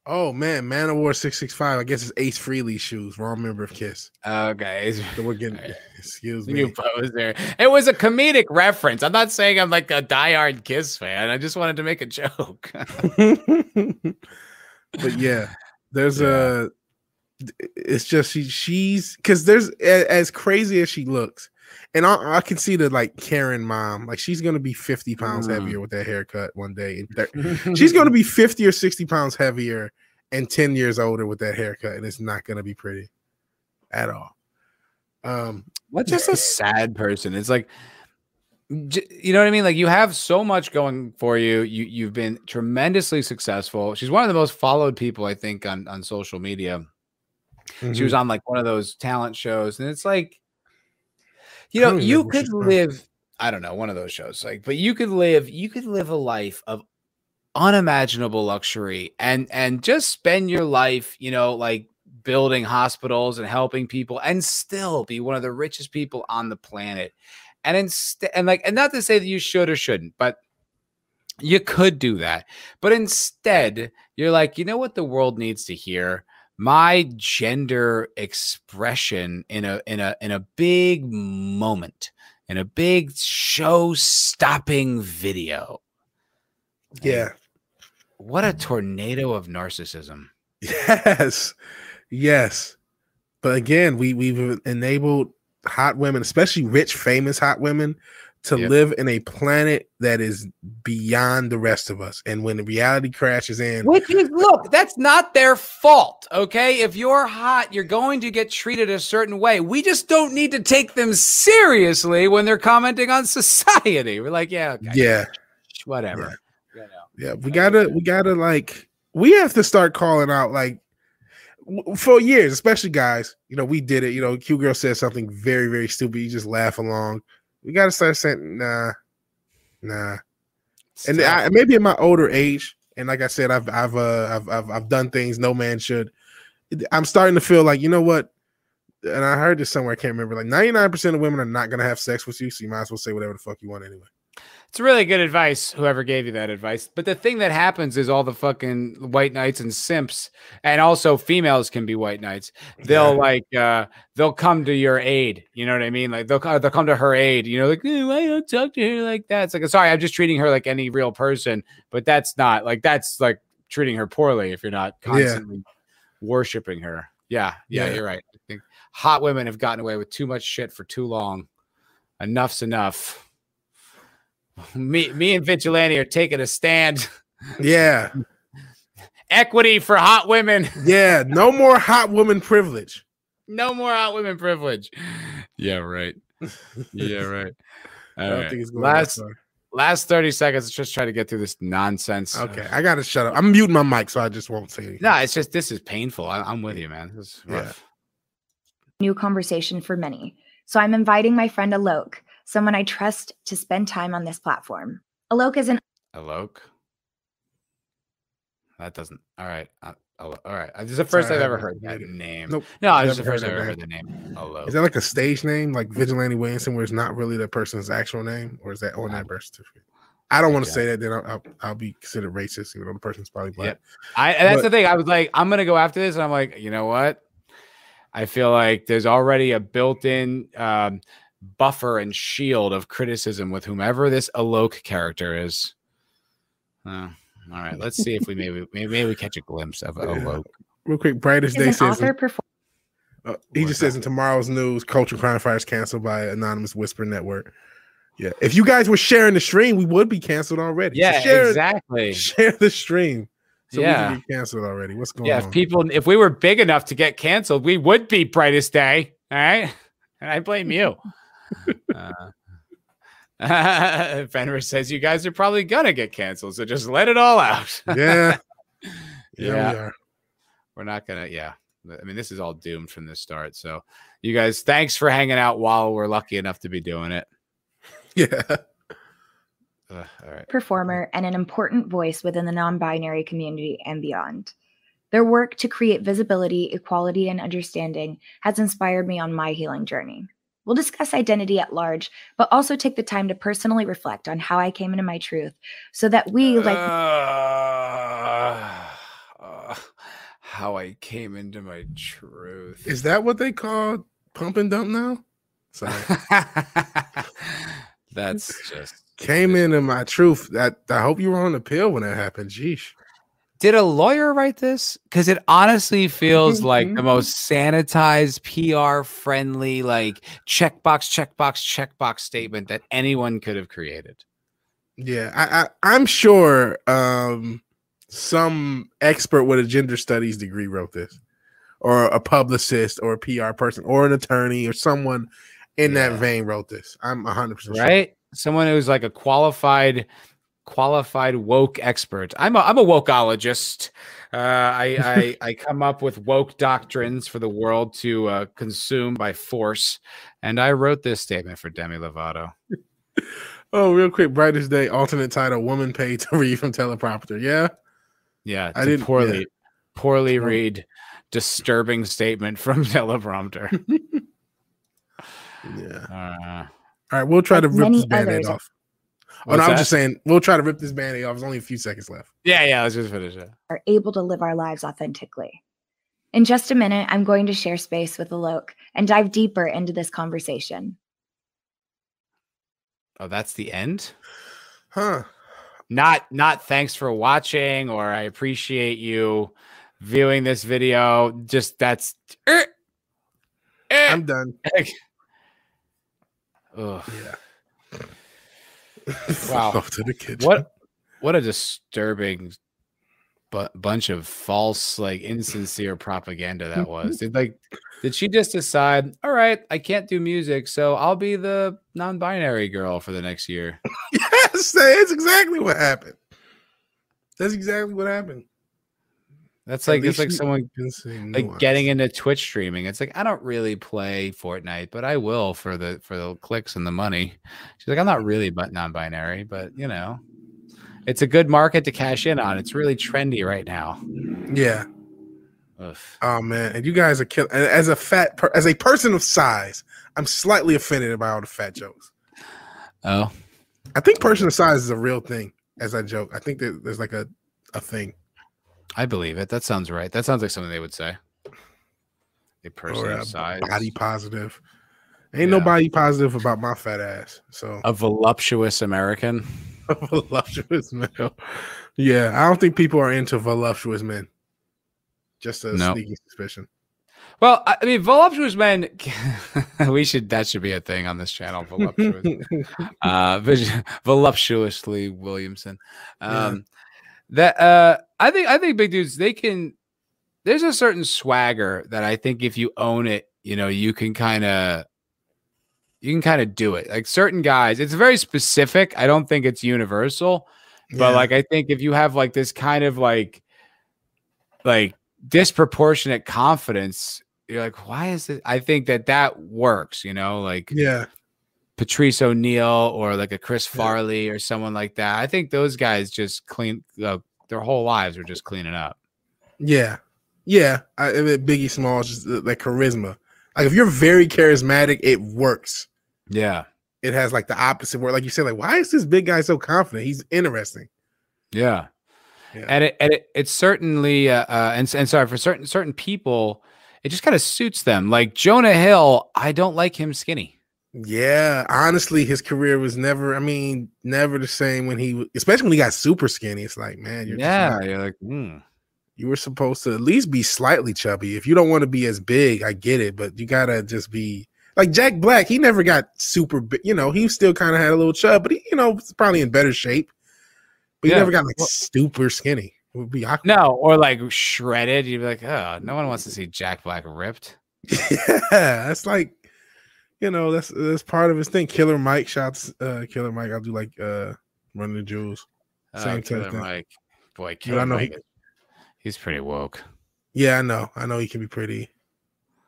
oh man man of war 665 i guess it's ace frehley shoes wrong member of kiss
Okay.
so we're getting excuse me
pose there. It was a comedic reference. I'm not saying I'm like a diehard Kiss fan. I just wanted to make a joke.
but yeah, there's
Yeah.
a. It's just she she's because there's as crazy as she looks, and I, I can see the like Karen mom like she's gonna be fifty pounds
Mm.
heavier with that haircut one day, and she's gonna be fifty or sixty pounds heavier and 10 years older with that haircut, and it's not gonna be pretty at all. Um,
What's just a sad person? It's like, you know what I mean? Like you have so much going for you. You you've been tremendously successful. She's one of the most followed people I think on on social media. She
mhm.
was on like one of those talent shows, and it's like, you know, you could live. I don't know one of those shows, like, but you could live. You could live a life of unimaginable luxury and and just spend your life, you know, like building hospitals and helping people, and still be one of the richest people on the planet. And instead, and like, and not to say that you should or shouldn't, but you could do that. But instead, you're like, you know what the world needs to hear? My gender expression in a in a in a big moment, in a big show-stopping video.
yeah,
What a tornado of narcissism.
yes, yes. But again, we we've enabled hot women, especially rich, famous hot women, to
Yep.
live in a planet that is beyond the rest of us. And when the reality crashes in,
Which is, look, that's not their fault. Okay. If you're hot, you're going to get treated a certain way. We just don't need to take them seriously when they're commenting on society. We're like, yeah, okay,
yeah,
whatever. You know.
yeah, we gotta, we gotta like, we have to start calling out like for years, especially guys. You know, we did it. You know, Q girl said something very, very stupid. You just laugh along. We gotta start saying, nah, nah. and I, maybe in my older age, and like I said, I've I've uh, I've, I've I've done things no man should. I'm starting to feel like you know what, and I heard this somewhere. I can't remember. Like 99 percent of women are not gonna have sex with you, so you might as well say whatever the fuck you want anyway.
It's really good advice, whoever gave you that advice. But the thing that happens is all the fucking white knights and simps, and also females can be white knights. They'll
Yeah.
like uh they'll come to your aid. You know what I mean? Like they'll they'll come to her aid. You know, like "Eh, why don't talk to her like that? It's like sorry, I'm just treating her like any real person, but that's not like that's like treating her poorly if you're not
Yeah.
constantly worshiping her. Yeah, yeah,
Yeah.
you're right. I think hot women have gotten away with too much shit for too long. Enough's enough. Me, me and Vigilante are taking a stand.
Yeah,
Equity for hot women.
yeah. No more hot woman privilege.
No more hot women privilege. Yeah, right. Yeah, right.
I don't
right.
think it's going
Last last 30 seconds. Let's just try to get through this nonsense.
Okay, I gotta shut up. I'm muting my mic, so I just won't say anything.
No, it's just this is painful. I, I'm with you, man. This is
Yeah.
new conversation for many. So I'm inviting my friend Alok, someone I trust, to spend time on this platform. Alok is an
Alok. That doesn't. All right. Uh, all right. This is the first
Sorry,
I've ever heard that name.
Nope.
No, this is the first I've
that
ever heard the name. Alok.
Is that like a stage name, like Vigilante Williamson, where it's not really the person's actual name, or is that on that birth certificate? I don't want to
Yeah.
say that. Then I'll, I'll, I'll be considered racist, even though the person's probably black.
I and that's
But-
the thing. I was like, I'm gonna go after this, and I'm like, you know what? I feel like there's already a built-in um, buffer and shield of criticism with whomever this Alok character is. Uh, all right, let's see if we maybe maybe, maybe we catch a glimpse of
Yeah.
Alok.
Real quick, brightest day says
author, performer,
uh, he just says in tomorrow's news, culture crime fires canceled by anonymous whisper network. Yeah, if you guys were sharing the stream, we would be canceled already. So
Yeah,
share,
exactly.
Share the stream, so
Yeah.
we can be canceled already. What's going
Yeah,
on?
if people, if we were big enough to get canceled, we would be brightest day. All right, and I blame you. Uh, Fenrir says you guys are probably gonna get canceled, so just let it all out.
yeah, yeah,
Yeah.
we are.
We're not gonna. Yeah, I mean, this is all doomed from the start. So, you guys, thanks for hanging out while we're lucky enough to be doing it.
Yeah,
Ugh, all right.
performer, and an important voice within the non binary community and beyond. Their work to create visibility, equality, and understanding has inspired me on my healing journey. We'll discuss identity at large, but also take the time to personally reflect on how I came into my truth so that we, like
Uh, uh, how I came into my truth.
is that what they call pump and dump now? Sorry.
That's just.
Came into my truth. That I hope you were on the pill when that happened. Jeesh.
Did a lawyer write this? Because it honestly feels like the
Mhm.
most sanitized, PR friendly, like checkbox, checkbox, checkbox statement that anyone could have created.
Yeah, I, I I'm sure um some expert with a gender studies degree wrote this, or a publicist, or a PR person, or an attorney, or someone in that vein wrote this. I'm 100 percent
right? Someone who's like a qualified, qualified woke expert. I'm a I'm a wokeologist. Uh, I, I I come up with woke doctrines for the world to uh, consume by force, and I wrote this statement for Demi Lovato.
Oh, real quick, brightest day, alternate title, woman paid to read from teleprompter. Yeah,
Yeah,
I didn't-
poorly
yeah.
poorly read, disturbing statement from teleprompter.
yeah.
Uh,
All right, we'll try to rip
many
this band-aid
others-
off. Oh, no, I'm just saying we'll try to rip this band-aid off. There's only a few seconds left.
yeah, yeah. Let's just finish it.
are able to live our lives authentically. In just a minute, I'm going to share space with Alok and dive deeper into this conversation.
Oh, that's the end.
Huh.
not not thanks for watching or I appreciate you viewing this video. Just that's eh, eh.
I'm done.
Ugh.
Yeah.
Wow.
Off to the kitchen.
What what a disturbing bu- bunch of false, like insincere propaganda that was. Did like did she just decide, all right, I can't do music, so I'll be the non-binary girl for the next year?
Yes, that's exactly what happened. That's exactly what happened.
That's like it's like someone like getting into Twitch streaming. It's like I don't really play Fortnite, but I will for the for the clicks and the money. She's like, I'm not really but non-binary, but you know, it's a good market to cash in on. It's really trendy right now.
Yeah. Oh man, and you guys are killing. As a fat, per- as a person of size, I'm slightly offended by all the fat jokes.
Oh,
I think person of size is a real thing. As I joke, I think there's like a a thing.
I believe it. That sounds right. That sounds like something they would say. A person
or a body positive. Ain't
Yeah.
nobody positive about my fat ass. So
a voluptuous American.
voluptuous male. Yeah, I don't think people are into voluptuous men. Just a
No.
sneaky suspicion.
Well, I mean, voluptuous men. we should that should be a thing on this channel. Voluptuous. uh voluptuously williamson
Yeah.
That uh i think i think big dudes they can there's a certain swagger that i think if you own it you know you can kind of you can kind of do it. Like certain guys it's very specific. I don't think it's universal but
Yeah.
like i think if you have like this kind of like like disproportionate confidence you're like why is it? I think that that works you know like
yeah,
Patrice O'Neal or like a Chris Farley or someone like that. I think those guys just clean uh, their whole lives are just cleaning up.
yeah, yeah. I, I mean, Biggie Smalls just uh, like charisma. Like if you're very charismatic, it works.
Yeah.
It has like the opposite word. Like you said, like why is this big guy so confident? He's interesting.
Yeah.
Yeah.
And it, and it, it certainly, uh, uh, and, and sorry, for certain, certain people, it just kind of suits them. Like Jonah Hill, I don't like him skinny.
Yeah, honestly, his career was never. I mean, never the same when he, especially when he got super skinny. It's like, man, you're just
yeah. You're like, mm.
you were supposed to at least be slightly chubby. If you don't want to be as big, I get it, but you gotta just be like Jack Black. He never got super big. You know, he still kind of had a little chub, but he, you know, was probably in better shape. But he
Yeah.
never got like
Well-
super skinny. It would be awkward.
no, or like shredded. You'd be like, oh, no one wants to see Jack Black ripped.
yeah, that's like, you know, that's that's part of his thing. Killer Mike shots. Uh, Killer Mike. I'll do like uh, running the jewels.
Oh,
Same type
Killer
thing.
Mike. Boy,
I
Killer
know he-
He's pretty woke.
Yeah, I know. I know he can be pretty.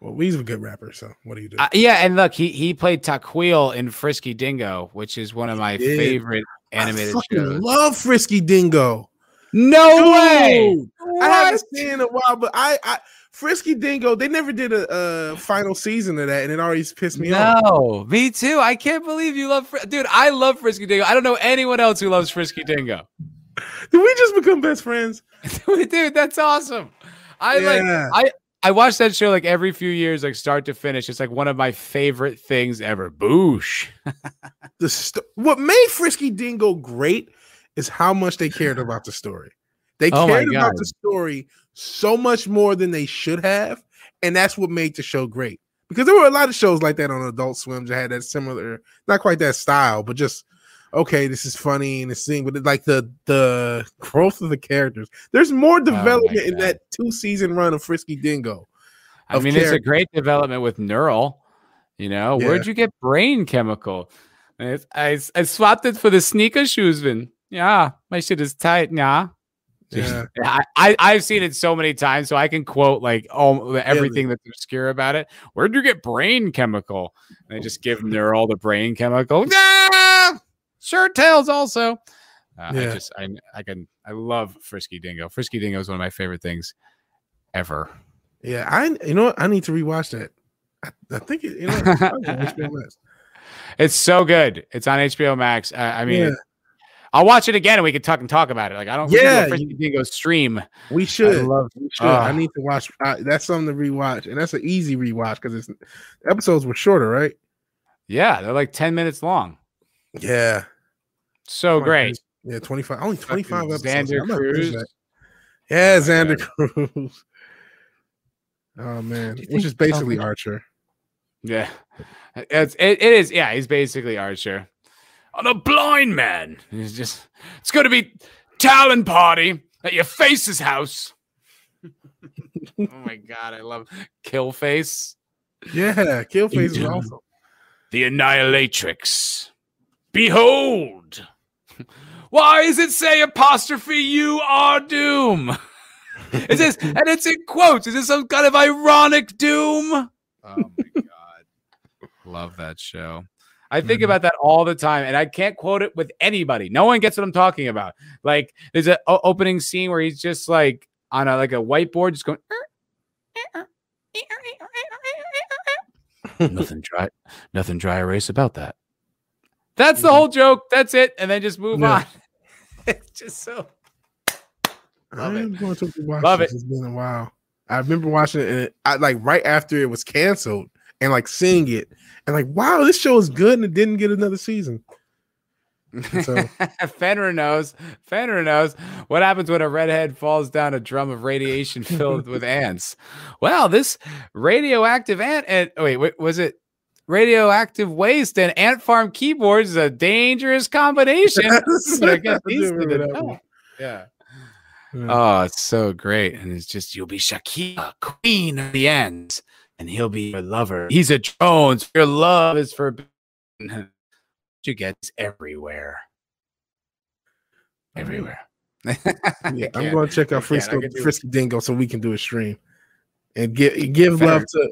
Well, he's a good rapper. So what do you do?
Uh, yeah, and look, he he played Taqu'il in Frisky Dingo, which is one of my favorite animated
I fucking
shows.
love Frisky Dingo.
No way!
Dude, I haven't seen it in a while, but I, I Frisky Dingo. They never did a, a final season of that, and it always pissed me off.
No, me too. I can't believe you love, Fr- dude. I love Frisky Dingo. I don't know anyone else who loves Frisky Dingo.
Did we just become best friends?
dude, that's awesome. I like. I I watch that show like every few years, like start to finish. It's like one of my favorite things ever. Boosh.
The st- what made Frisky Dingo great is how much they cared about the story. They
Oh
cared about the story so much more than they should have, and that's what made the show great. Because there were a lot of shows like that on Adult Swim that had that similar, not quite that style, but just okay, this is funny and this thing, but like the the growth of the characters. There's more oh development in that two season run of Frisky Dingo.
I mean, it's a great development with Neural. You know,
Yeah.
where'd you get brain chemical? It's- I, I swapped it for the sneaker shoes. Vin. Yeah, my shit is tight. Yeah.
Yeah.
I, I I've seen it so many times, so I can quote like all everything that's obscure about it. Where'd you get brain chemical? And I just give them their all the brain chemical. Yeah, shirt tails also. Uh, I just I I can I love Frisky Dingo. Frisky Dingo is one of my favorite things ever.
Yeah, I you know what? I need to rewatch that. I, I think it, you know it's.
It's so good. It's on HBO Max. I, I mean,
Yeah.
I'll watch it again and we can talk and talk about it. Like I don't. we can do a
Yeah,
Frisky Dingo stream.
we should.
love-
we should. I
Ah.
need to watch. Uh, that's something to rewatch, and that's an easy rewatch because it's the episodes were shorter, right?
Yeah, they're like ten minutes long.
Yeah,
So great.
Yeah, twenty five. Only twenty five episodes.
Xander
I'm not finished Crews. Yeah,
Oh my
Xander Crews. Oh man, which is basically Archer.
Yeah, it's it, it is. Yeah, he's basically Archer. On a blind man. He's just. It's going to be Talon party at your face's house. oh my god, I love Killface.
Yeah, Killface is awesome.
the Annihilatrix. Behold! Why does it say apostrophe you are doom? Is this and it's in quotes? Is this some kind of ironic doom? Oh my god. Love that show. I think
Mhm.
about that all the time, and I can't quote it with anybody. No one gets what I'm talking about. Like, there's an opening scene where he's just like on a like a whiteboard, just going. nothing dry nothing dry erase about that that's the
Mhm.
whole joke that's it and then just move
Yeah.
on it's just so Love it.
I'm going to rewatch
Love
this.
it.
It's been a while. I remember watching it, and it, I like right after it was canceled, and like seeing it, and like, wow, this show is good, and it didn't get another season. So-
Fenrir knows. Fenrir knows what happens when a redhead falls down a drum of radiation filled with ants. Well, this radioactive ant and oh, wait, was it radioactive waste and ant farm keyboards is a dangerous combination. Better
I do
these to
remember
the
that
top.
one.
Yeah.
Yeah.
Oh, it's so great. And it's just you'll be Shakira, queen of the ends, and he'll be your lover. He's a Jones. Your love is forbidden. What you get is everywhere. Everywhere.
Yeah, I'm going to check out. Frisco, Frisky Dingo so we can do a stream and give give
Fair.
love to.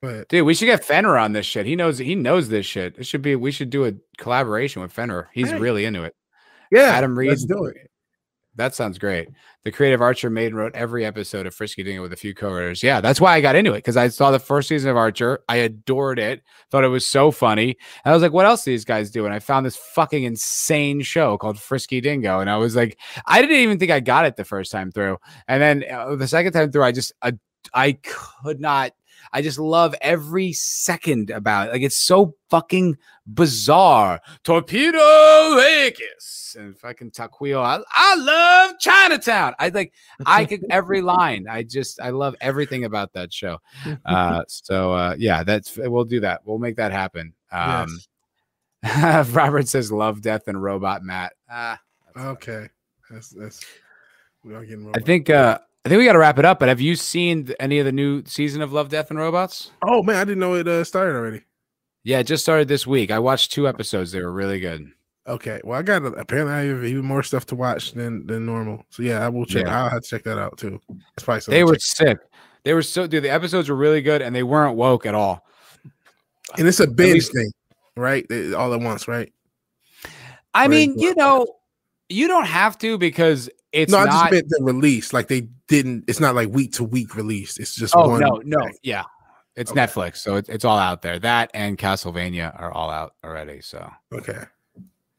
But
Dude, we should get Fenner on this shit. He knows he knows this shit. It should be we should do a collaboration with Fenner. He's
Hey.
really into it.
yeah,
Adam Reed.
let's do it.
That sounds great. The creative Archer made and wrote every episode of Frisky Dingo with a few co-writers. Yeah, that's why I got into it because I saw the first season of Archer. I adored it. Thought it was so funny. And I was like, what else do these guys do? And I found this fucking insane show called Frisky Dingo. And I was like, I didn't even think I got it the first time through. And then uh, the second time through, I just I, I could not. I just love every second about it. Like it's so fucking bizarre. Torpedo Vegas and fucking Taqu'il. I, I love Chinatown. I like I could every line. I just I love everything about that show. Uh so uh yeah, that's we'll do that. We'll make that happen. Um Robert says love, death, and robot Matt. Ah.
Okay, that's that's we are getting.
I think uh I think we got to wrap it up. But have you seen any of the new season of Love, Death, and Robots?
Oh man, I didn't know it uh, started already.
Yeah, it just started this week. I watched two episodes. They were really good.
Okay, well I got apparently I have even more stuff to watch than than normal. So yeah, I will check.
Yeah.
I'll have to check that out too. It's probably
They were sick. They were so dude. The episodes were really good, and they weren't woke at all.
and it's a binge
least-
thing, right? All at once, right?
I
Or
mean, you know, you don't have to because it's
no, I
not.
just meant the release. Like they didn't. It's not like week to week release. It's just
oh
one.
no, no,
thing.
yeah, it's
Okay.
Netflix, so it's it's all out there. That and Castlevania are all out already. So
Okay.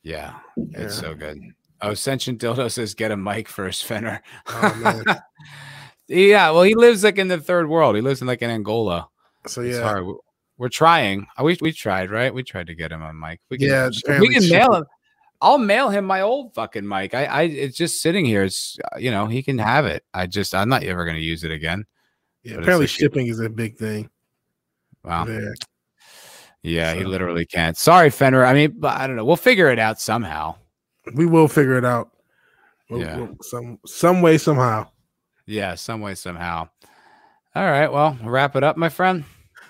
yeah, it's so good. Oh, Sentient Dildo says get a mic first, Fenner.
Oh,
yeah, well, he lives like in the third world. He lives in like in Angola.
So yeah.
We're- trying. Uh, I wish we tried, right? We tried to get him on mic. We can,
Yeah,
we can mail him. I'll mail him my old fucking mic. I, I, it's just sitting here. It's, uh, you know, he can have it. I just, I'm not ever going to use it again.
yeah
but
apparently shipping is a big thing.
Wow.
there.
Yeah, he literally can't. Sorry, Fenrir. I mean, but I don't know. We'll figure it out somehow.
We will figure it out. We'll-
Yeah.
we'll- some some way somehow.
Yeah, some way, somehow. All right. We'll wrap it up, my friend.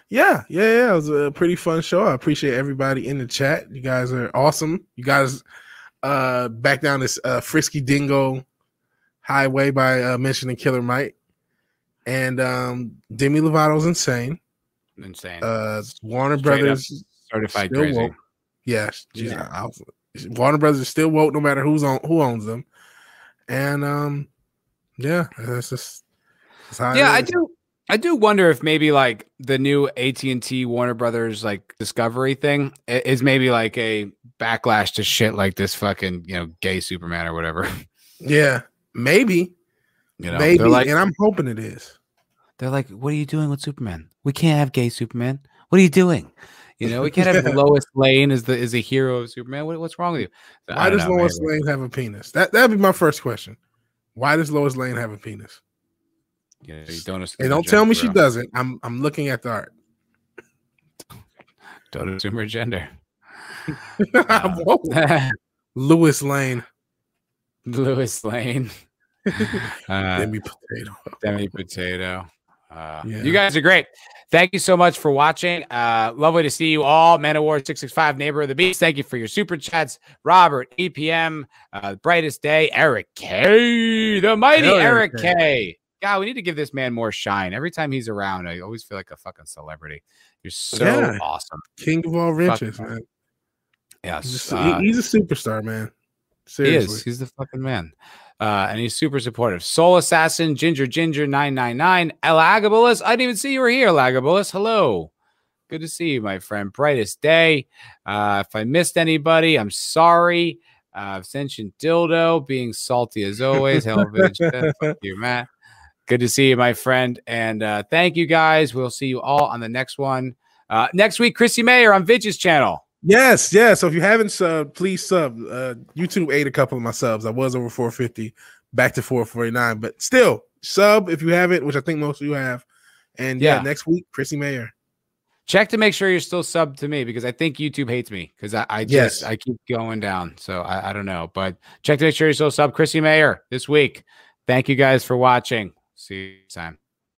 Yeah, yeah, yeah. It was a pretty fun show. I appreciate everybody in the chat. You guys are awesome. You guys uh back down this uh frisky dingo highway by uh mentioning Killer Mike. And um Demi Lovato's insane.
Insane.
Uh Warner
Straight
Brothers
Certified
still
crazy.
woke. Yes, she's
Yeah.
I was- Warner Brothers is still woke no matter who's on who owns them. And um yeah, that's just that's how it
Yeah, I
is.
do. I do wonder if maybe like the new AT and T Warner Brothers like Discovery thing is maybe like a backlash to shit like this fucking you know gay Superman or whatever.
Yeah, maybe.
You know,
maybe.
they're like
and I'm hoping it is.
they're like, what are you doing with Superman? We can't have gay Superman. What are you doing? You know, we can't have
Yeah.
Lois Lane as the is a hero of Superman. What, what's wrong with you?
Why does
know,
Lois
maybe.
Lane have a penis? That that'd be my first question. Why does Lois Lane have a penis?
You know, you don't
don't tell me she doesn't. I'm I'm looking at the art.
Don't assume her gender.
Whoa. Lewis Lane.
Lewis Lane. Uh,
Demi Potato.
Demi Potato. Uh,
Yeah.
You guys are great. Thank you so much for watching. Uh, lovely to see you all. Man of War 665, Neighbor of the Beast. Thank you for your super chats. Robert, EPM, uh, Brightest Day, Eric K, the mighty
Hell,
Eric
Eric
K. God, we need to give this man more shine. Every time he's around, I always feel like a fucking celebrity. You're so
Yeah.
awesome.
King of all riches, man.
Yes.
He's, a,
uh,
he's a superstar, man.
He is. He's the fucking man. Uh, and he's super supportive. Soul Assassin, Ginger Ginger 999, Elagabalus. I didn't even see you were here, Elagabalus. Hello. Good to see you, my friend. Brightest day. Uh, if I missed anybody, I'm sorry. Uh, Ascension Dildo being salty as always. Hellvage. Fuck you, Matt. Good to see you, my friend. And uh, thank you guys. We'll see you all on the next one. Uh, next week, Chrissie Mayr on Vidge's channel.
Yes, yeah. So if you haven't subbed, please sub. Uh, YouTube ate a couple of my subs. I was over 450, back to 449, but still sub if you haven't, which I think most of you have. And yeah,
Yeah.
next week, Chrissie Mayr.
Check to make sure you're still subbed to me because I think YouTube hates me because I, I just
Yes.
I keep going down. So I, I don't know. But check to make sure you're still sub Chrissie Mayr this week. Thank you guys for watching. See you next time.